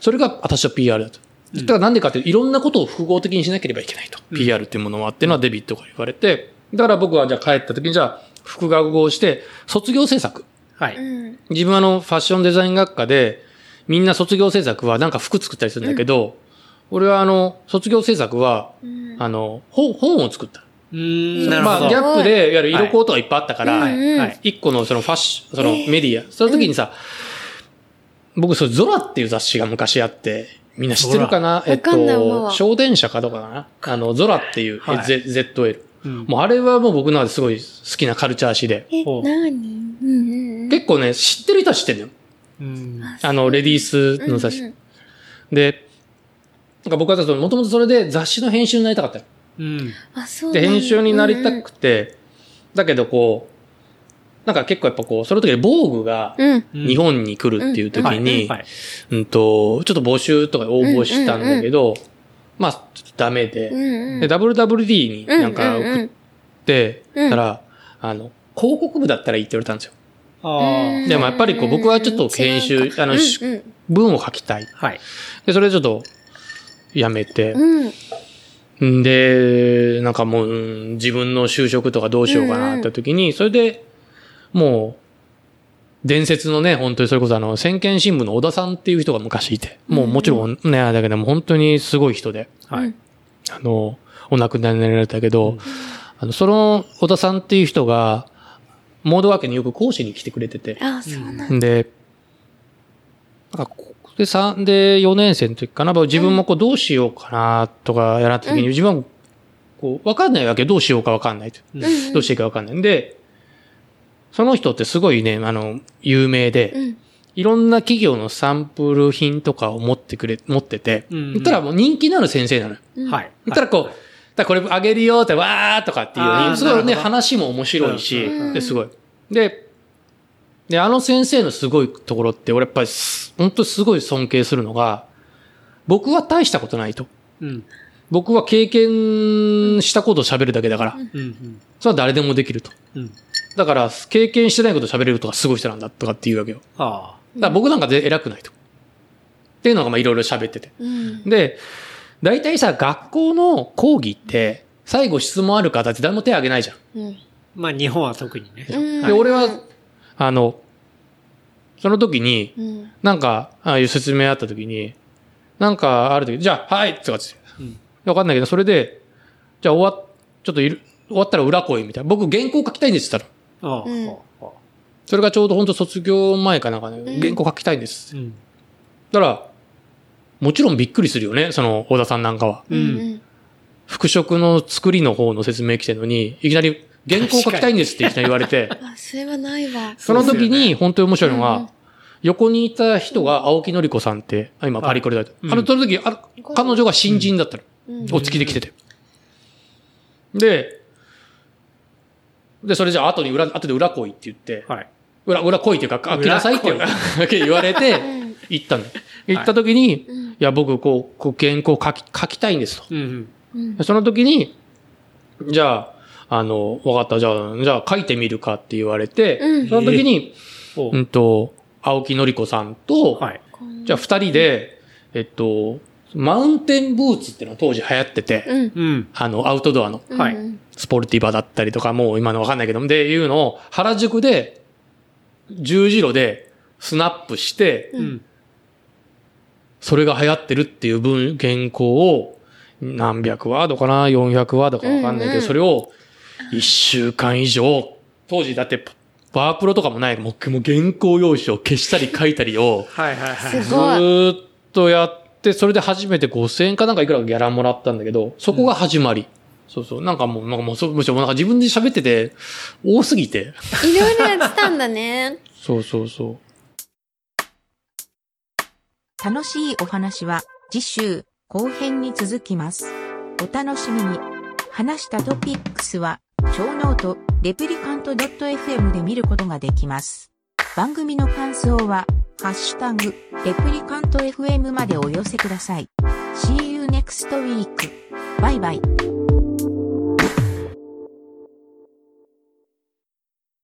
それが私は PR だと。だからなんでかっていうといろんなことを複合的にしなければいけないと。PR っていうものはっていうのはデビットが言われて、だから僕はじゃあ帰った時にじゃあ、複学語をして、卒業制作。はい。うん自分はあの、ファッションデザイン学科で、みんな卒業制作はなんか服作ったりするんだけど、俺はあの、卒業制作は、あの、本、本を作った。うーん、なるほまあ、ど。ギャップで、いわゆる色コートがいっぱいあったから、はい。はい。一個のそのファッション、そのメディア、その時にさ、僕それゾラっていう雑誌が昔あって、みんな知ってるかな？えっと、わ小電車かどうかかな？あの、ゾラっていう、はい Z- ZL。うんもうあれはもう僕の中ですごい好きなカルチャー誌で。え、ほう。結構ね、知ってる人は知ってるのよ。うん。あの、レディースの雑誌。うんうんで、なんか僕はもともとそれで雑誌の編集になりたかったの。うん。あ、そうで、編集になりたくて、だけどこう、なんか結構やっぱこう、その時に防具が。日本に来るっていう時はい。に、はい。うんと、ちょっと募集とか応募したんだけど、まあ、ちょっとダメで、うんうん。で、WWD になんか送って、うんたら、あの、広告部だったらいいって言われたんですよ。ああ。でもやっぱりこう僕はちょっと編集あの文を書きたい。はい。で、それでちょっと、やめて、うん。で、なんかもう、うん自分の就職とかどうしようかなって時に、それで、もう、伝説のね、本当にそれこそあの、先見新聞の小田さんっていう人が昔いて、もうもちろんね、だけども本当にすごい人で、はい。あの、お亡くなりになられたけど、あの、その小田さんっていう人が、モードワークによく講師に来てくれてて、あ、そうなんだ。で、なんかで3で4年生の時かな、自分もこうどうしようかなとかやらった時に、自分はこう、わかんないわけどうしようかわかんないと。うんどうしていいかわかんないんで、その人ってすごいね、あの、有名で、うん。いろんな企業のサンプル品とかを持ってくれ、持ってて、うんたらもう人気のある先生なのよ。はい。言ったらこう、だこれあげるよって、わーとかっていうように、あーすごいね、話も面白いしうん、で、すごい。で、で、あの先生のすごいところって、俺やっぱりす、本当すごい尊敬するのが、僕は大したことないと。うん。僕は経験したことを喋るだけだから、うん。うん。それは誰でもできると。うん。だから、経験してないことを喋れるとかすごい人なんだとかっていうわけよ。だかあら僕なんかで偉くないと。っていうのがまあいろいろ喋ってて。うん。で、大体さ、学校の講義って、最後質問ある方って誰も手挙げないじゃん。うん。あ。まあ、日本は特にね。うんで、俺は、あの、その時に、うん。なんか、ああいう説明あった時に、なんかある時、じゃあ、はいとかつって。うんわかんないけど、それで、じゃあ終わっ、ちょっといる、終わったら裏来いみたいな。僕原稿書きたいんですって言ったら。ああ。うんそれがちょうど本当卒業前かなんかね、原稿書きたいんです。うん。だから、もちろんびっくりするよね、その、小田さんなんかは。ううんん。服飾の作りの方の説明来てるのに、いきなり原稿書きたいんですっていきなり言われて、あ、それはないわ。その時に本当に面白いのが、横にいた人が青木のり子さんって、あ今パリコレだと。うん。あの、その時、あ彼女が新人だったの。うん。お付きで来てて。で、で、それじゃあ後に裏、後で裏来いって言って、はい。裏、裏来いっていうか、あ、来なさいって言われてん、行ったんだよ。行った時に、うん。いや、僕、こう、こう原稿書き、書きたいんですと。その時に、じゃあ、あの、わかった、じゃあ、じゃあ書いてみるかって言われて、うんその時に、おうんと、青木のり子さんと、はい。じゃあ二人で、えっと、マウンテンブーツっていうのが当時流行ってて、うん。うん。あの、アウトドアの、はいうんスポルティバだったりとか、もう今のわかんないけども、で、いうのを原宿で、十字路でスナップして、うん。それが流行ってるっていう文、原稿を、何百ワードかな ?400 ワードかわかんないけど、うんうんそれを、一週間以上、当時だって、ワープロとかもない、もうもう原稿用紙を消したり書いたりを、はいはいはい。ずすごい。ーっとやって、それで初めて5000円かなんかいくらかギャラもらったんだけど、そこが始まり。そうそう。なんかもう、なんかもう、そうむしろなんか自分で喋ってて、多すぎて。いろいろやってたんだね。そうそうそう。楽しいお話は次週、後編に続きます。お楽しみに。話したトピックスは、ショーノート、レプリカント .fm で見ることができます。番組の感想は、ハッシュタグ、レプリカント FM までお寄せください。See you next week. バイバイ。